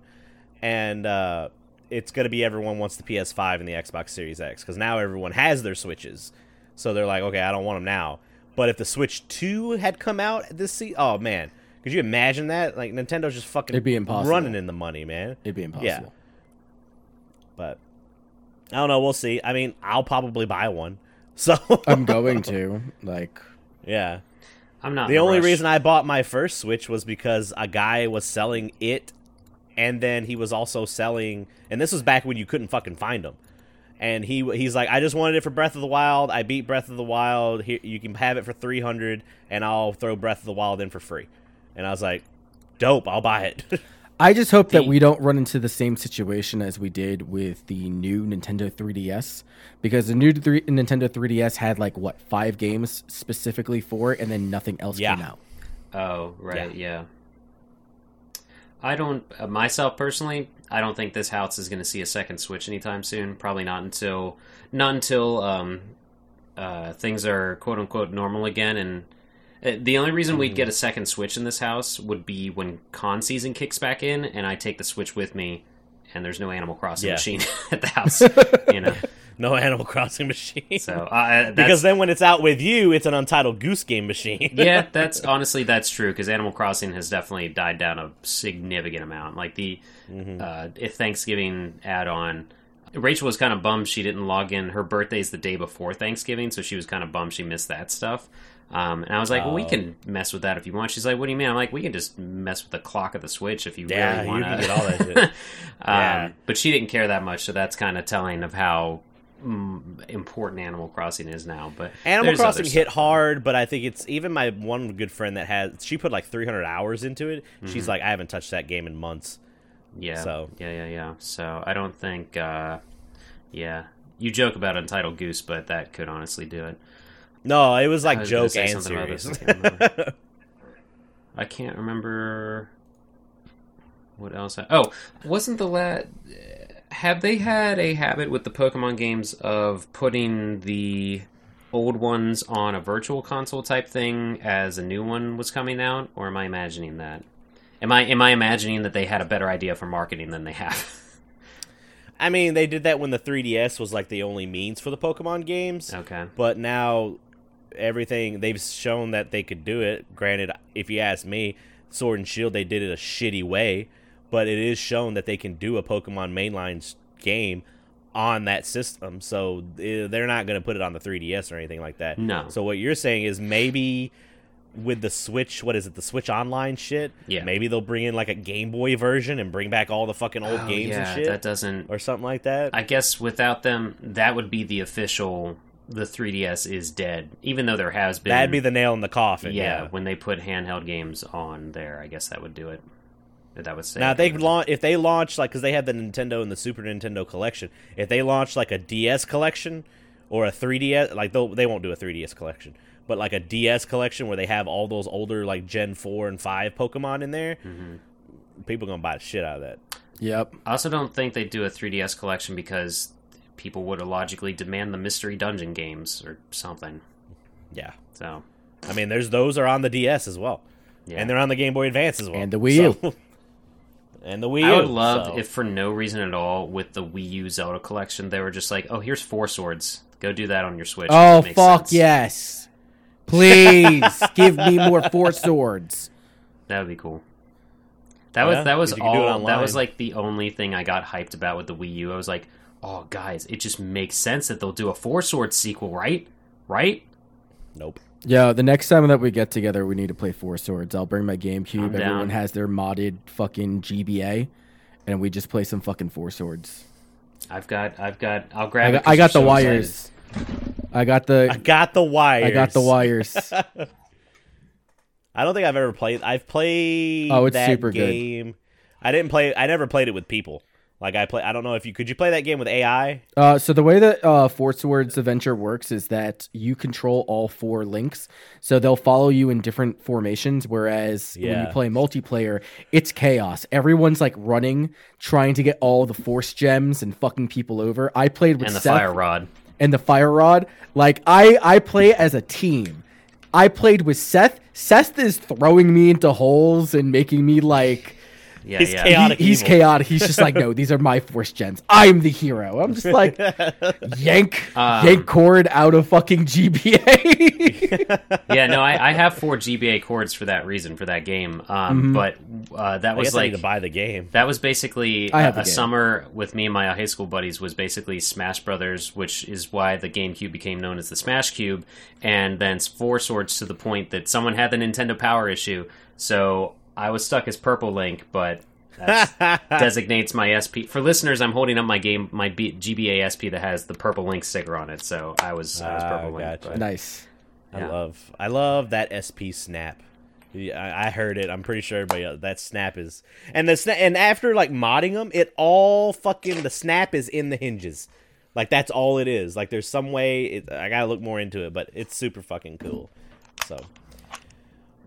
and uh it's going to be everyone wants the PS5 and the Xbox Series X cuz now everyone has their Switches. So they're like, "Okay, I don't want them now." But if the Switch 2 had come out this se- oh man, could you imagine that? Like Nintendo's just fucking It'd be impossible. running in the money, man. It'd be impossible. Yeah. But I don't know. We'll see. I mean, I'll probably buy one. *laughs* So I'm going to like yeah. I'm not. The only rush. reason I bought my first Switch was because a guy was selling it, and then he was also selling. And this was back when you couldn't fucking find them. And he he's like, I just wanted it for Breath of the Wild. I beat Breath of the Wild. Here you can have it for three hundred, and I'll throw Breath of the Wild in for free. And I was like, dope. I'll buy it. *laughs* I just hope that we don't run into the same situation as we did with the new Nintendo 3DS because the new three, Nintendo 3DS had like what five games specifically for it, and then nothing else Yeah. came out. Oh, right, yeah. I don't uh, myself personally. I don't think this house is going to see a second Switch anytime soon. Probably not until not until um, uh, things are quote unquote normal again. And uh, the only reason we'd get a second Switch in this house would be when con season kicks back in, and I take the Switch with me, and there's no Animal Crossing Yeah. machine *laughs* at the *laughs* house. you know, No *laughs* Animal Crossing machine. So uh, that's, because then when it's out with you, it's an Untitled Goose Game machine. *laughs* yeah, *laughs* that's honestly that's true because Animal Crossing has definitely died down a significant amount. Like the Mm-hmm. uh, if Thanksgiving add-on, Rachel was kind of bummed she didn't log in. Her birthday's the day before Thanksgiving, so she was kind of bummed she missed that stuff. Um, and I was like, well, we Oh. can mess with that if you want. She's like, what do you mean? I'm like, we can just mess with the clock of the Switch if you Yeah, really want to get all that shit. um, Yeah. But she didn't care that much, so that's kind of telling of how important Animal Crossing is now. But Animal Crossing stuff. hit hard, but I think it's even my one good friend that has she put like 300 hours into it. She's like, I haven't touched that game in months. Yeah. So- yeah, yeah, yeah. So I don't think. Uh, yeah, you joke about Untitled Goose, but that could honestly do it. No, it was like was joke and serious. I can't remember. I can't remember what else. I, oh, wasn't the la Have they had a habit with the Pokemon games of putting the old ones on a virtual console type thing as a new one was coming out, or am I imagining that? Am I am I imagining that they had a better idea for marketing than they have? *laughs* I mean, they did that when the 3DS was like the only means for the Pokemon games. okay. But now everything they've shown that they could do it. Granted, if you ask me, Sword and Shield they did it a shitty way, but it is shown that they can do a Pokemon mainline game on that system. So eh, they're not going to put it on the 3DS or anything like that. No. So what you're saying is maybe with the Switch, what is it, the Switch Online shit? Yeah. Maybe they'll bring in like a Game Boy version and bring back all the fucking old Oh, games yeah, and shit, that doesn't or something like that. I guess without them, that would be the official. The 3DS is dead, even though there has been. That'd be the nail in the coffin. yeah, yeah. When they put handheld games on there, I guess that would do it. That would say. Now if they launch if they launch like because they have the Nintendo and the Super Nintendo collection. If they launch like a DS collection or a 3DS, like they'll, they won't do a 3DS collection, but like a DS collection where they have all those older like Gen 4 and 5 Pokemon in there, mm-hmm. people gonna buy the shit out of that. Yep. I also don't think they do a 3DS collection because people would logically demand the mystery dungeon games or something. Yeah, So I mean, there's those are on the DS as well, yeah, and they're on the Game Boy Advance as well, And the Wii U. So- *laughs* and the Wii U. I would love so- if for no reason at all with the Wii U Zelda collection they were just like, oh, here's four swords. Go do that on your Switch. Oh fuck sense. yes! *laughs* Please give me more four swords. That would be cool. That Oh, was that was 'Cause you can do it all. That was like the only thing I got hyped about with the Wii U. I was like, oh guys, it just makes sense that they'll do a four sword sequel, right? Right? Nope. Yeah, the next time that we get together, we need to play Four Swords. I'll bring my GameCube. I'm Everyone down. has their modded fucking GBA, and we just play some fucking Four Swords. I've got I've got I'll I grab. it got, 'cause I got the so wires. I got the I got the wires. I got the wires. *laughs* I don't think I've ever played. I've played. Oh, it's that super good. game. I didn't play. I never played it with people. Like I play. I don't know if you could. You play that game with AI? Uh, so the way that uh, Four Swords Adventure works is that you control all four links, so they'll follow you in different formations. Whereas when you Yeah. play multiplayer, it's chaos. Everyone's like running, trying to get all the Force gems and fucking people over. I played with And the Seth fire rod. and the Fire Rod. Like I, I play as a team. I played with Seth. Seth is throwing me into holes and making me like. Yeah, He's yeah. chaotic. He- he's evil. chaotic. He's just like, no, *laughs* these are my force gems. I'm the hero. I'm just like, *laughs* yank, Um, yank cord out of fucking GBA. *laughs* yeah, no, I, I have four GBA cords for that reason for that game. Um, but uh, that I was guess I need like to buy the game. That was basically I have a, the a summer with me and my high school buddies was basically Smash Brothers, which is why the GameCube became known as the Smash Cube, and then Four Swords to the point that someone had the Nintendo Power issue. So I was stuck as Purple Link, but that *laughs* designates my SP. For listeners, I'm holding up my game, my B, GBA SP that has the Purple Link sticker on it. So I was, I was Ah, Purple Link. gotcha. but- nice. I love. I love that SP snap. Yeah, I, I heard it. I'm pretty sure everybody else, that snap is and the sna- and after like modding them, it all fucking the snap is in the hinges. Like that's all it is. Like there's some way. It, I gotta look more into it, but it's super fucking cool. So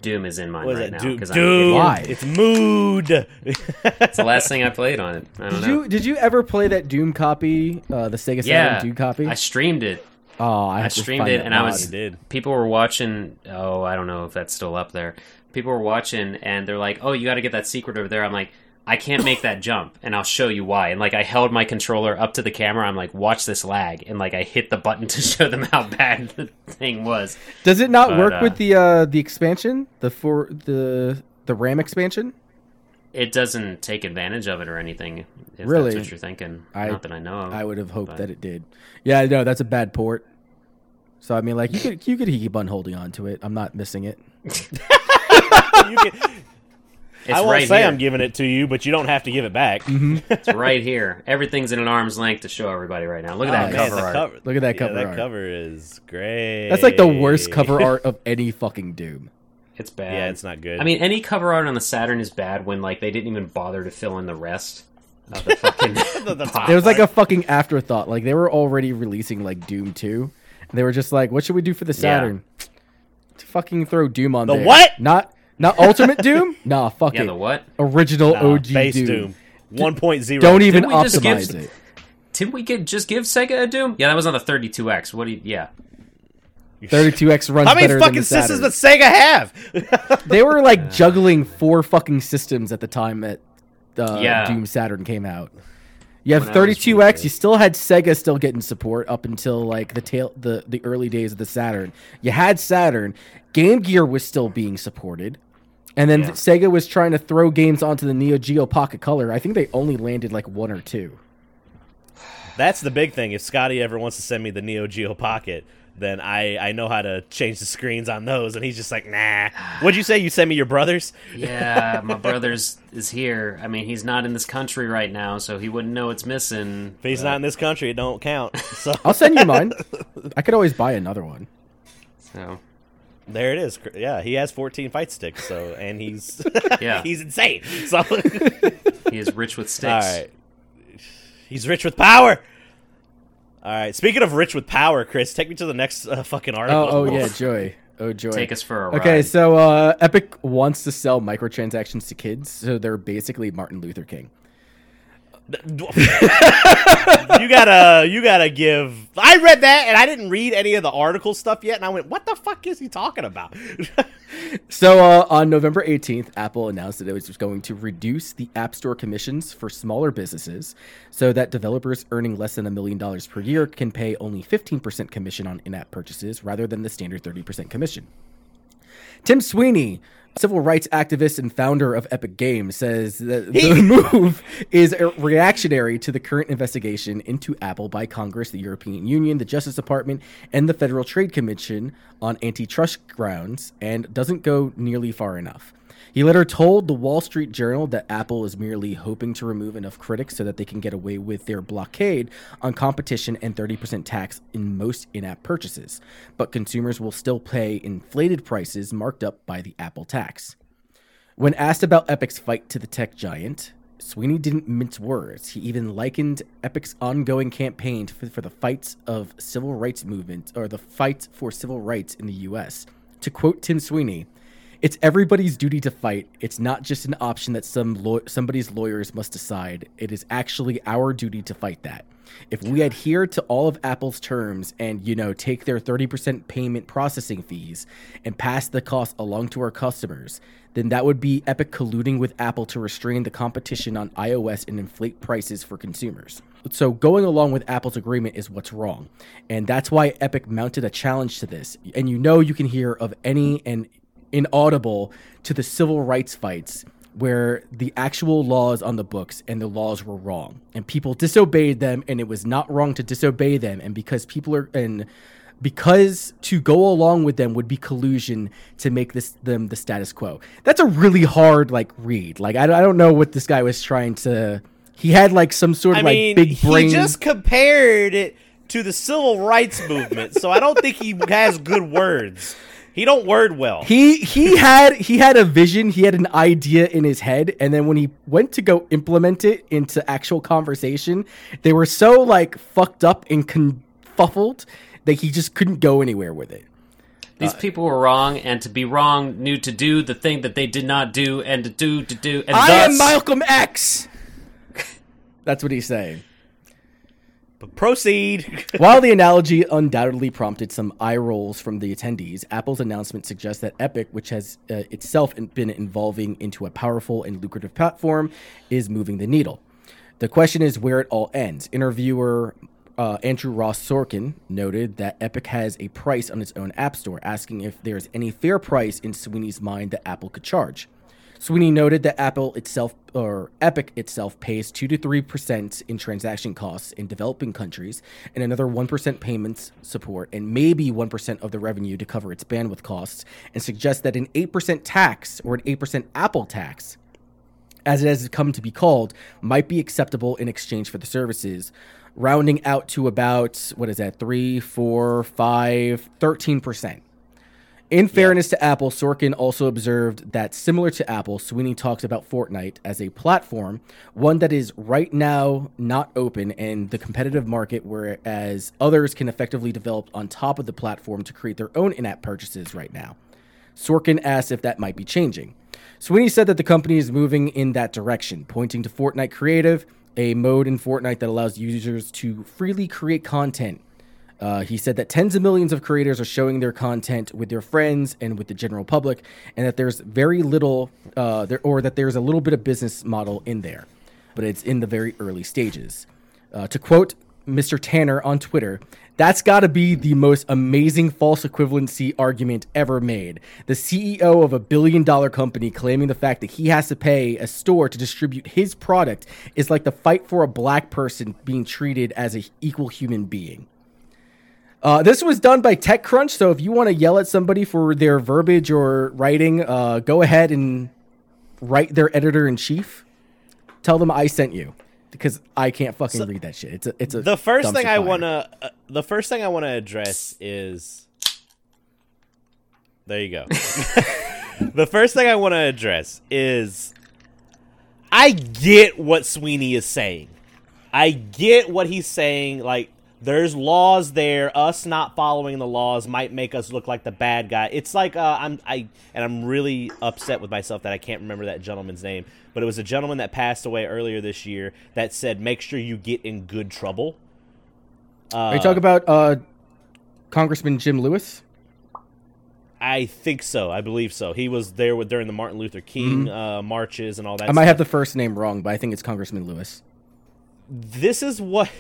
Doom is in mine what is right it? now Dude, because dude, Why? it's mood. it's the last thing I played on it. I don't Did know. you did you ever play that Doom copy, uh, the Sega Saturn Doom copy? I streamed it. oh, I, I streamed it that and I was You did. people were watching oh i don't know if that's still up there people were watching and they're like oh you got to get that secret over there i'm like I can't make that jump, and I'll show you why. And like I held my controller up to the camera, I'm like, watch this lag, and like I hit the button *laughs* to show them how bad *laughs* the thing was. Does it not But, work uh, with the uh, the expansion, the for the the RAM expansion? It doesn't take advantage of it or anything. If Really? that's what you're thinking. I- Not that I know of. I would have hoped but- that it did. Yeah, no, that's a bad port. So I mean, like you could you could keep on holding on to it. I'm not missing it. *laughs* You can, It's I won't right say here. I'm giving it to you, but you don't have to give it back. Mm-hmm. *laughs* It's right here. Everything's in an arm's length to show everybody right now. Look at Oh, that man, cover art. cover- Look at that yeah, cover that art. cover is great. That's like the worst cover *laughs* art of any fucking Doom. It's bad. Yeah, it's not good. I mean, any cover art on the Saturn is bad when like they didn't even bother to fill in the rest of the *laughs* fucking. The- the top It was like a fucking afterthought. Like they were already releasing like Doom 2. And they were just like, what should we do for the Saturn? To fucking throw Doom on The there. what? Not not Ultimate *laughs* Doom? Nah, fuck yeah, it. the what? Original Nah, OG base Doom. Doom. 1.0. Don't even Didn't we just give- optimize it. Didn't we get just give Sega a Doom? Yeah, that was on the 32X. What do you? Yeah, 32X runs How many better fucking than the systems Saturn. does Sega have? *laughs* They were like juggling four fucking systems at the time that uh, Yeah. Doom Saturn came out. You have When I was 32X. You still had Sega still getting support up until like the tail the the early days of the Saturn. You had Saturn. Game Gear was still being supported. And then Yeah. Sega was trying to throw games onto the Neo Geo Pocket Color. I think they only landed like one or two. That's the big thing. If Scotty ever wants to send me the Neo Geo Pocket, then I, I know how to change the screens on those. And he's just like, nah. What'd you say? You send me your brothers? yeah. my brother's is here. I mean, he's not in this country right now, so he wouldn't know it's missing. If he's not in this country, it don't count. *laughs* So I'll send you mine. I could always buy another one. So there it is. Yeah, he has 14 fight sticks. So and he's *laughs* Yeah. *laughs* he's insane. So he is rich with sticks. right, he's rich with power. All right. Speaking of rich with power, Chris, take me to the next uh, fucking article. Oh, oh yeah, *laughs* joy. Oh joy. Take us for a ride. Okay, so uh, Epic wants to sell microtransactions to kids, so they're basically Martin Luther King. *laughs* you gotta you gotta give i read that and i didn't read any of the article stuff yet and i went what the fuck is he talking about *laughs* So uh, on November 18th, Apple announced that it was going to reduce the App Store commissions for smaller businesses so that developers earning less than a million dollars per year can pay only 15% commission on in app purchases rather than the standard 30% commission. Tim Sweeney, civil rights activist and founder of Epic Games, says that the *laughs* move is reactionary to the current investigation into Apple by Congress, the European Union, the Justice Department, and the Federal Trade Commission on antitrust grounds and doesn't go nearly far enough. He later told the Wall Street Journal that Apple is merely hoping to remove enough critics so that they can get away with their blockade on competition and 30% tax in most in app purchases. But consumers will still pay inflated prices marked up by the Apple tax. When asked about Epic's fight to the tech giant, Sweeney didn't mince words. He even likened Epic's ongoing campaign for, the fights of civil rights movement or the fight for civil rights in the U.S. To quote Tim Sweeney, "It's everybody's duty to fight. It's not just an option that some law- somebody's lawyers must decide. It is actually our duty to fight that." If we adhere to all of Apple's terms and, you know, take their 30% payment processing fees and pass the cost along to our customers, then that would be Epic colluding with Apple to restrain the competition on iOS and inflate prices for consumers. So going along with Apple's agreement is what's wrong. And that's why Epic mounted a challenge to this. And you know you can hear of any and inaudible to the civil rights fights where the actual laws on the books and the laws were wrong. And people disobeyed them and it was not wrong to disobey them. And because people are and because to go along with them would be collusion to make this them the status quo. That's a really hard like read. Like i, I don't know what this guy was trying to he had like some sort i of like mean big brain. he just compared it to the civil rights movement so i don't think he has good words he don't word well. He he *laughs* had he had a vision he had an idea in his head and then when he went to go implement it into actual conversation they were so like fucked up and confuffled that he just couldn't go anywhere with it. These uh, people were wrong, and to be wrong knew to do the thing that they did not do, and to do to do, and i thus am malcolm x! *laughs* That's what he's saying But proceed. *laughs* While the analogy undoubtedly prompted some eye rolls from the attendees, Apple's announcement suggests that Epic, which has uh, itself been evolving into a powerful and lucrative platform, is moving the needle. The question is where it all ends. Interviewer uh, Andrew Ross Sorkin noted that Epic has a price on its own App Store, asking if there's any fair price in Sweeney's mind that Apple could charge. Sweeney noted that Apple itself or Epic itself pays 2 to 3% in transaction costs in developing countries and another 1% payments support and maybe 1% of the revenue to cover its bandwidth costs and suggests that an 8% tax or an 8% Apple tax as it has come to be called might be acceptable in exchange for the services rounding out to about what is that 3 4 5 13% in fairness to Apple, Sorkin also observed that similar to Apple, Sweeney talks about Fortnite as a platform, one that is right now not open in the competitive market, whereas others can effectively develop on top of the platform to create their own in app purchases right now. Sorkin asked if that might be changing. Sweeney said that the company is moving in that direction, pointing to Fortnite Creative, a mode in Fortnite that allows users to freely create content uh, he said that tens of millions of creators are showing their content with their friends and with the general public, and that there's very little, uh, there, or that there's a little bit of business model in there, but it's in the very early stages. Uh, to quote Mr. Tanner on Twitter, that's got to be the most amazing false equivalency argument ever made. The CEO of a billion dollar company claiming the fact that he has to pay a store to distribute his product is like the fight for a black person being treated as an equal human being. Uh, this was done by TechCrunch, so if you want to yell at somebody for their verbiage or writing, uh, go ahead and write their editor in chief. Tell them I sent you because I can't fucking so, read that shit. It's a it's a the first thing I wanna uh, the first thing I wanna address is there you go. *laughs* the first thing I want to address is I get what Sweeney is saying. I get what he's saying. Like there's laws there. Us not following the laws might make us look like the bad guy. It's like uh, I'm I and I'm really upset with myself that I can't remember that gentleman's name. But it was a gentleman that passed away earlier this year that said, "Make sure you get in good trouble." Uh, Are you talking about uh, Congressman Jim Lewis? I think so. I believe so. He was there with, during the Martin Luther King mm-hmm. uh, marches and all that. I might have the first name wrong, but I think it's Congressman Lewis. This is what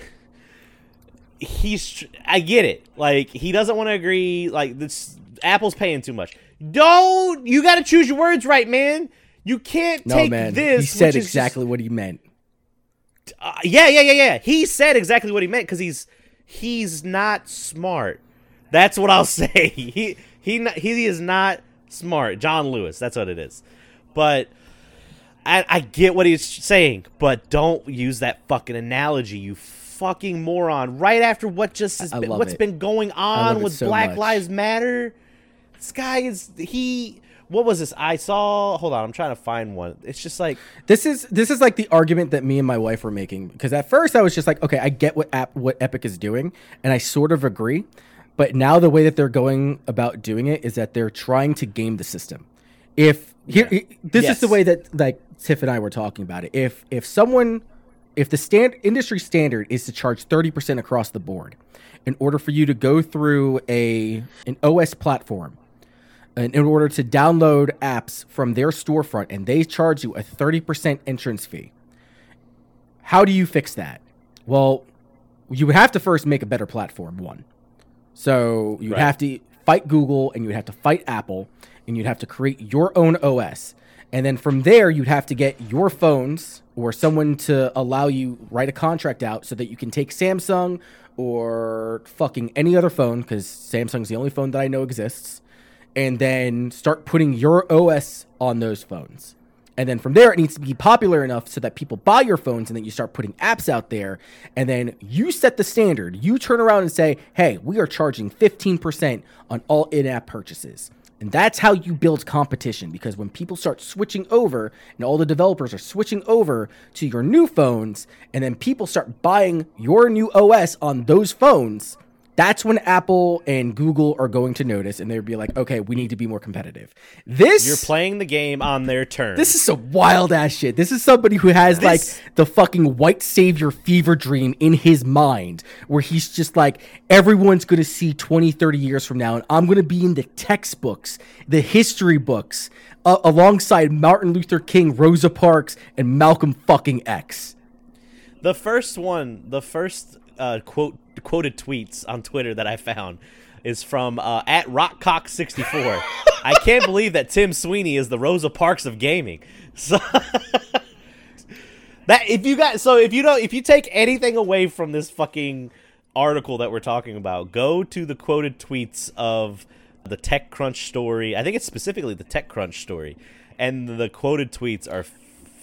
he's I get it. Like he doesn't want to agree. Like this, Apple's paying too much. Don't you got to choose your words right, man. You can't no, take man. this. He said exactly just, what he meant. Uh, yeah, yeah, yeah, yeah. He said exactly what he meant because he's he's not smart. That's what I'll *laughs* say. He he he is not smart. John Lewis. That's what it is. But I, I get what he's saying. But don't use that fucking analogy. You fucking moron right after what just has been, what's it. been going on with so Black much. Lives Matter. This guy is he what was this? I saw. Hold on, I'm trying to find one. It's just like this is this is like the argument that me and my wife were making because at first I was just like, okay, I get what app what Epic is doing, and I sort of agree. But now the way that they're going about doing it is that they're trying to game the system. If here, yeah. this yes. is the way that like Tiff and I were talking about it. If if someone if the stand industry standard is to charge 30% across the board in order for you to go through a an OS platform and in order to download apps from their storefront and they charge you a 30% entrance fee. How do you fix that? Well, you would have to first make a better platform one. So you'd right. have to fight Google and you'd have to fight Apple and you'd have to create your own OS. And then from there, you'd have to get your phones or someone to allow you write a contract out so that you can take Samsung or fucking any other phone because Samsung's the only phone that I know exists, and then start putting your OS on those phones. And then from there, it needs to be popular enough so that people buy your phones and then you start putting apps out there. And then you set the standard. You turn around and say, hey, we are charging 15% on all in app purchases. And that's how you build competition because when people start switching over and all the developers are switching over to your new phones, and then people start buying your new OS on those phones, That's when Apple and Google are going to notice and they'll be like, okay, we need to be more competitive. This You're playing the game on their terms. this is some wild ass shit. This is somebody who has This- like the fucking white savior fever dream in his mind where he's just like everyone's to see 20 30 years from now and I'm to be in the textbooks, the history books uh, alongside Martin Luther King, Rosa Parks and Malcolm fucking X. The first one, the first uh, quote quoted tweets on Twitter that I found is from uh, at rockcock64. *laughs* I can't believe that Tim Sweeney is the Rosa Parks of gaming. *laughs* So that if you got so if you don't if you take anything away from this fucking article that we're talking about, go to the quoted tweets of the TechCrunch story. I think it's specifically the TechCrunch story, and the quoted tweets are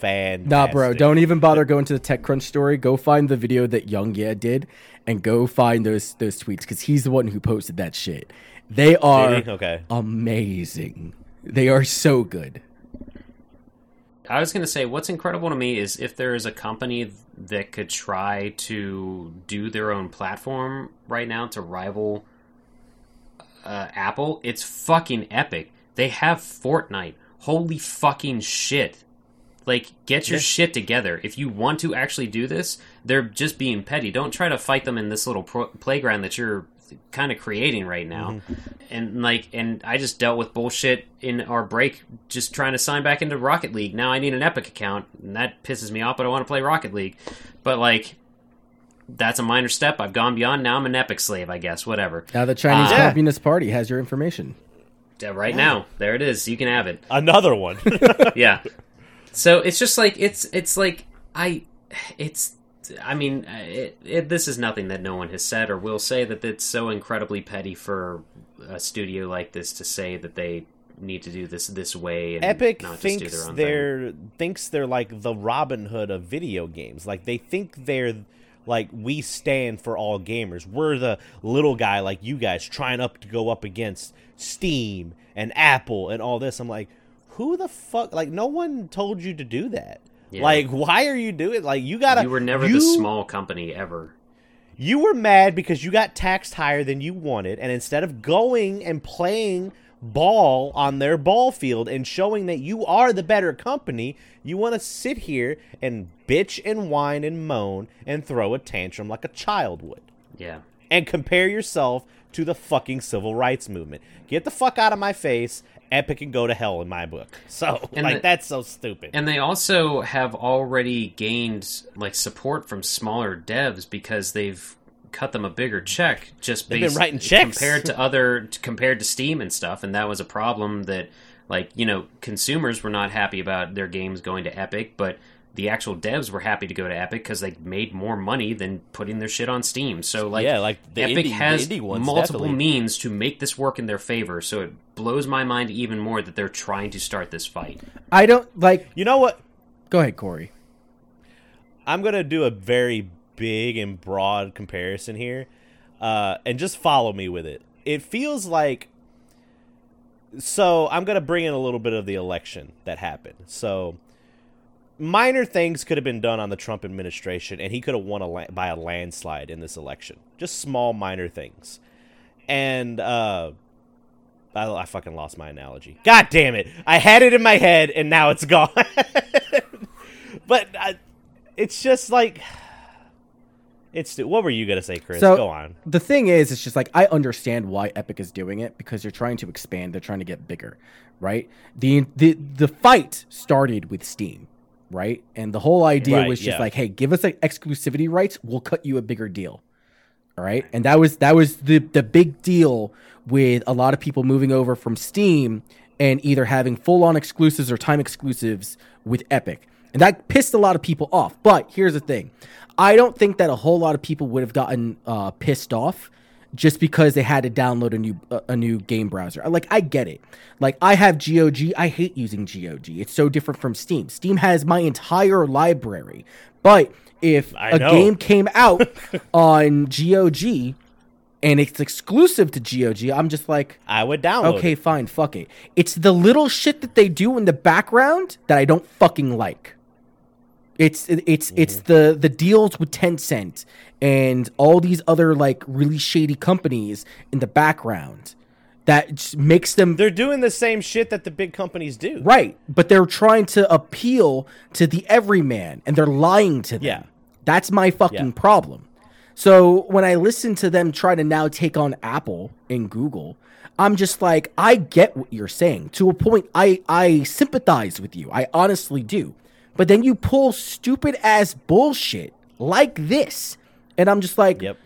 fantastic. Nah, bro, don't even bother going to the TechCrunch story. Go find the video that YongYea did and go find those those tweets cuz he's the one who posted that shit. They are Okay. amazing. They are so good. I was going to say, what's incredible to me is if there is a company that could try to do their own platform right now to rival uh, Apple, it's fucking epic. They have Fortnite. Holy fucking shit. Like, get your Yeah. shit together. If you want to actually do this, they're just being petty. Don't try to fight them in this little pro- playground that you're kind of creating right now. And like, and I just dealt with bullshit in our break, just trying to sign back into Rocket League. Now I need an Epic account, and that pisses me off. But I want to play Rocket League. But like, that's a minor step. I've gone beyond. Now I'm an Epic slave, I guess. Whatever. Now the Chinese Uh, Yeah. Communist Party has your information. Right now, there it is. You can have it. Another one. *laughs* yeah. So it's just like it's it's like I it's I mean it, it, this is nothing that no one has said or will say that it's so incredibly petty for a studio like this to say that they need to do this this way and Epic not just do thinks their own they're thinks they're like the Robin Hood of video games. Like they think they're like we stand for all gamers. We're the little guy like you guys trying up to go up against Steam and Apple and all this. I'm like, who the fuck? Like no one told you to do that. Yeah. Like why are you doing? Like you gotta. You were never you- the small company ever. You were mad because you got taxed higher than you wanted, and instead of going and playing ball on their ball field and showing that you are the better company, you want to sit here and bitch and whine and moan and throw a tantrum like a child would. Yeah. And compare yourself to the fucking civil rights movement. Get the fuck out of my face. Epic can go to hell in my book. *laughs* So, And like, the- that's so stupid. And they also have already gained like support from smaller devs because they've cut them a bigger check just They've been based writing checks. compared to other compared to Steam and stuff, and that was a problem that like you know consumers were not happy about their games going to Epic, but the actual devs were happy to go to Epic because they made more money than putting their shit on Steam. So like yeah, like the Epic indie, has indie ones multiple definitely. means to make this work in their favor, so it blows my mind even more that they're trying to start this fight. I don't like. You know what? Go ahead, Corey. I'm gonna do a very big and broad comparison here, uh, and just follow me with it. It feels like so. I'm gonna bring in a little bit of the election that happened. So minor things could have been done on the Trump administration, and he could have won a la- by a landslide in this election. Just small, minor things, and uh, I, I fucking lost my analogy. God damn it! I had it in my head, and now it's gone. *laughs* but uh, it's just like it's. What were you gonna say, Chris? So Go on. the thing is, it's just like I understand why Epic is doing it because they're trying to expand. They're trying to get bigger, right? the the The fight started with Steam, right? And the whole idea Right, was just yeah. like, hey, give us like, exclusivity rights. We'll cut you a bigger deal. All right, and that was that was the the big deal with a lot of people moving over from Steam and either having full on exclusives or time exclusives with Epic, and that pissed a lot of people off. But here's the thing, I don't think that a whole lot of people would have gotten uh, pissed off just because they had to download a new a new game browser. Like I get it. Like I have GOG. I hate using GOG. It's so different from Steam. Steam has my entire library. But if I a know. game came out *laughs* on GOG and it's exclusive to GOG, I'm just like, I would download. okay, it. fine, fuck it. It's the little shit that they do in the background that I don't fucking like. It's it's it's the the deals with Tencent and all these other like really shady companies in the background that makes them They're doing the same shit that the big companies do. right, but they're trying to appeal to the everyman and they're lying to them. Yeah. That's my fucking Yeah. problem. So when I listen to them try to now take on Apple and Google, I'm just like, I get what you're saying. To a point, I I sympathize with you. I honestly do. But then you pull stupid ass bullshit like this, and I'm just like, Yep.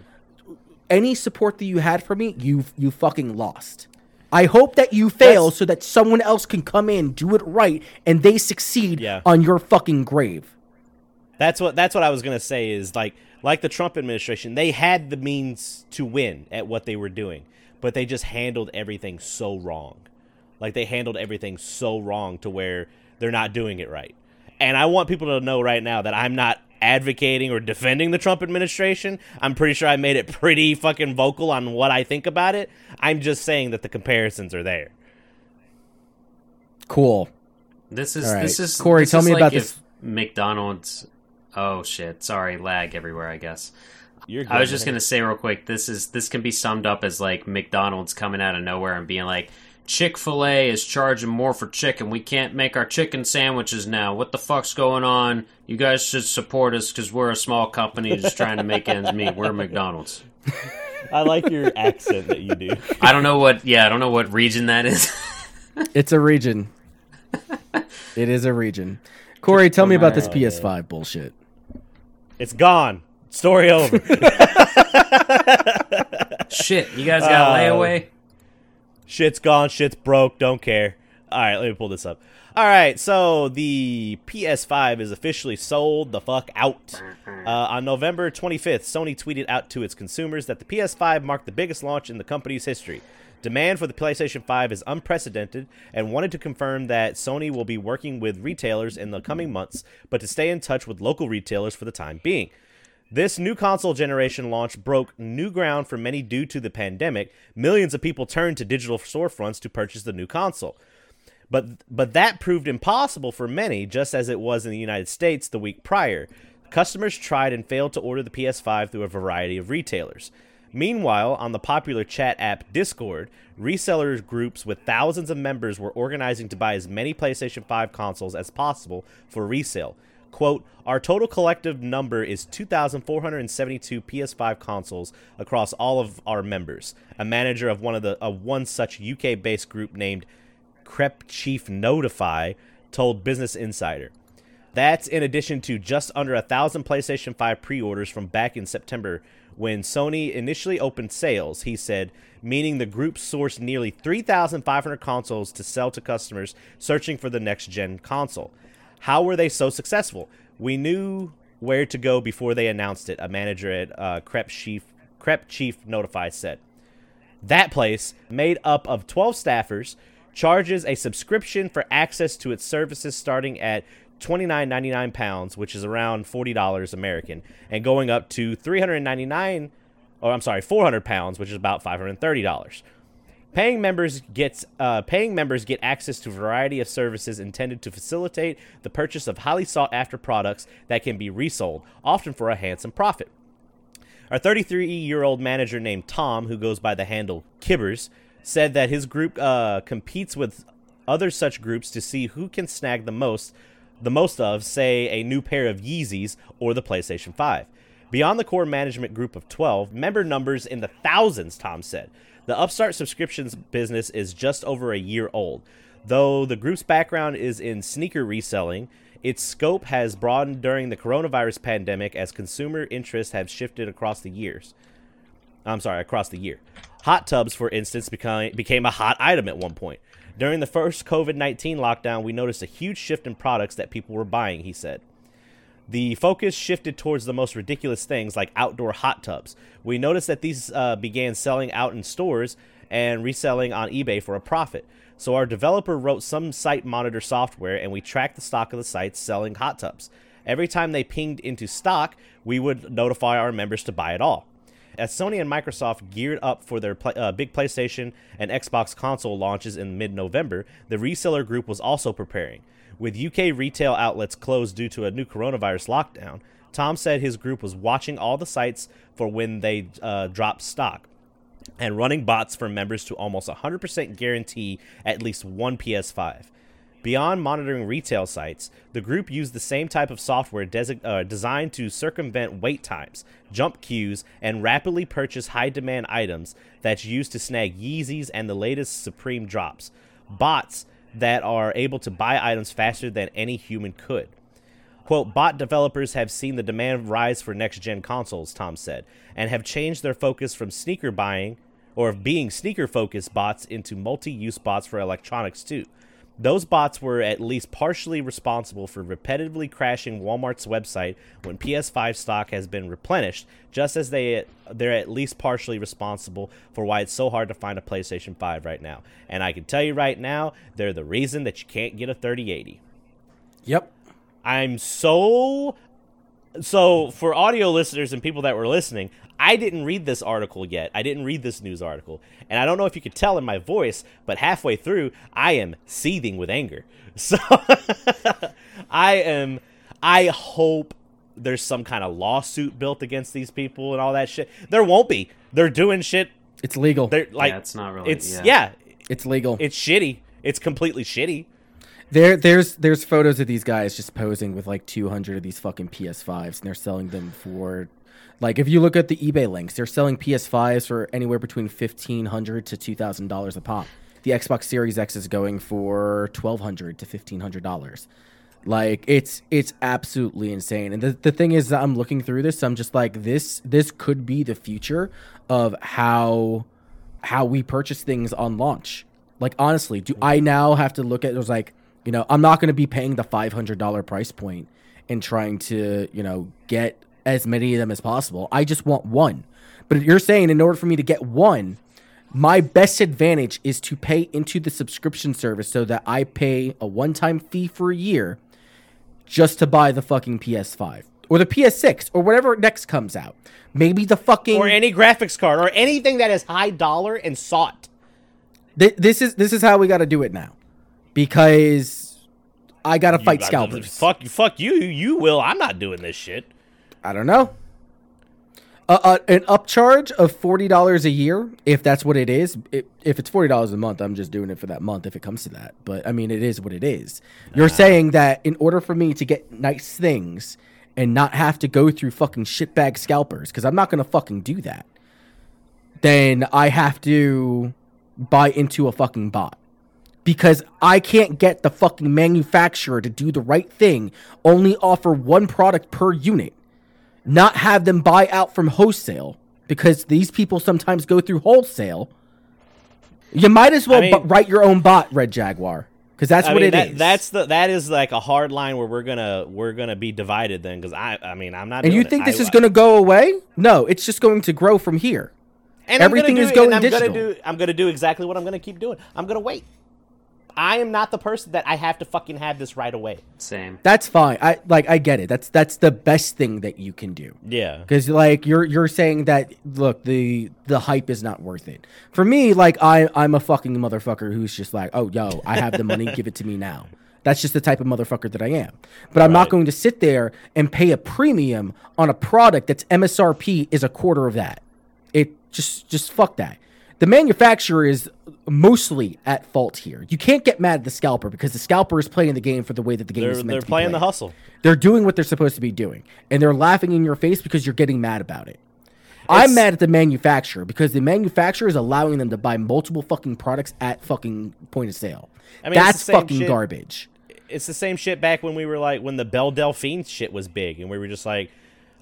any support that you had for me, you you fucking lost. I hope that you fail That's- so that someone else can come in, do it right, and they succeed Yeah. on your fucking grave. That's what that's what I was gonna say is like like the Trump administration, they had the means to win at what they were doing, but they just handled everything so wrong. Like they handled everything so wrong to where they're not doing it right. And I want people to know right now that I'm not advocating or defending the Trump administration. I'm pretty sure I made it *laughs* pretty fucking vocal on what I think about it. I'm just saying that the comparisons are there. Cool. This is All right. this is Corey, this tell is me like about if this- McDonald's. Oh shit! Sorry, lag everywhere. I guess. You're I was just man. gonna say real quick. This is this can be summed up as like McDonald's coming out of nowhere and being like, Chick Fil A is charging more for chicken. We can't make our chicken sandwiches now. What the fuck's going on? You guys should support us because we're a small company just trying to make ends meet. We're McDonald's. *laughs* I like your accent that you do. I don't know what. Yeah, I don't know what region that is. *laughs* It's a region. it is a region. Corey, tell me about this PS5 bullshit. It's gone. Story over. *laughs* Shit, you guys got Uh, layaway. Shit's gone. Shit's broke. Don't care. All right, let me pull this up. All right, so the PS5 is officially sold the fuck out. Uh, on November 25th, Sony tweeted out to its consumers that the PS5 marked the biggest launch in the company's history. Demand for the PlayStation 5 is unprecedented and wanted to confirm that Sony will be working with retailers in the coming months, but to stay in touch with local retailers for the time being. This new console generation launch broke new ground for many due to the pandemic. Millions of people turned to digital storefronts to purchase the new console. But but that proved impossible for many, just as it was in the United States the week prior. Customers tried and failed to order the PS5 through a variety of retailers. Meanwhile, on the popular chat app Discord, reseller groups with thousands of members were organizing to buy as many PlayStation 5 consoles as possible for resale. Quote, our total collective number is 2,472 PS5 consoles across all of our members. A manager of one of the of one such UK-based group named Crep Chief Notify told Business Insider. That's in addition to just under a thousand PlayStation 5 pre orders from back in September when Sony initially opened sales, he said, meaning the group sourced nearly 3,500 consoles to sell to customers searching for the next gen console. How were they so successful? We knew where to go before they announced it, a manager at uh, Crep, Chief, Crep Chief Notify said. That place, made up of 12 staffers, charges a subscription for access to its services starting at $29.99 pounds, which is around $40 American, and going up to 399 or I'm sorry, 400 pounds, which is about $530. Paying members gets uh, paying members get access to a variety of services intended to facilitate the purchase of highly sought after products that can be resold, often for a handsome profit. Our 33 year old manager named Tom, who goes by the handle Kibbers, said that his group uh, competes with other such groups to see who can snag the most, the most of, say, a new pair of Yeezys or the PlayStation 5. Beyond the core management group of 12, member numbers in the thousands, Tom said. The Upstart subscriptions business is just over a year old. Though the group's background is in sneaker reselling, its scope has broadened during the coronavirus pandemic as consumer interests have shifted across the years. I'm sorry, across the year. Hot tubs, for instance, became, became a hot item at one point. During the first COVID 19 lockdown, we noticed a huge shift in products that people were buying, he said. The focus shifted towards the most ridiculous things like outdoor hot tubs. We noticed that these uh, began selling out in stores and reselling on eBay for a profit. So our developer wrote some site monitor software and we tracked the stock of the sites selling hot tubs. Every time they pinged into stock, we would notify our members to buy it all. As Sony and Microsoft geared up for their pla uh, big PlayStation and Xbox console launches in mid November, the reseller group was also preparing. With UK retail outlets closed due to a new coronavirus lockdown, Tom said his group was watching all the sites for when they uh, drop stock and running bots for members to almost 100% guarantee at least one PS5. Beyond monitoring retail sites, the group used the same type of software desi- uh, designed to circumvent wait times, jump queues, and rapidly purchase high demand items that's used to snag Yeezys and the latest Supreme drops. Bots that are able to buy items faster than any human could. Quote, bot developers have seen the demand rise for next gen consoles, Tom said, and have changed their focus from sneaker buying or being sneaker focused bots into multi use bots for electronics too. Those bots were at least partially responsible for repetitively crashing Walmart's website when PS5 stock has been replenished, just as they they're at least partially responsible for why it's so hard to find a PlayStation 5 right now. And I can tell you right now, they're the reason that you can't get a 3080. Yep. I'm so so for audio listeners and people that were listening, I didn't read this article yet. I didn't read this news article. And I don't know if you could tell in my voice, but halfway through, I am seething with anger. *laughs* So I am I hope there's some kind of lawsuit built against these people and all that shit. There won't be. They're doing shit. It's legal. They're like yeah, it's not really. it's yeah. yeah, It's legal. it's shitty. It's completely shitty. There, there's there's photos of these guys just posing with like 200 of these fucking PS5s, and they're selling them for, like, if you look at the eBay links, they're selling PS5s for anywhere between 1500 to 2000 dollars a pop. The Xbox Series X is going for 1200 to 1500 dollars. Like it's it's absolutely insane. And the, the thing is that I'm looking through this, I'm just like this this could be the future of how how we purchase things on launch. Like honestly, do I now have to look at it was like, you know, I'm not going to be paying the $500 price point and trying to, you know, get as many of them as possible. I just want one. But you're saying in order for me to get one, my best advantage is to pay into the subscription service so that I pay a one-time fee for a year just to buy the fucking PS5 or the PS6 or whatever next comes out. Maybe the fucking Or any graphics card or anything that is high dollar and sought. Th- this is this is how we got to do it now, because I got to fight scalpers. Fuck, fuck you. You will. I'm not doing this shit. I don't know. Uh, uh, an upcharge of forty dollars a year, if that's what it is. If, if it's forty dollars a month, I'm just doing it for that month. If it comes to that, but I mean, it is what it is. You're saying that in order for me to get nice things and not have to go through fucking shitbag scalpers, because I'm not gonna fucking do that, then I have to buy into a fucking bot because I can't get the fucking manufacturer to do the right thing, only offer one product per unit, not have them buy out from wholesale because these people sometimes go through wholesale. You might as well I mean- write your own bot, Red Jaguar, because that's I what mean, it is. that, That's the that is like a hard line where we're gonna we're gonna be divided then because I I mean I'm not. and you doing it. think this I- is to go away? No, it's just going to grow from here. and everything is going and I'm digital. Gonna do, I'm gonna do exactly what I'm gonna keep doing. I'm gonna wait. I am not the person that I have to fucking have this right away. Same. That's fine. I like I get it. That's that's the best thing that you can do. Yeah. because like you're you're saying that look the the hype is not worth it for me like i i'm a fucking motherfucker who's just like oh yo i have the money give it to me now that's just the type of motherfucker that i am but i'm not going to sit there and pay a premium on a product that's msrp is a quarter of that it just just fuck that the manufacturer is mostly at fault here you can't get mad at the scalper because the scalper is playing the game for the way that the game They're is meant they're to be playing the played. hustle. They're doing what they're supposed to be doing, and they're laughing in your face because you're getting mad about it. I'm mad at the manufacturer because the manufacturer is allowing them to buy multiple fucking products at fucking point of sale. I mean, That's fucking shit- garbage. it's the same shit back when we were like when the Belle Delphine shit was big and we were just like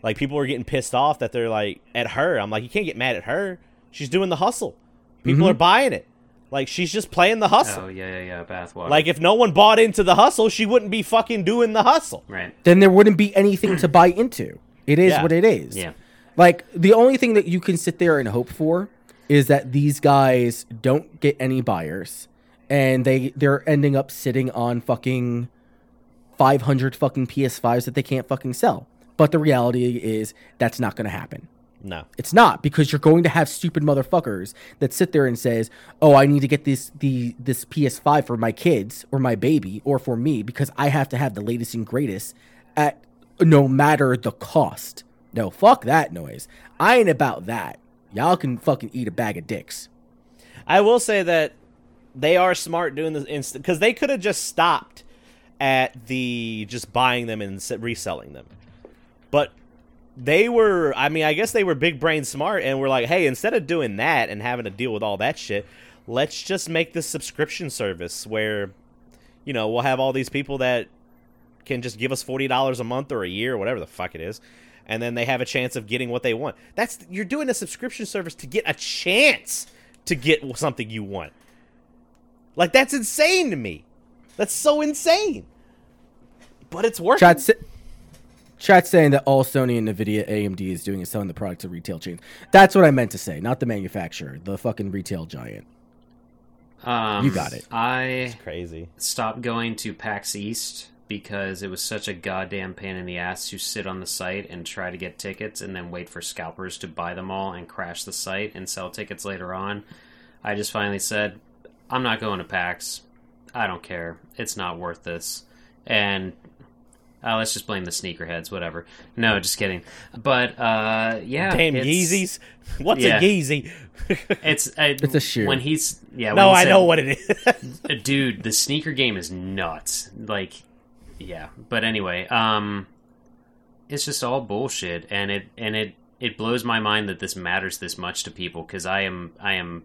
like people were getting pissed off that they're like at her. I'm like you can't get mad at her. She's doing the hustle. People Mm-hmm. are buying it. Like she's just playing the hustle. Oh yeah, yeah, yeah. Bathwater. Like if no one bought into the hustle, she wouldn't be fucking doing the hustle. right. Then there wouldn't be anything to buy into. It is Yeah. what it is. Yeah. Like the only thing that you can sit there and hope for is that these guys don't get any buyers and they they're ending up sitting on fucking 500 fucking PS5s that they can't fucking sell. But the reality is that's not going to happen. No. It's not because you're going to have stupid motherfuckers that sit there and says, "Oh, I need to get this the this PS5 for my kids or my baby or for me because I have to have the latest and greatest at no matter the cost." No, fuck that noise. I ain't about that. Y'all can fucking eat a bag of dicks. I will say that they are smart doing this instant because they could have just stopped at the just buying them and reselling them, they were. I mean, I guess they were big brain smart and were like, hey, instead of doing that and having to deal with all that shit, let's just make this subscription service where, you know, we'll have all these people that can just give us forty dollars a month or a year, or whatever the fuck it is, and then they have a chance of getting what they want. That's you're doing a subscription service to get a chance to get something you want. Like that's insane to me. That's so insane. But it's working. Chat saying that all Sony and Nvidia AMD is doing is selling the product to retail chains. That's what I meant to say, not the manufacturer, the fucking retail giant. Um, You got it. I Crazy. stopped going to PAX East because it was such a goddamn pain in the ass to sit on the site and try to get tickets and then wait for scalpers to buy them all and crash the site and sell tickets later on. I just finally said, I'm not going to PAX. I don't care. It's not worth this. And uh, let's just blame the sneakerheads, whatever. No, just kidding. But uh, yeah, Damn it's- Yeezys. What's yeah. a Yeezy? *laughs* It's uh, It's a shoe. When he's yeah, when no, he I said- know what it is. uh, dude the sneaker game is nuts like yeah but anyway um it's just all bullshit and it and it it blows my mind that this matters this much to people because i am i am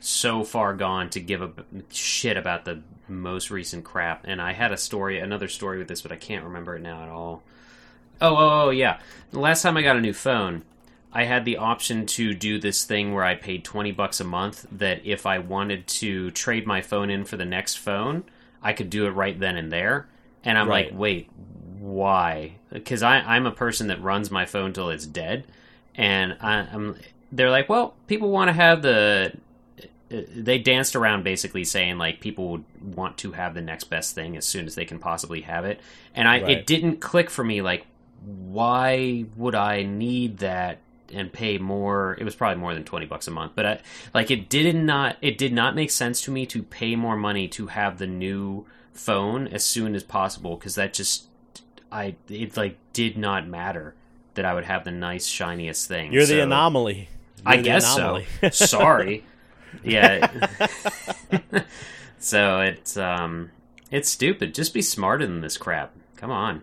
so far gone to give a shit about the most recent crap and i had a story another story with this but i can't remember it now at all oh oh, oh yeah the last time i got a new phone I had the option to do this thing where I paid 20 bucks a month that if I wanted to trade my phone in for the next phone, I could do it right then and there. And I'm Right. like, wait, why? Because I'm a person that runs my phone till it's dead. And I, I'm, they're like, well, people want to have the. They danced around basically saying like people would want to have the next best thing as soon as they can possibly have it, and I Right. it didn't click for me like why would I need that and pay more? It was probably more than twenty bucks a month, but I, like it did not it did not make sense to me to pay more money to have the new phone as soon as possible because that just I it like did not matter that I would have the nice shiniest thing. You're the anomaly. I You're the guess anomaly. so. *laughs* Sorry. Yeah. *laughs* so it's um it's stupid. Just be smarter than this crap. Come on.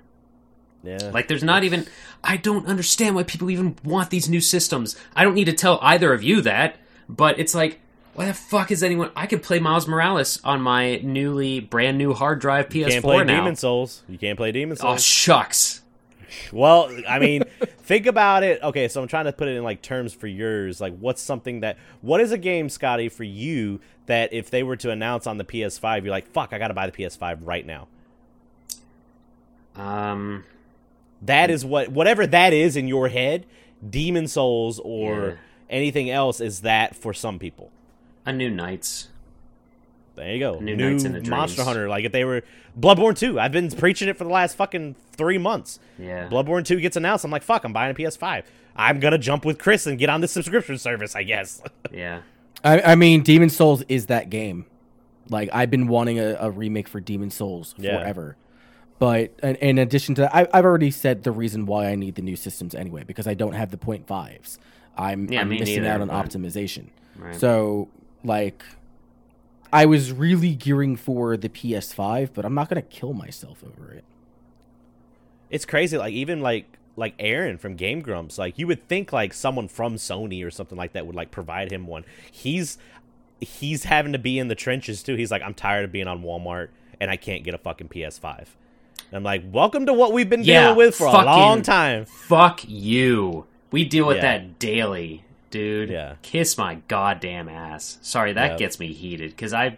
yeah. Like there's not even I don't understand why people even want these new systems. I don't need to tell either of you that, but it's like why the fuck is anyone I could play Miles Morales on my newly brand new hard drive PS4 can't play now. Demon Souls. You can't play Demon Souls. oh shucks. Well, I mean, think about it. Okay, so I'm trying to put it in like terms for yours. Like, what's something that what is a game, Scotty, for you that if they were to announce on the PS5, you're like, fuck, I got to buy the PS5 right now. Um That is what whatever that is in your head, Demon Souls or Yeah. anything else is that for some people. a new Nights. There you go. New New, Nights in the Monster Dreams. Hunter. Like if they were Bloodborne 2. I've been preaching it for the last fucking three months. Yeah. Bloodborne 2 gets announced. I'm like, fuck, I'm buying a PS5. I'm gonna jump with Chris and get on the subscription service, I guess. *laughs* Yeah. I, I mean, Demon Souls is that game. Like I've been wanting a, a remake for Demon Souls Yeah. forever. But in, in addition to that, I, I've already said the reason why I need the new systems anyway because I don't have the point fives. I'm, Yeah, I'm missing neither, out on but- optimization. Right. So like, I was really gearing for the PS5, but I'm not gonna kill myself over it. it's crazy. Like even like like Arin from Game Grumps, like you would think like someone from Sony or something like that would like provide him one. He's he's having to be in the trenches too. He's like, I'm tired of being on Walmart and I can't get a fucking PS5. And I'm like, welcome to what we've been Yeah, dealing with for a long time. Fuck you. We deal with Yeah. that daily, dude. Yeah. Kiss my goddamn ass. Sorry, that Yep. gets me heated because I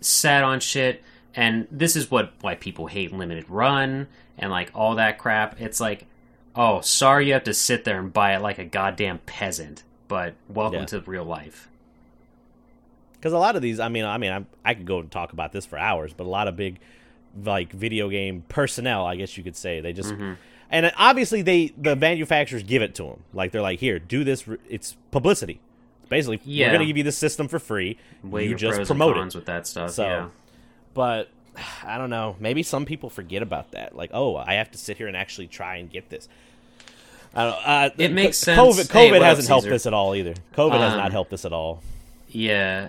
sat on shit, and this is what why people hate limited run and like all that crap. It's like, oh, sorry, you have to sit there and buy it like a goddamn peasant. But welcome Yeah. to real life. Because a lot of these, I mean, I mean, I, I could go and talk about this for hours, but a lot of big, like video game personnel, I guess you could say, they just, mm-hmm. And obviously they the manufacturers give it to them. Like they're like, here, do this. It's publicity. Basically, Yeah. we're gonna give you this system for free. Weigh you just promote it. with that stuff. So, yeah. but I don't know. Maybe some people forget about that. Like, oh, I have to sit here and actually try and get this. I don't. Uh, It makes sense. COVID, COVID up, hasn't helped this at all either. COVID has Um, not helped this at all. Yeah.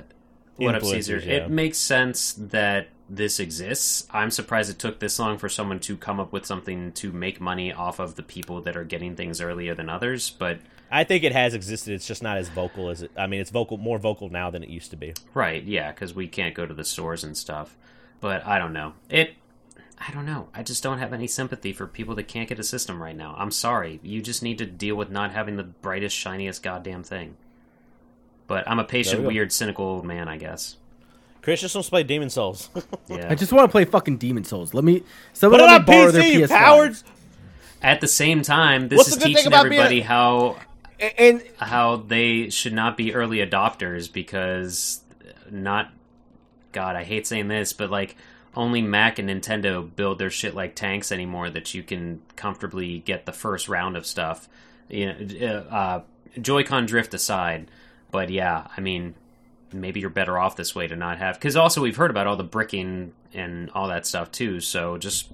What up, Caesar? Yeah. It makes sense that this exists. I'm surprised it took this long for someone to come up with something to make money off of the people that are getting things earlier than others. But I think it has existed. It's just not as vocal as it. I mean, it's vocal, more vocal now than it used to be. right, yeah, because we can't go to the stores and stuff. But I don't know. It. I don't know. I just don't have any sympathy for people that can't get a system right now. I'm sorry. You just need to deal with not having the brightest, shiniest goddamn thing. But I'm a patient, There we go. weird, cynical old man, I guess. Chris just wants to play Demon Souls. *laughs* Yeah. I just want to play fucking Demon Souls. Let me. Put Someone it let on me borrow their PC, you PS5. cowards. At the same time, this What's is the good thing teaching about being a- everybody how And how they should not be early adopters because not God, I hate saying this, but like only Mac and Nintendo build their shit like tanks anymore that you can comfortably get the first round of stuff. You know, uh, uh, Joy-Con drift aside, but yeah, I mean, maybe you're better off this way to not have because also we've heard about all the bricking and all that stuff too. So just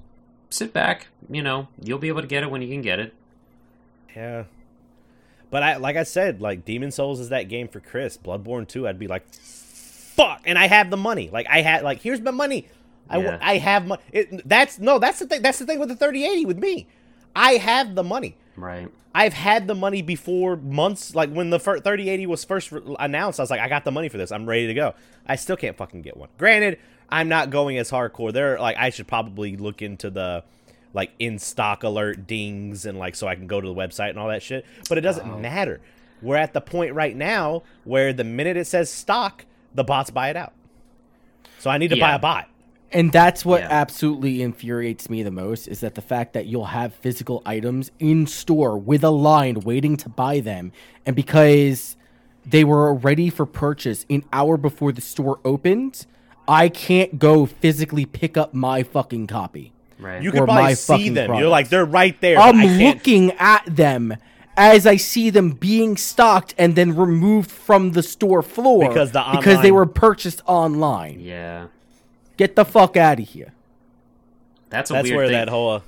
sit back, you know, you'll be able to get it when you can get it. Yeah. But I like I said, like Demon Souls is that game for Chris. Bloodborne 2, I'd be like, fuck, and I have the money. Like I had, like here's my money. I, Yeah. I have money. That's no, that's the thing. That's the thing with the 3080 with me. I have the money. Right. I've had the money before months. Like when the fir- 3080 was first announced, I was like, I got the money for this. I'm ready to go. I still can't fucking get one. Granted, I'm not going as hardcore. There, like, I should probably look into the like in stock alert dings and like so I can go to the website and all that shit. But it doesn't Oh. matter. We're at the point right now where the minute it says stock, the bots buy it out. So I need to buy a bot. And that's what Yeah. absolutely infuriates me the most is that the fact that you'll have physical items in store with a line waiting to buy them. And because they were ready for purchase an hour before the store opened, I can't go physically pick up my fucking copy. Right. You Or can my probably see fucking them. You're like they're right there. I'm looking at them as I see them being stocked and then removed from the store floor Because the because they were purchased online. yeah. Get the fuck out of here. That's a That's weird where thing. that whole uh,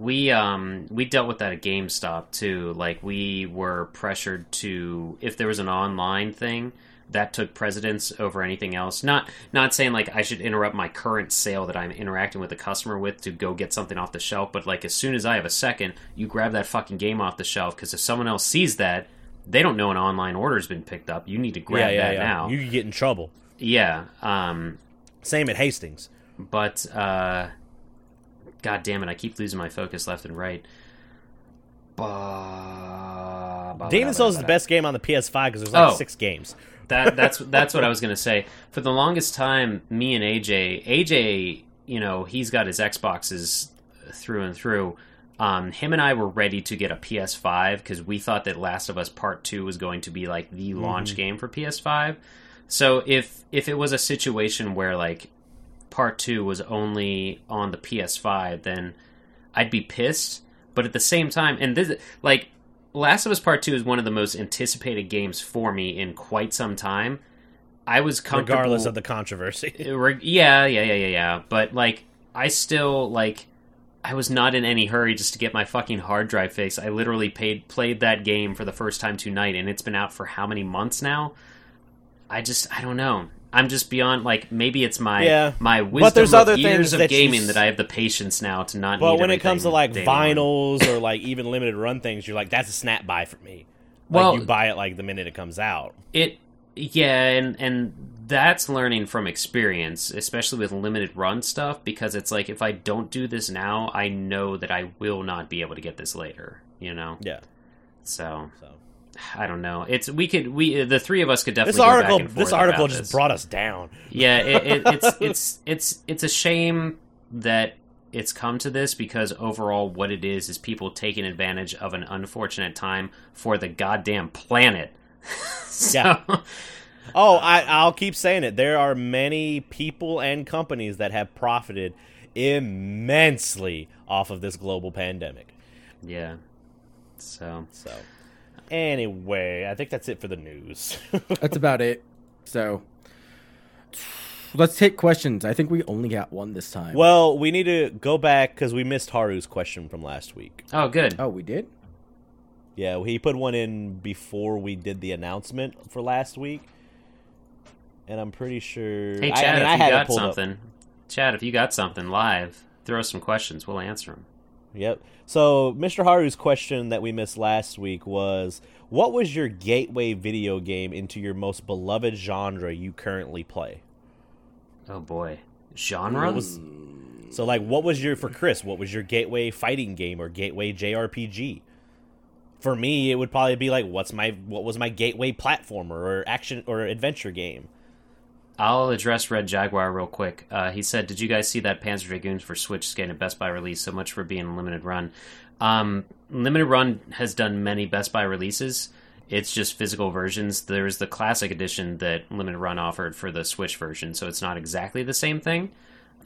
we um we dealt with that at GameStop too. Like we were pressured to if there was an online thing that took precedence over anything else. Not not saying like I should interrupt my current sale that I'm interacting with the customer with to go get something off the shelf, but like as soon as I have a second, you grab that fucking game off the shelf because if someone else sees that, they don't know an online order's been picked up. You need to grab yeah, yeah, that yeah. now. You get in trouble. Yeah. Um Same at Hastings. but uh god damn it i keep losing my focus left and right Demon Souls is the best game on the PS5 because there's like Oh. six games. that that's *laughs* that's what i was going to say for the longest time me and aj aj you know he's got his xboxes through and through um, him and I were ready to get a PS5 because we thought that Last of Us Part Two was going to be like the launch game for PS5. So if if it was a situation where like Part Two was only on the PS5, then I'd be pissed. But at the same time, and this like Last of Us Part Two is one of the most anticipated games for me in quite some time. I was comfortable, regardless of the controversy. *laughs* Yeah, yeah, yeah, yeah, yeah. But like, I still like. I was not in any hurry just to get my fucking hard drive fixed. I literally paid played that game for the first time tonight, and it's been out for how many months now? I just I don't know. I'm just beyond like maybe it's my Yeah. my wisdom there's of other years things of that gaming s- that I have the patience now to not. but need when it comes to like vinyls or like even limited run things, you're like, that's a snap buy for me. Like Well- you buy it like the minute it comes out. it yeah and and that's learning from experience especially with limited run stuff because it's like if i don't do this now i know that i will not be able to get this later you know Yeah. so So i don't know it's we could we the three of us could definitely this go back article, this article just this. brought us down. yeah it, it, *laughs* it's it's it's it's a shame that it's come to this because overall what it is is people taking advantage of an unfortunate time for the goddamn planet *laughs* so, Yeah. Oh, I, I'll keep saying it. There are many people and companies that have profited immensely off of this global pandemic. Yeah. So So, anyway, I think that's it for the news. *laughs* That's about it. So let's take questions. I think we only got one this time. well, we need to go back because we missed Haru's question from last week. Oh good. Oh, we did. Yeah, he put one in before we did the announcement for last week, and I'm pretty sure. Hey Chad, I, mean, if you had it got pulled up. something, Chad, if you got something live, throw us some questions. We'll answer them. Yep. So, Mr. Haru's question that we missed last week was what was your gateway video game into your most beloved genre you currently play? Oh boy, genre. was- So, like, what was your, for Chris, what was your gateway fighting game or gateway JRPG? For me, it would probably be like, what's my, what was my gateway platformer or action or adventure game? I'll address Red Jaguar real quick. Uh, he said, "Did you guys see that Panzer Dragoons for Switch getting a Best Buy release? So much for being a limited run. Um, limited run has done many Best Buy releases. It's just physical versions. There's the classic edition that limited run offered for the Switch version, so it's not exactly the same thing.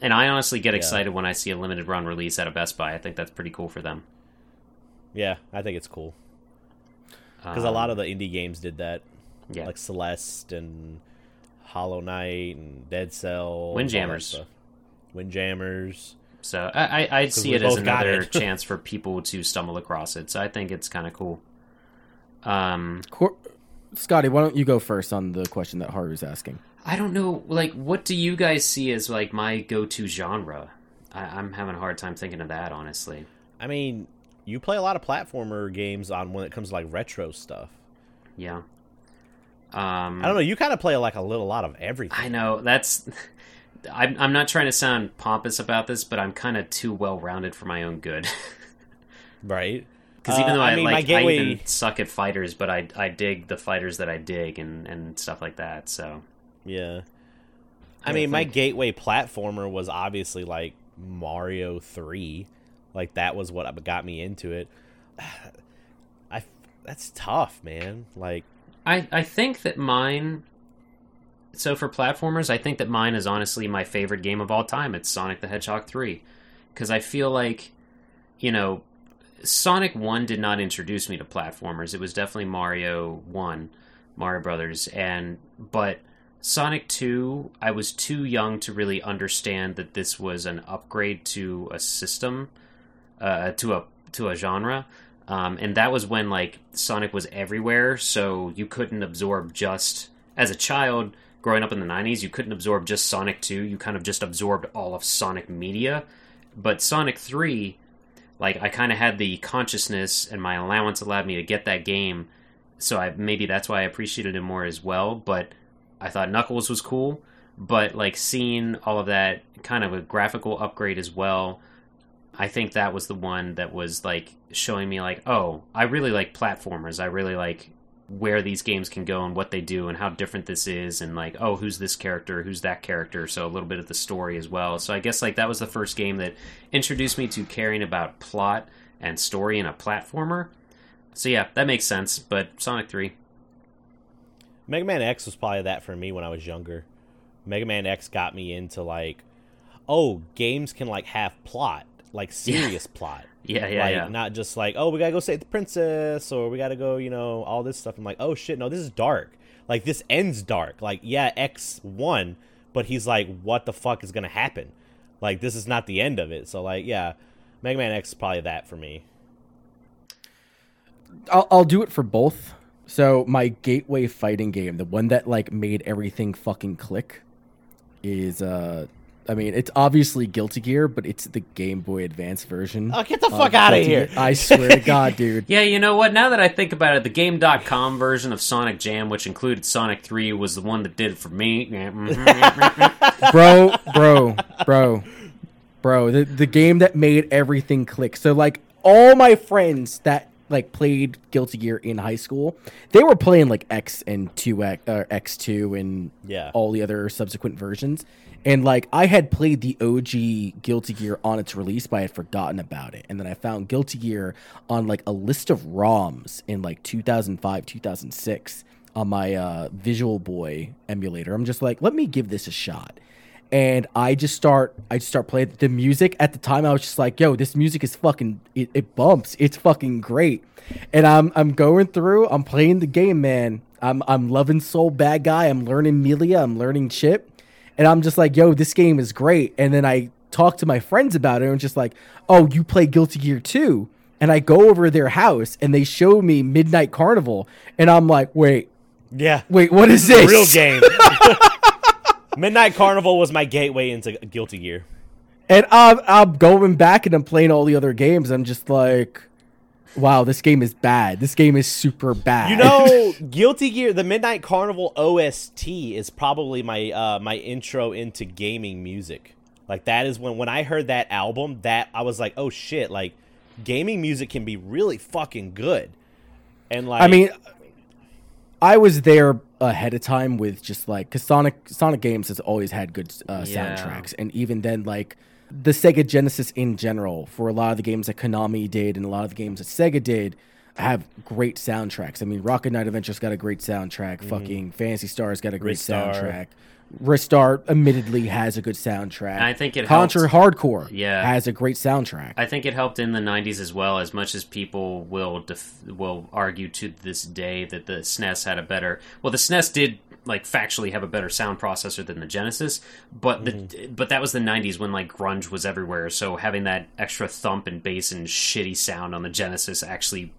And I honestly get excited when I see a limited run release at a Best Buy. I think that's pretty cool for them. Yeah, I think it's cool. Because a lot of the indie games did that. Um, yeah, Like Celeste and Hollow Knight and Dead Cell, all that Windjammers. stuff. Windjammers. so I, I, I see it as another it. *laughs* chance for people to stumble across it. So I think it's kind of cool. Um, Cor- Scotty, why don't you go first on the question that Haru's asking? I don't know. Like, what do you guys see as like my go-to genre? I, I'm having a hard time thinking of that, honestly. I mean, you play a lot of platformer games on when it comes to like retro stuff. Yeah. Um, I don't know. You kind of play like a little lot of everything. I know that's. *laughs* I'm I'm not trying to sound pompous about this, but I'm kind of too well-rounded for my own good. *laughs* right? Because even Uh, though I I, mean, my like, gateway- I even suck at fighters, but I I dig the fighters that I dig and and stuff like that. So Yeah. I Yeah, mean, my gateway platformer was obviously like Mario 3. Like that was what got me into it. *sighs* I that's tough, man. Like I I think that mine. So for platformers, I think that mine is honestly my favorite game of all time. It's Sonic the Hedgehog three, because I feel like, you know, Sonic one did not introduce me to platformers. It was definitely Mario one, Mario Brothers, and but Sonic two, I was too young to really understand that this was an upgrade to a system, uh, to a to a genre. Um, and that was when like Sonic was everywhere, so you couldn't absorb just as a child growing up in the '90s. You couldn't absorb just Sonic Two. You kind of just absorbed all of Sonic media. But Sonic Three, like I kind of had the consciousness, and my allowance allowed me to get that game. So I maybe that's why I appreciated it more as well. But I thought Knuckles was cool. But like seeing all of that kind of a graphical upgrade as well. I think that was the one that was like showing me like, oh, I really like platformers. I really like where these games can go and what they do and how different this is and like, oh, who's this character, who's that character. So a little bit of the story as well. So I guess like that was the first game that introduced me to caring about plot and story in a platformer. So yeah, that makes sense. But Sonic Three, Mega Man X was probably that for me when I was younger. Mega Man X got me into like, oh, games can like have plot, like serious *laughs* plot. Yeah, yeah, like yeah. not just like oh we gotta go save the princess or we gotta go you know all this stuff. I'm like oh shit no this is dark. Like this ends dark. Like yeah x won but he's like what the fuck is gonna happen? Like this is not the end of it. So like yeah mega man x is probably that for me. I'll, I'll do it for both. So my gateway fighting game, the one that like made everything fucking click, is uh, I mean it's obviously Guilty Gear, but it's the Game Boy Advance version. oh get the of fuck out of here Gear. I swear to God, *laughs* dude. Yeah, you know what? Now that I think about it, the Game.com version of Sonic Jam, which included Sonic 3, was the one that did it for me. *laughs* Bro, bro, bro, bro. The the game that made everything click. So like all my friends that like played Guilty Gear in high school, they were playing like X and two X or X two and Yeah. all the other subsequent versions. And like I had played the OG Guilty Gear on its release, but I had forgotten about it. And then I found Guilty Gear on like a list of ROMs in like 2005, 2006 on my uh, Visual Boy emulator. I'm just like, let me give this a shot. And I just start I just start playing the music. At the time, I was just like, "Yo, this music is fucking it, it bumps. It's fucking great." And I'm I'm going through. I'm playing the game, man. I'm I'm loving Sol Badguy. I'm learning Millia. I'm learning Chip, and I'm just like, "Yo, this game is great." And then I talk to my friends about it, and just like, "Oh, you play Guilty Gear too?" And I go over their house, and they show me Midnight Carnival, and I'm like, "Wait, Yeah. wait, what is this?" Real game. *laughs* Midnight Carnival was my gateway into Guilty Gear. And I'm, I'm going back and I'm playing all the other games. I'm just like, wow, this game is bad. This game is super bad. You know, Guilty Gear, the Midnight Carnival OST is probably my uh, my intro into gaming music. Like that is when when I heard that album, that I was like, oh shit, like gaming music can be really fucking good. And like, I mean, I was there ahead of time with just like, because Sonic, Sonic Games has always had good uh, Yeah. soundtracks. And even then, like, the Sega Genesis in general, for a lot of the games that Konami did and a lot of the games that Sega did, have great soundtracks. I mean, Rocket Knight Adventure's got a great soundtrack. Fucking Phantasy Star's got a great soundtrack. Ristar admittedly has a good soundtrack. I think it Contra helped- Hard Corps Yeah. has a great soundtrack. I think it helped in the '90s as well. As much as people will def- will argue to this day that the SNES had a better, well, the SNES did like factually have a better sound processor than the Genesis, but the mm-hmm. but that was the '90s when like grunge was everywhere. So having that extra thump and bass and shitty sound on the Genesis actually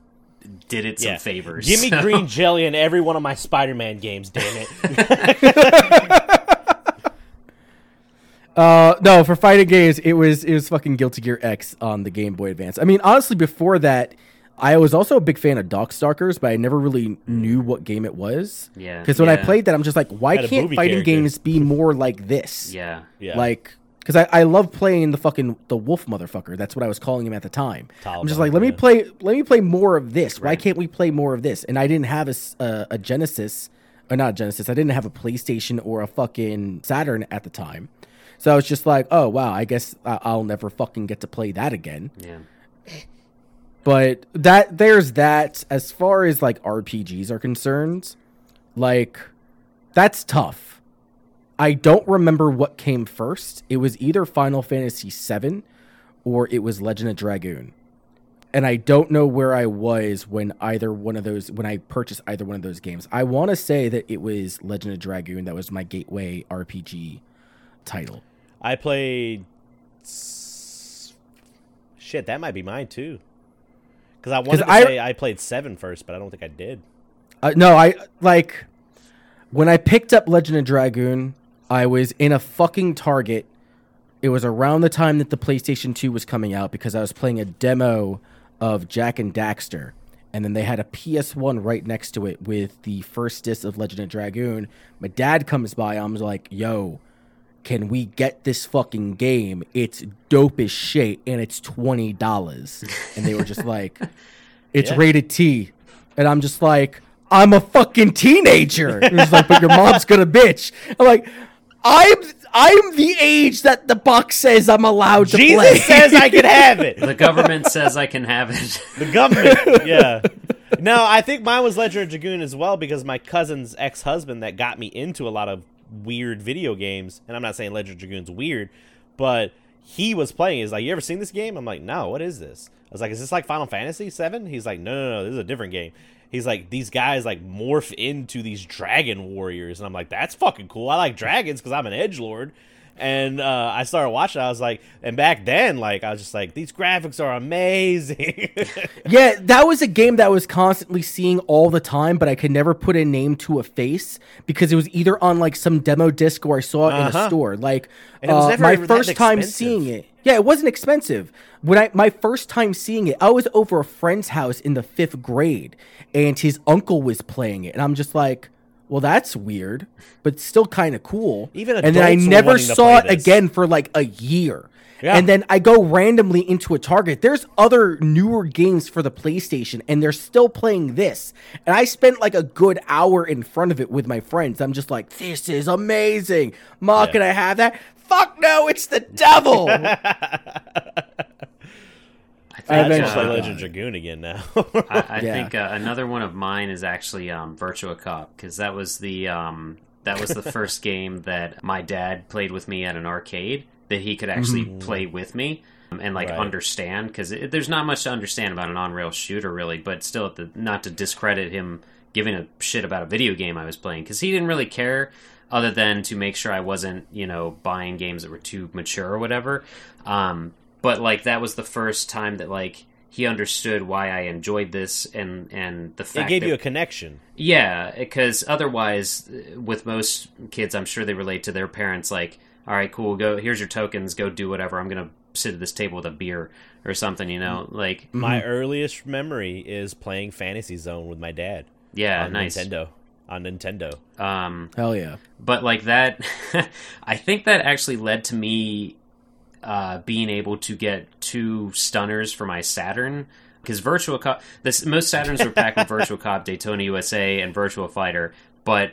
did it some yeah. favors. Give me So- *laughs* green jelly in every one of my Spider-Man games. Damn it. *laughs* *laughs* Uh, no, for fighting games, it was it was fucking Guilty Gear X on the Game Boy Advance. I mean, honestly, before that, I was also a big fan of Darkstalkers, but I never really knew what game it was. Yeah, Because when I played that, I'm just like, why Had can't fighting character. games be more like this? Yeah, Yeah. Like, because I, I love playing the fucking the wolf motherfucker. That's what I was calling him at the time. I'm just like, let me play, let me play more of this. Why can't we play more of this? And I didn't have a a Genesis, or not a Genesis. I didn't have a PlayStation or a fucking Saturn at the time. So I was just like, oh wow, I guess I'll never fucking get to play that again. yeah. But that there's that. As far as like RPGs are concerned, like that's tough. I don't remember what came first. It was either Final Fantasy VII or it was Legend of Dragoon. And I don't know where I was when either one of those when I purchased either one of those games. I want to say that it was Legend of Dragoon that was my gateway RPG title. I played. Shit, that might be mine too. Because I wanted to I- say I played seven first, but I don't think I did. Uh, no, I like when I picked up Legend of Dragoon, I was in a fucking Target. It was around the time that the PlayStation 2 was coming out because I was playing a demo of Jak and Daxter. And then they had a PS1 right next to it with the first disc of Legend of Dragoon. My dad comes by. I'm like, yo, can we get this fucking game? It's dope as shit and it's $20. And they were just *laughs* like, it's Yeah. rated T. And I'm just like, I'm a fucking teenager. And he's like, but your mom's gonna bitch. I'm like, I'm I'm the age that the box says I'm allowed to Jesus play. says I can have it. The government says I can have it. The government. Yeah. No, I think mine was Legend of Dragoon as well because my cousin's ex husband that got me into a lot of weird video games, and I'm not saying Legend of Dragoon's weird, but he was playing. He's like, "You ever seen this game?" I'm like, "No, what is this?" I was like, "Is this like Final Fantasy Seven? He's like, "No, no, no, this is a different game." He's like, "These guys like morph into these dragon warriors," and I'm like, "That's fucking cool. I like dragons because I'm an edge lord." And uh, I started watching. I was like, and back then, like, I was just like, these graphics are amazing. *laughs* yeah, that was a game that I was constantly seeing all the time, but I could never put a name to a face because it was either on like some demo disc or I saw it in a Uh-huh. store. Like it was uh, my first time seeing it. Yeah, it wasn't expensive. When I my first time seeing it, I was over a friend's house in the fifth grade, and his uncle was playing it, and I'm just like, "Well, that's weird, but still kind of cool." Even and then I never saw it again for like a year. Yeah. And then I go randomly into a Target. There's other newer games for the PlayStation, and they're still playing this. And I spent like a good hour in front of it with my friends. I'm just like, this is amazing. Ma, Yeah. can I have that? Fuck no, it's the devil. *laughs* I think, I eventually just play Legend of Dragoon again now. *laughs* I, I Yeah. think uh, another one of mine is actually um, Virtua Cop because that was the um, that was the *laughs* first game that my dad played with me at an arcade that he could actually play with me um, and like Right. understand because there's not much to understand about an on-rail shooter really but still the, not to discredit him giving a shit about a video game i was playing because he didn't really care other than to make sure i wasn't you know buying games that were too mature or whatever um, but like that was the first time that like he understood why i enjoyed this and and the fact It gave that you a connection. yeah, because otherwise, uh, with most kids, I'm sure they relate to their parents. Like, all right, cool, go. Here's your tokens. Go do whatever. I'm gonna sit at this table with a beer or something. You know, like, My earliest memory is playing Fantasy Zone with my dad yeah, on nice. Nintendo. On Nintendo. Um, Hell yeah. but like that, *laughs* I think that actually led to me uh, being able to get two stunners for my Saturn. Because Virtual Cop, this most Saturns were packed with *laughs* Virtual Cop, Daytona USA, and Virtual Fighter, but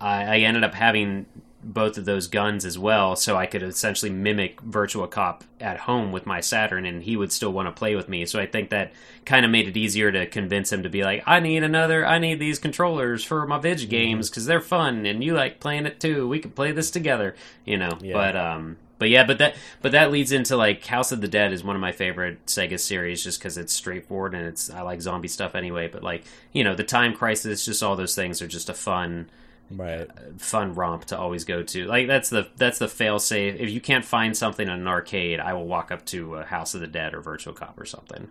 I, I ended up having both of those guns as well, so I could essentially mimic Virtual Cop at home with my Saturn, and he would still want to play with me. So I think that kind of made it easier to convince him to be like, I need another, I need these controllers for my Vig games because they're fun, and you like playing it too. We can play this together, you know. Yeah. But um, but yeah, but that but that leads into like House of the Dead is one of my favorite Sega series just because it's straightforward and it's I like zombie stuff anyway. But like you know, the Time Crisis, just all those things are just a fun Right. Uh, fun romp to always go to. Like that's the that's the fail safe. If you can't find something in an arcade, I will walk up to a House of the Dead or Virtual Cop or something.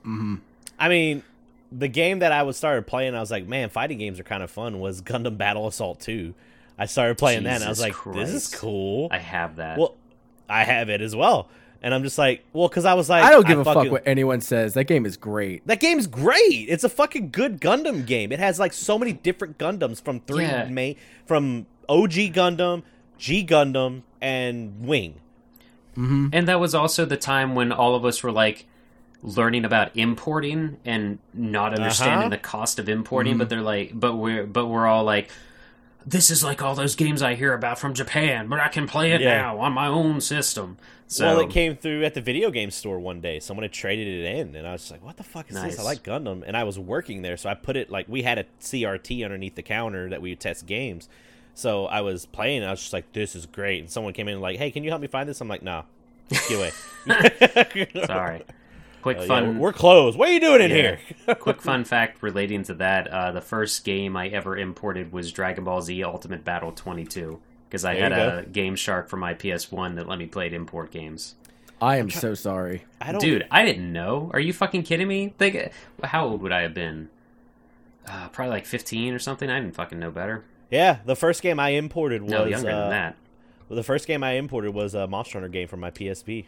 Mm-hmm. I mean, the game that I was started playing, I was like, man, fighting games are kind of fun. Was Gundam Battle Assault 2. I started playing that, and I was Jesus like, this is cool. I have that. well, I have it as well, and I'm just like, well, because I was like, I don't give a fucking- fuck what anyone says. That game is great. That game's great. It's a fucking good Gundam game. It has like so many different Gundams from three Yeah. ma- from OG Gundam, G Gundam, and Wing. And that was also the time when all of us were like learning about importing and not understanding Uh-huh. the cost of importing. But they're like, but we're but we're all like, this is like all those games I hear about from Japan, but I can play it Yeah. now on my own system. So well, it came through at the video game store one day. Someone had traded it in, and I was just like, "What the fuck is this? I like Gundam." And I was working there, so I put it like we had a CRT underneath the counter that we would test games. So I was playing, and I was just like, "This is great." And someone came in and like, "Hey, can you help me find this?" I'm like, "Nah, get away." *laughs* *laughs* sorry. Quick Uh, fun. we're, we're closed. What are you doing in Yeah. here? *laughs* Quick *laughs* fun fact relating to that: uh, the first game I ever imported was Dragon Ball Z Ultimate Battle 22 because I There had a Game Shark for my PS1 that let me play import games. I am so sorry. I don't. Dude, I didn't know. Are you fucking kidding me? Think, how old would I have been? Uh, probably like 15 or something. I didn't fucking know better. Yeah, the first game I imported was No, younger uh, than that. Well, the first game I imported was a Monster Hunter game from my PSP.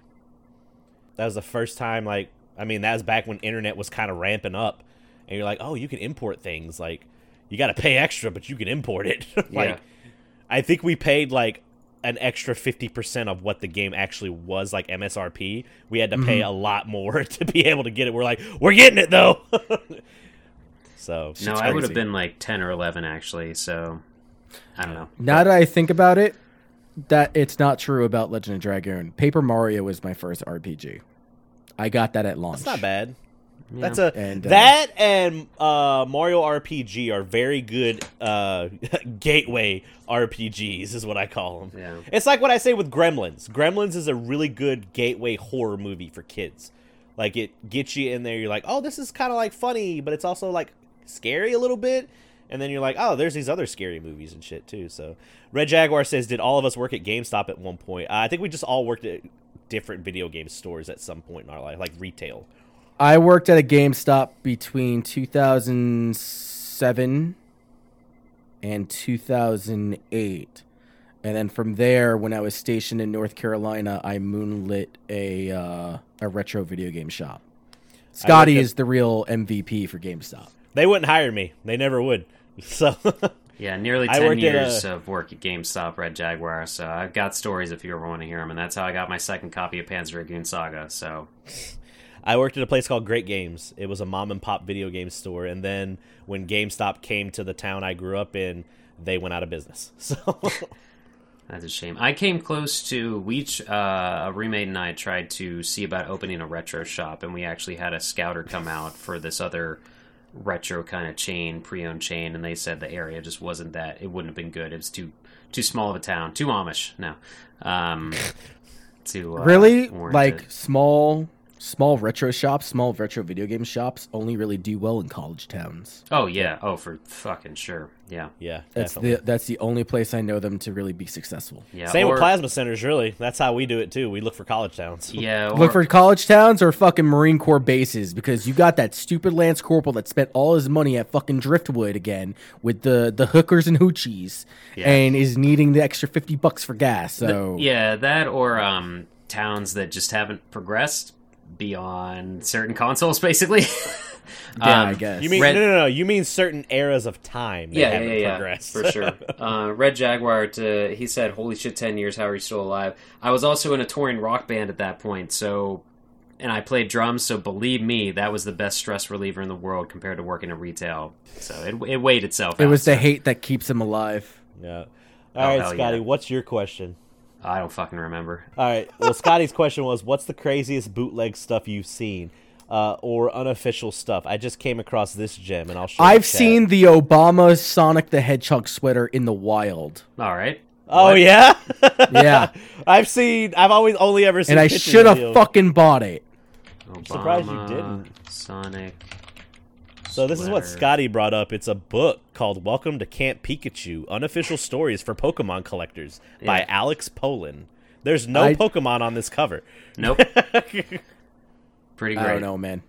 That was the first time, like, I mean, that was back when internet was kind of ramping up, and you're like, oh, you can import things. Like, you got to pay extra, but you can import it. *laughs* like, Yeah. I think we paid like an extra fifty percent of what the game actually was, like MSRP. We had to pay Mm-hmm. a lot more *laughs* to be able to get it. We're like, we're getting it though. *laughs* so No, I would have been like 10 or 11 actually. So I don't know. Now that I think about it, that it's not true about Legend of Dragoon. Paper Mario was my first RPG. I got that at launch. That's not bad. Yeah. That's a And, uh, that and uh, Mario RPG are very good uh, *laughs* gateway RPGs, is what I call them. Yeah. It's like what I say with Gremlins. Gremlins is a really good gateway horror movie for kids. Like it gets you in there. You're like, oh, this is kind of like funny, but it's also like scary a little bit. And then you're like, oh, there's these other scary movies and shit too. So, Red Jaguar says, did all of us work at GameStop at one point? Uh, I think we just all worked at different video game stores at some point in our life, like retail. I worked at a GameStop between 2007 and 2008. And then from there, when I was stationed in North Carolina, I moonlit a uh, a retro video game shop. Scotty at- is the real MVP for GameStop. They wouldn't hire me. They never would. *laughs* So Yeah, nearly 10 years a- of work at GameStop Red Jaguar. So I've got stories if you ever want to hear them. And that's how I got my second copy of Panzer Dragoon Saga. So I worked at a place called Great Games. It was a mom and pop video game store. And then when GameStop came to the town I grew up in, they went out of business. *laughs* So That's a shame. I came close to Weech, uh, a roommate and I tried to see about opening a retro shop, and we actually had a scouter come out for this other retro kind of chain, pre-owned chain, and they said the area just wasn't that. It wouldn't have been good. It was too too small of a town, too Amish. No, um, *laughs* to uh, really like it. small small retro shops, small retro video game shops only really do well in college towns. Oh yeah. Oh, for fucking sure. Yeah. Yeah, That's definitely. the that's the only place I know them to really be successful. Yeah. Same or, with plasma centers, really. That's how we do it too. We look for college towns. Yeah. Or, Look for college towns or fucking Marine Corps bases because you got that stupid Lance Corporal that spent all his money at fucking Driftwood again with the the hookers and hoochies Yeah. and is needing the extra fifty bucks for gas. The- So yeah, that or um, towns that just haven't progressed beyond certain consoles, *laughs* basically. yeah, Um, I guess. You mean Red- no, no, no? You mean certain eras of time that yeah, haven't yeah, yeah, progressed for sure. *laughs* Uh, Red Jaguar, to, he said, "Holy shit, ten years. How are you still alive?" I was also in a touring rock band at that point, so and I played drums. So believe me, that was the best stress reliever in the world compared to working in retail. So it, it weighed itself. it out, was the hate that keeps him alive. yeah. Oh, All right, Scotty. yeah. What's your question? I don't fucking remember. All right. Well, Scotty's question was, "What's the craziest bootleg stuff you've seen, uh, or unofficial stuff?" I just came across this gem, and I'll show. You. I've the seen the Obama Sonic the Hedgehog sweater in the wild. All right. Oh What? yeah. *laughs* Yeah. *laughs* I've seen. I've always only ever seen. and I should have fucking bought it. i'm surprised you didn't. Sonic. So this is what. Scotty brought up. It's a book called "Welcome to Camp Pikachu: Unofficial Stories for Pokemon Collectors" by Yeah. Alex Polin. There's no I- Pokemon on this cover. Nope. *laughs* Pretty I great. don't know, man.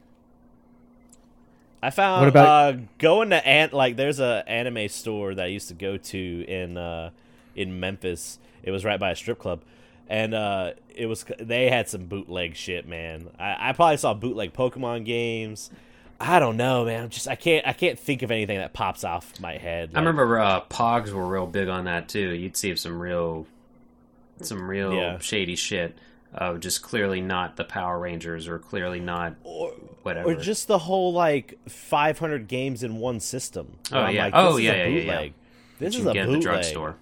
I found What about- uh, going to ant like there's a anime store that I used to go to in uh, in Memphis. It was right by a strip club, and uh, it was they had some bootleg shit, man. I, I probably saw bootleg Pokemon games. I don't know, man. I'm just I can't I can't think of anything that pops off my head. I remember uh, Pogs were real big on that too. You'd see some real, some real Yeah. shady shit. Uh, just clearly not the Power Rangers, or clearly not or, whatever. or just the whole like 500 games in one system. Oh, where I'm yeah. like, Oh, this is yeah, a yeah, yeah, yeah. bootleg. This you is can a get in bootleg. the drugstore.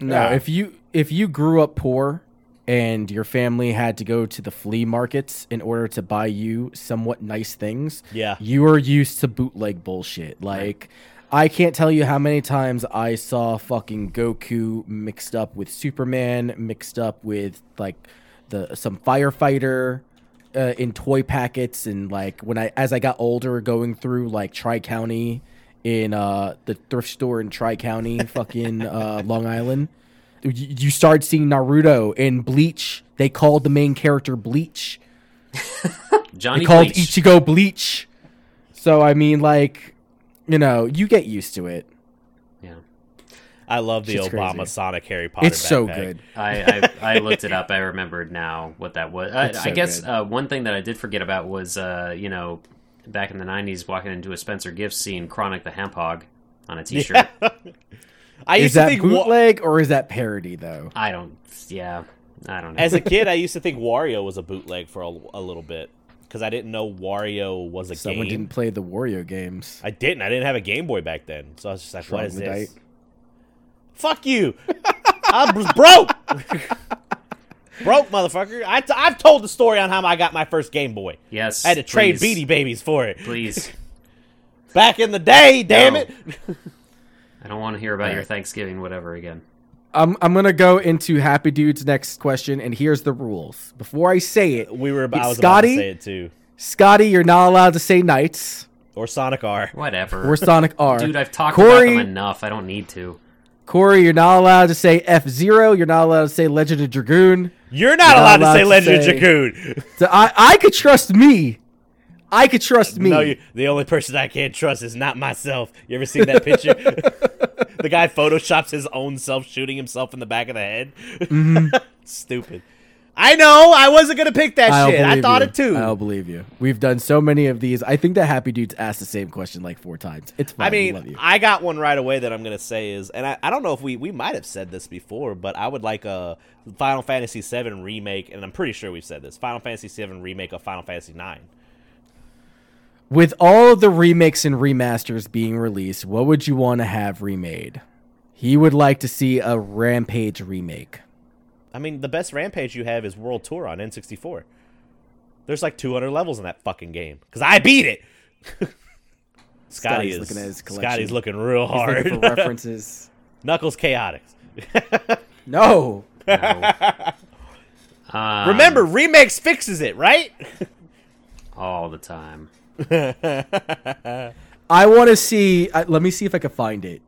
No, Yeah. if you if you grew up poor and your family had to go to the flea markets in order to buy you somewhat nice things, Yeah. you are used to bootleg bullshit. Like I can't tell you how many times I saw fucking Goku mixed up with Superman, mixed up with like the some firefighter uh, in toy packets and like when I as I got older going through like Tri County in uh the thrift store in Tri County fucking uh Long Island you, you start seeing Naruto in Bleach they called the main character Bleach *laughs* Johnny they called Bleach. Ichigo Bleach so I mean like you know you get used to it yeah, I love the Shit's Obama crazy. Sonic Harry Potter. it's so good I, I I *laughs* looked it up. I remembered now what that was. I, It's I guess uh, one thing that I did forget about was uh, you know back in the '90s, walking into a Spencer Gifts scene, Chronic the Hemp Hog on a T-shirt. *laughs* I is used to that think wa- bootleg or is that parody though I don't. Yeah, I don't know. as a kid, *laughs* I used to think Wario was a bootleg for a, a little bit because I didn't know Wario was a someone game. didn't play the Wario games I didn't. I didn't have a Game Boy back then, so I was just like, "What is this?" Troglodyte. Fuck you! *laughs* I was broke, *laughs* broke motherfucker. I t- I've told the story on how I got my first Game Boy. yes, I had to trade please, Beanie Babies for it Please, back in the day. Damn No. it! I don't want to hear about your Thanksgiving, whatever again. I'm I'm gonna go into Happy Dude's next question, and here's the rules. Before I say it, We were. I was Scotty? about to say it too. Scotty, you're not allowed to say Nights Or Sonic R. Whatever. or Sonic R. Dude, I've talked Corey, about them enough. I don't need to. Corey, you're not allowed to say F Zero. You're not allowed to say Legend of Dragoon. You're not You're allowed, not to say allowed to Legend say- of Dragoon. *laughs* I I could trust me. I could trust me. No, you, the only person I can't trust is not myself. You ever seen that picture? *laughs* the guy photoshops his own self shooting himself in the back of the head. Mm-hmm. *laughs* Stupid. I know. I wasn't gonna pick that I'll shit. I thought you. it too. I'll believe you. We've done so many of these. I think that Happy Dude's asked the same question like four times. It's fine. I mean. I got one right away that I'm gonna say is, and I, I don't know if we we might have said this before, but I would like a Final Fantasy VII remake, and I'm pretty sure we've said this. Final Fantasy VII remake of Final Fantasy IX. With all of the remakes and remasters being released, what would you want to have remade? He would like to see a Rampage remake. I mean, the best Rampage you have is World Tour on N64. There's like 200 levels in that fucking game because I beat it. *laughs* Scotty Scotty's is looking at his collection. Scotty's looking real He's hard. looking for references. *laughs* Knuckles Chaotix. *laughs* No. No. Um, Remember, remakes fixes it, right? all the time. *laughs* I want to see. Uh, let me see if I can find it.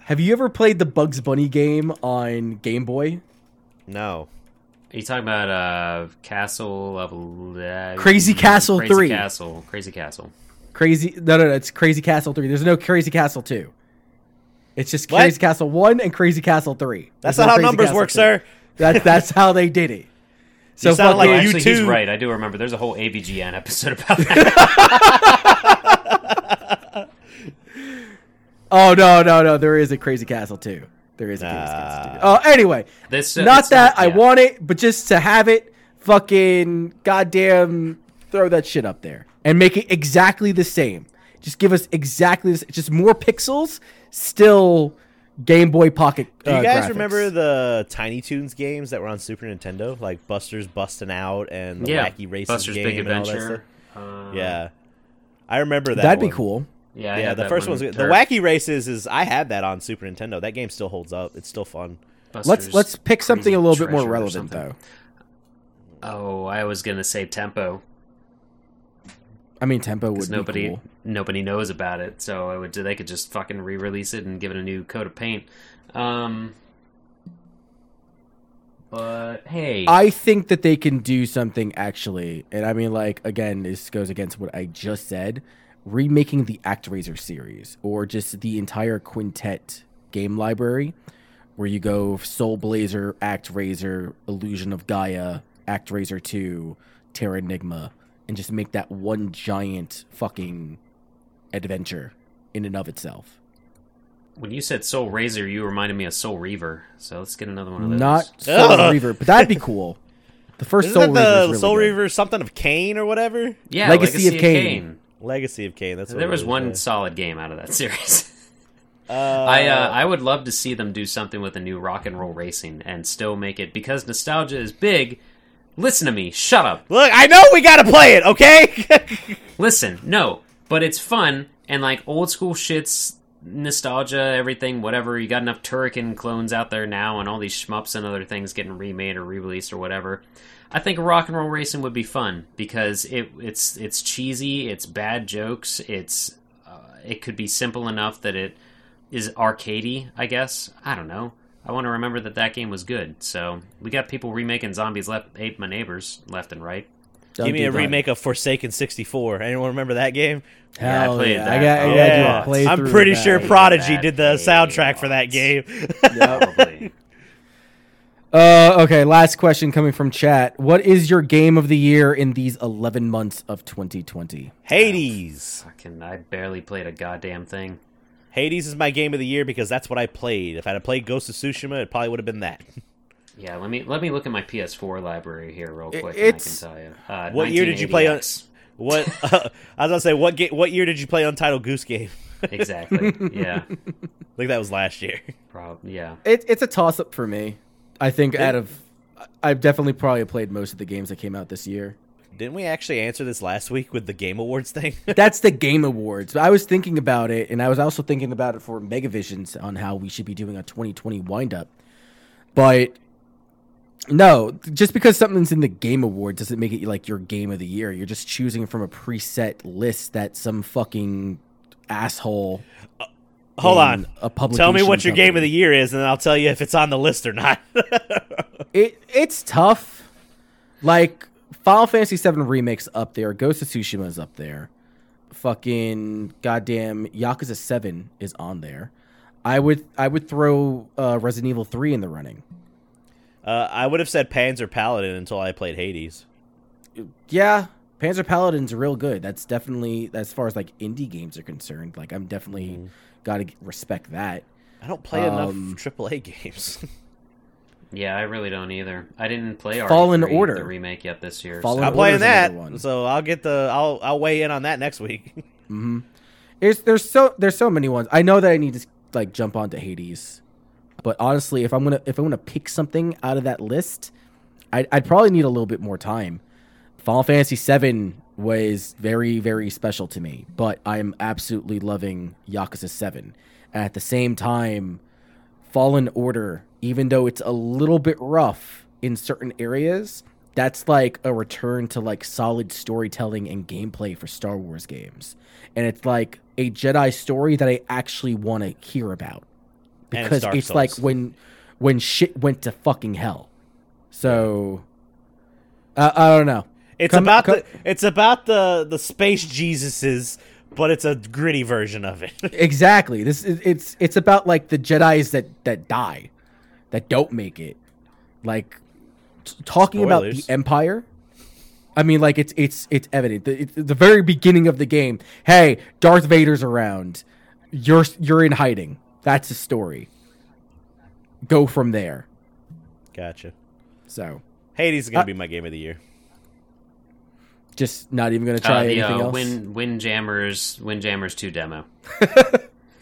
Have you ever played the Bugs Bunny game on Game Boy? no. Are you talking about uh, Castle of uh, Crazy Castle Crazy 3. Castle, Crazy Castle. Crazy. No, no, no. It's Crazy Castle Three. There's no Crazy Castle Two. It's just What? Crazy Castle One and Crazy Castle Three. That's There's not no how Crazy numbers Castle work, 2. sir. That, that's how they did it. So You sound like Oh, you actually, he's too. right. I do remember. There's a whole AVGN episode about that. *laughs* Oh no, no, no! There is a Crazy Castle too. There is a Crazy Castle too. Oh, Uh, anyway, This, uh, not that I yeah. want it, but just to have it, fucking goddamn, throw that shit up there and make it exactly the same. Just give us exactly this, just more pixels, still Game Boy Pocket. Do you uh, guys graphics. remember the Tiny Toons games that were on Super Nintendo, like Buster's Busting Out and the Yeah, Wacky Races Buster's game Big and all that Adventure. stuff? Uh, Yeah, I remember that. That'd be cool. yeah, Yeah, the first one. one's good. The Wacky Races is I had that on Super Nintendo. That game still holds up. It's still fun. Let's let's pick something a little bit more relevant though. Oh, I was gonna say Tempo I mean, Tempo would because be nobody cool. Nobody knows about it, so I would they could just fucking re-release it and give it a new coat of paint. Um, but hey, I think that they can do something actually, and I mean, like again, this goes against what I just said. Remaking the ActRaiser series, or just the entire Quintet game library, where you go Soul Blazer, ActRaiser, Illusion of Gaia, ActRaiser Two, Terranigma, and just make that one giant fucking adventure in and of itself. when you said Soul Razor, you reminded me of Soul Reaver. So let's get another one of those. Not *laughs* Soul Ugh. Reaver, but that'd be cool. The 1st Isn't Soul that Reaver the really Soul good. Reaver something of Kain or whatever? yeah, Legacy Legacy, of of Kain. Kain. Legacy of Kain. That's what There it was one yeah. solid game out of that *laughs* series. Uh, I uh, I would love to see them do something with a new rock and roll racing and still make it because nostalgia is big. Listen to me. Shut up. look. I know we gotta play it. Okay. *laughs* Listen. No, but it's fun and like old school shits, nostalgia, everything, whatever. You got enough Turrican clones out there now, and all these shmups and other things getting remade or re-released or whatever. I think rock and roll racing would be fun because it it's it's cheesy, it's bad jokes, it's uh, it could be simple enough that it is arcadey. I guess I don't know. I want to remember that that game was good. So we got people remaking zombies left ate my neighbors left and right. Don't Give me a that. remake of Forsaken 64. Anyone remember that game? Yeah, I Hell played yeah. that. I got, I Oh, gotta Yeah. do a playthrough. I'm pretty that. sure Prodigy did the soundtrack a for that game. *laughs* Probably. Uh, okay, last question coming from chat. What is your game of the year in these 11 months of 2020? Hades. Fucking, I barely played a goddamn thing. Hades is my game of the year because that's what I played. If I had played Ghost of Tsushima, it probably would have been that. *laughs* Yeah, let me let me look at my PS4 library here real quick. it's- and I can tell you. Uh, What year did you play on- 1980X. What *laughs* I was gonna say, what ga- what year did you play Untitled Goose Game? *laughs* Exactly. Yeah. I think that was last year. Probably. Yeah. It, it's a toss up for me. I think Yeah. out of. I've definitely probably played most of the games that came out this year. Didn't we actually answer this last week with the Game Awards thing? *laughs* That's the Game Awards. I was thinking about it, and I was also thinking about it for Megavisions on how we should be doing a 2020 windup. But no, just because something's in the Game Awards doesn't make it like your game of the year. You're just choosing from a preset list that some fucking asshole. Hold on. A publication Tell me what your game of the year is, and I'll tell you if it's on the list or not. *laughs* It it's tough. Like Final Fantasy VII remakes up there. Ghost of Tsushima is up there. Fucking goddamn Yakuza Seven is on there. I would I would throw uh, Resident Evil Three in the running. Uh, I would have said Panzer Paladin until I played Hades. Yeah, Panzer Paladin's real good. That's definitely as far as like indie games are concerned. Like I'm definitely got to respect that. I don't play enough Um, AAA games. *laughs* Yeah, I really don't either. I didn't play Fallen RE3, Order. the remake yet this year. Fallen so- I'm playing that one, so I'll get the I'll I'll weigh in on that next week. *laughs* hmm There's there's so there's so many ones. I know that I need to like jump onto Hades, but honestly, if I'm gonna if I'm gonna pick something out of that list, I'd, I'd probably need a little bit more time. Final Fantasy VII was very, very special to me. But I'm absolutely loving Yakuza 7. And at the same time, Fallen Order, even though it's a little bit rough in certain areas, that's like a return to like solid storytelling and gameplay for Star Wars games. And it's like a Jedi story that I actually want to hear about. And it's Because it's like when when shit went to fucking hell. So uh, I don't know. It's Come- about come- the it's about the the space Jesuses, but it's a gritty version of it. *laughs* Exactly. This is it's it's about like the Jedi's that that die, that don't make it. Like t- talking about the Empire. I mean, like it's it's it's evident. The, it's the very beginning of the game. Hey, Darth Vader's around. You're you're in hiding. That's the story. Go from there. gotcha. So Hades is gonna Uh, be my game of the year. just not even gonna try Uh, the anything uh, else. Win Windjammers Windjammers two demo. *laughs*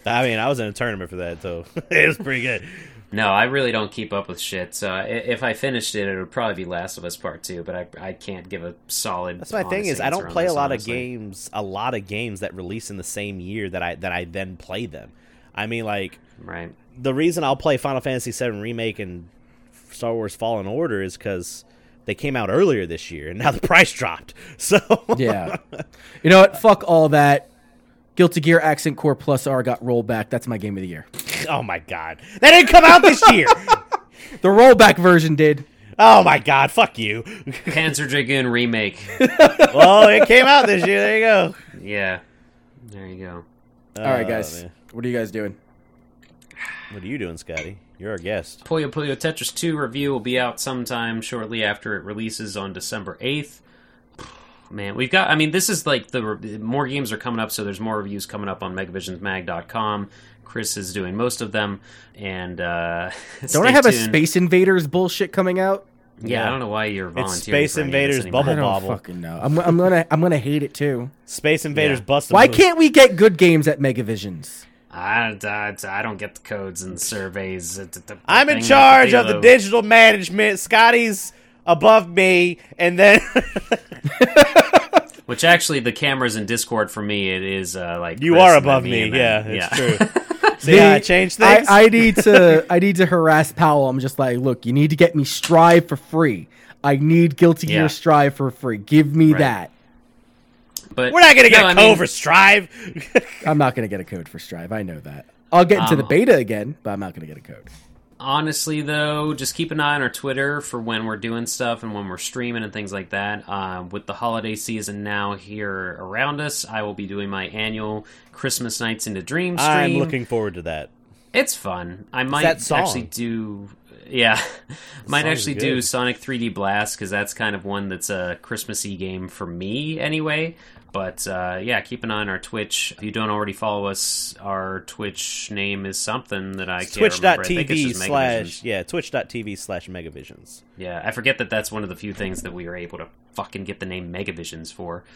I mean, I was in a tournament for that, so *laughs* it was pretty good. No, I really don't keep up with shit. So i- if I finished it, it would probably be Last of Us Part Two. But I, I can't give a solid. That's my thing is I don't answer on play a lot honestly. of games, a lot of games that release in the same year that I that I then play them. I mean, like Right. the reason I'll play Final Fantasy VII Remake and Star Wars Fallen Order is because they came out earlier this year, and now the *laughs* price dropped. So *laughs* yeah. You know what? Fuck all that. Guilty Gear Accent Core Plus R got rolled back. That's my game of the year. oh my god, that didn't come out this year. *laughs* The rollback version did. oh my god, fuck you. Panzer Dragoon remake. well, it came out this year. There you go. Yeah. There you go. All right, Oh, guys. man. What are you guys doing? What are you doing, Scotty? You're our guest. Puyo Puyo Tetris 2 review will be out sometime shortly after it releases on December 8th. Man, we've got. I mean, this is like the more games are coming up, so there's more reviews coming up on megavisionsmag.com. Chris is doing most of them, and uh, *laughs* Don't stay I have a. Space Invaders bullshit coming out? Yeah, I don't know why you're volunteering. It's Space for any of this Invaders anymore. Bubble I don't Bobble. fucking know. I'm, I'm gonna I'm gonna hate it too. Space Invaders Yeah. Bust. Why Move. can't we get good games at Megavisions? I, I, I don't get the codes and surveys. The- the- the I'm in charge with of the digital management. Scotty's above me, and then Which actually, the cameras in Discord for me, it is uh, like you are above me. and Yeah, then- it's true. *laughs* See how I changed I, things? I need to *laughs* I need to harass Powell. I'm just like, look, you need to get me Strive for free. I need Guilty Yeah. Gear Strive for free. Give me Right. that. But We're not gonna get no, a I code mean, for Strive. *laughs* I'm not gonna get a code for Strive. I know that. I'll get into the Um, beta again, but I'm not gonna get a code. honestly though just keep an eye on our twitter for when we're doing stuff and when we're streaming and things like that um, with the holiday season now here around us i will be doing my annual christmas nights into dream stream I'm looking forward to that. it's fun i might that song. actually do yeah *laughs* might song's actually do sonic 3d blast because that's kind of one that's a christmassy game for me anyway but uh, yeah keep an eye on our twitch if you don't already follow us our twitch name is something that i can't remember. I think it's Twitch.tv slash yeah, Twitch.tv slash Megavisions. Yeah, I forget that that's one of the few things that we were able to fucking get the name Megavisions for. *laughs*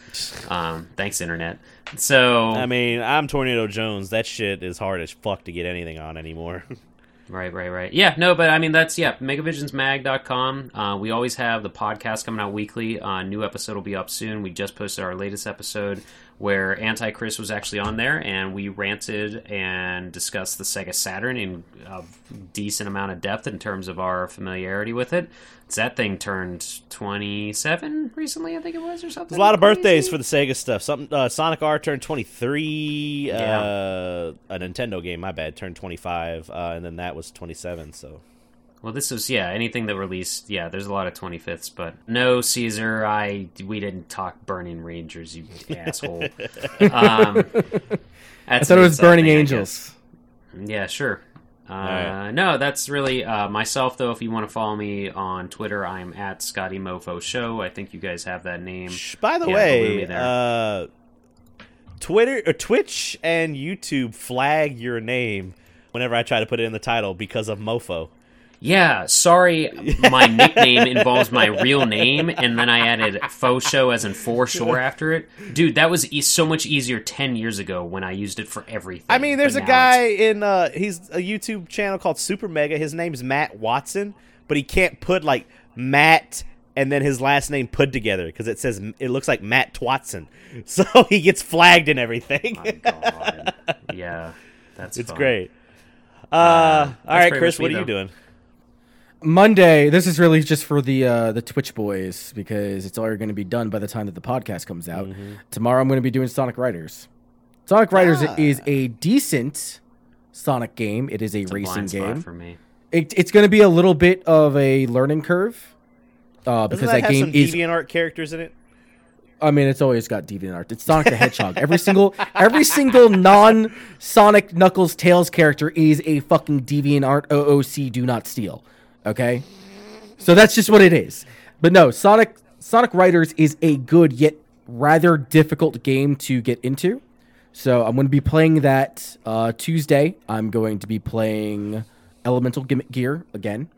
Um, thanks, internet. So, I mean, I'm Tornado Jones. That shit is hard as fuck to get anything on anymore. *laughs* right, right, right. Yeah, no, but I mean, that's, yeah, megavisionsmag.com. Uh, we always have the podcast coming out weekly. Uh, new episode will be up soon. We just posted our latest episode where Antichrist was actually on there, and we ranted and discussed the Sega Saturn in a decent amount of depth in terms of our familiarity with it. That thing turned 27 recently, I think it was, or something. There's a lot of birthdays for the Sega stuff. Something uh, Sonic R turned 23. Yeah. Uh, a Nintendo game, my bad, turned 25, uh, and then that was 27. So Well, this was yeah. Anything that released, yeah. There's a lot of 25ths, but no Caesar. I we didn't talk Burning Rangers, you asshole. *laughs* um, I thought it was Burning Angels. Yeah, sure. Uh, right. No, that's really uh, myself though. If you want to follow me on Twitter, I'm at Scotty Mofo Show. I think you guys have that name. By the Yeah, way, believe me there. uh, Twitter or Twitch and YouTube flag your name whenever I try to put it in the title because of Mofo. Yeah, sorry, my *laughs* nickname involves my real name, and then I added faux show as in for sure after it. Dude, that was e- so much easier 10 years ago when I used it for everything. I mean, there's but a guy it's- in uh he's a YouTube channel called Super Mega. His name's Matt Watson, but he can't put like Matt and then his last name put together because it says it looks like Matt Twatson, *laughs* so he gets flagged and everything. *laughs* Yeah, that's it's fun. great. Uh, Uh, all right, Chris, what are you doing? Monday. This is really just for the uh, the Twitch boys because it's already going to be done by the time that the podcast comes out. Mm-hmm. Tomorrow, I'm going to be doing Sonic Riders. Sonic Riders Ah. is a decent Sonic game. It is a It's a racing blind spot game. for me. It, it's going to be a little bit of a learning curve uh, because that, that, game some is. DeviantArt characters in it? I mean, it's always got DeviantArt. It's Sonic the *laughs* Hedgehog. Every single every single non Sonic Knuckles Tails character is a fucking DeviantArt OOC. Do not steal. Okay, so that's just what it is. But no, Sonic Sonic Riders is a good yet rather difficult game to get into. So I'm going to be playing that uh, Tuesday. I'm going to be playing Elemental Gimmick Gear again.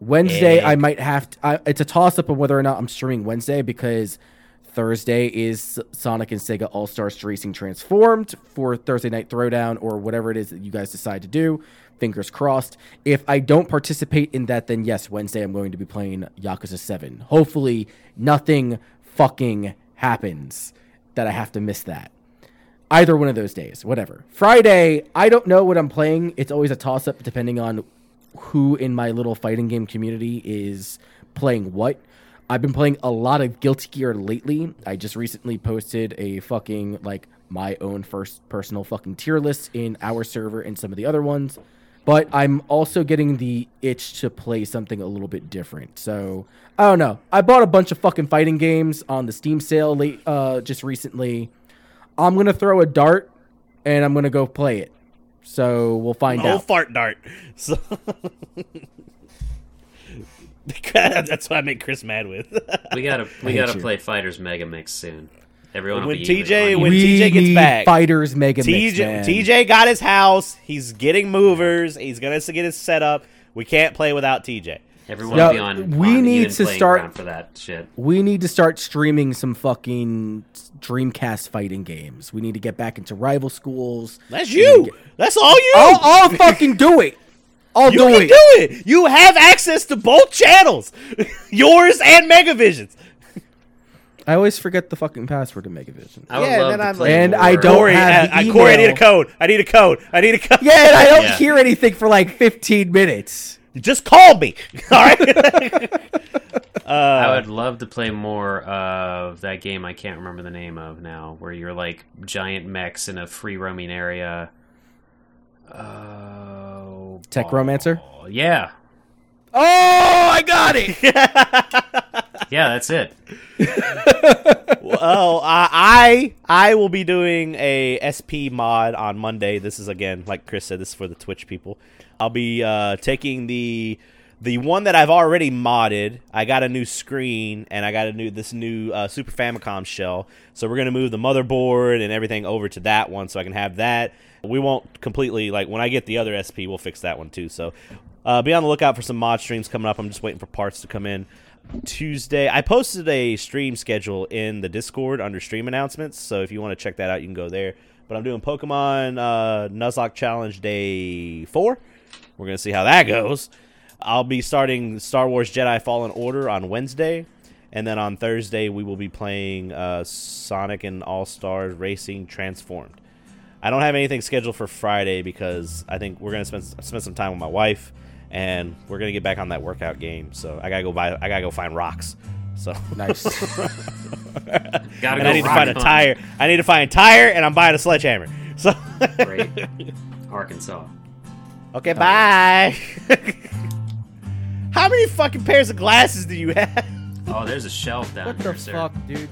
Wednesday, Egg. I might have. To, I, it's a toss up of whether or not I'm streaming Wednesday because Thursday is Sonic and Sega All Stars Racing Transformed for Thursday Night Throwdown or whatever it is that you guys decide to do. Fingers crossed. If I don't participate in that, then yes, Wednesday I'm going to be playing Yakuza 7. Hopefully, nothing fucking happens that I have to miss that either one of those days, whatever. Friday, I don't know what I'm playing. It's always a toss up depending on who in my little fighting game community is playing what. I've been playing a lot of Guilty Gear lately. I just recently posted a fucking like my own first personal fucking tier list in our server and some of the other ones. But I'm also getting the itch to play something a little bit different. So I don't know. I bought a bunch of fucking fighting games on the Steam sale late uh just recently. I'm gonna throw a dart and I'm gonna go play it. So we'll find Oh, out. fart dart. *laughs* So *laughs* that's what I make Chris mad with. We gotta we gotta you. play Fighters Mega Mix soon. Everyone When TJ when we TJ gets back- fighters mega mix, TJ man. TJ got his house. He's getting movers. He's gonna get his setup. We can't play without TJ. Everyone No, be on. we on need to start- for that shit. We need to start streaming some fucking Dreamcast fighting games. We need to get back into rival schools. That's you. get- That's all you. I'll, I'll fucking do it. I'll you do can it. do it. You have access to both channels, *laughs* yours and Megavision's. I always forget the fucking password to Megavision. I would Yeah, love then to I'm play like- And more. I don't Corey, have uh, the uh, Corey, I need a code. I need a code. I need a code. Yeah, and I don't Yeah. hear anything for like 15 minutes. Just call me. *laughs* All right. *laughs* I would love to play more of that game. I can't remember the name of now, where you're like giant mechs in a free roaming area. Oh, Tech Romancer? oh, Yeah, Oh, I got it. *laughs* yeah, that's it. *laughs* well, uh, I I will be doing a SP mod on Monday. This is again, like Chris said, this is for the Twitch people. I'll be uh, taking the the one that I've already modded. I got a new screen and I got a new this new uh, Super Famicom shell. So we're gonna move the motherboard and everything over to that one, so I can have that. We won't completely like when I get the other SP, we'll fix that one too. So uh, be on the lookout for some mod streams coming up. I'm just waiting for parts to come in. Tuesday. I posted a stream schedule in the Discord under stream announcements, so if you want to check that out, you can go there. But I'm doing Pokemon uh, Nuzlocke Challenge Day 4. We're to see how that goes. I'll be starting Star Wars Jedi Fallen Order on Wednesday. And then on Thursday, we will be playing uh, Sonic and All Stars Racing Transformed. I don't have anything scheduled for Friday because I think we're gonna spend spend some time with my wife, and we're gonna get back on that workout game. So I gotta go buy. I gotta go find rocks. So Nice. *laughs* Gotta and go I need to rock find a tire. I need to find a tire, and I'm buying a sledgehammer. So Great, *laughs* Arkansas. okay, bye. *laughs* How many fucking pairs of glasses do you have? Oh, there's a shelf down there. what here, the sir. fuck, dude?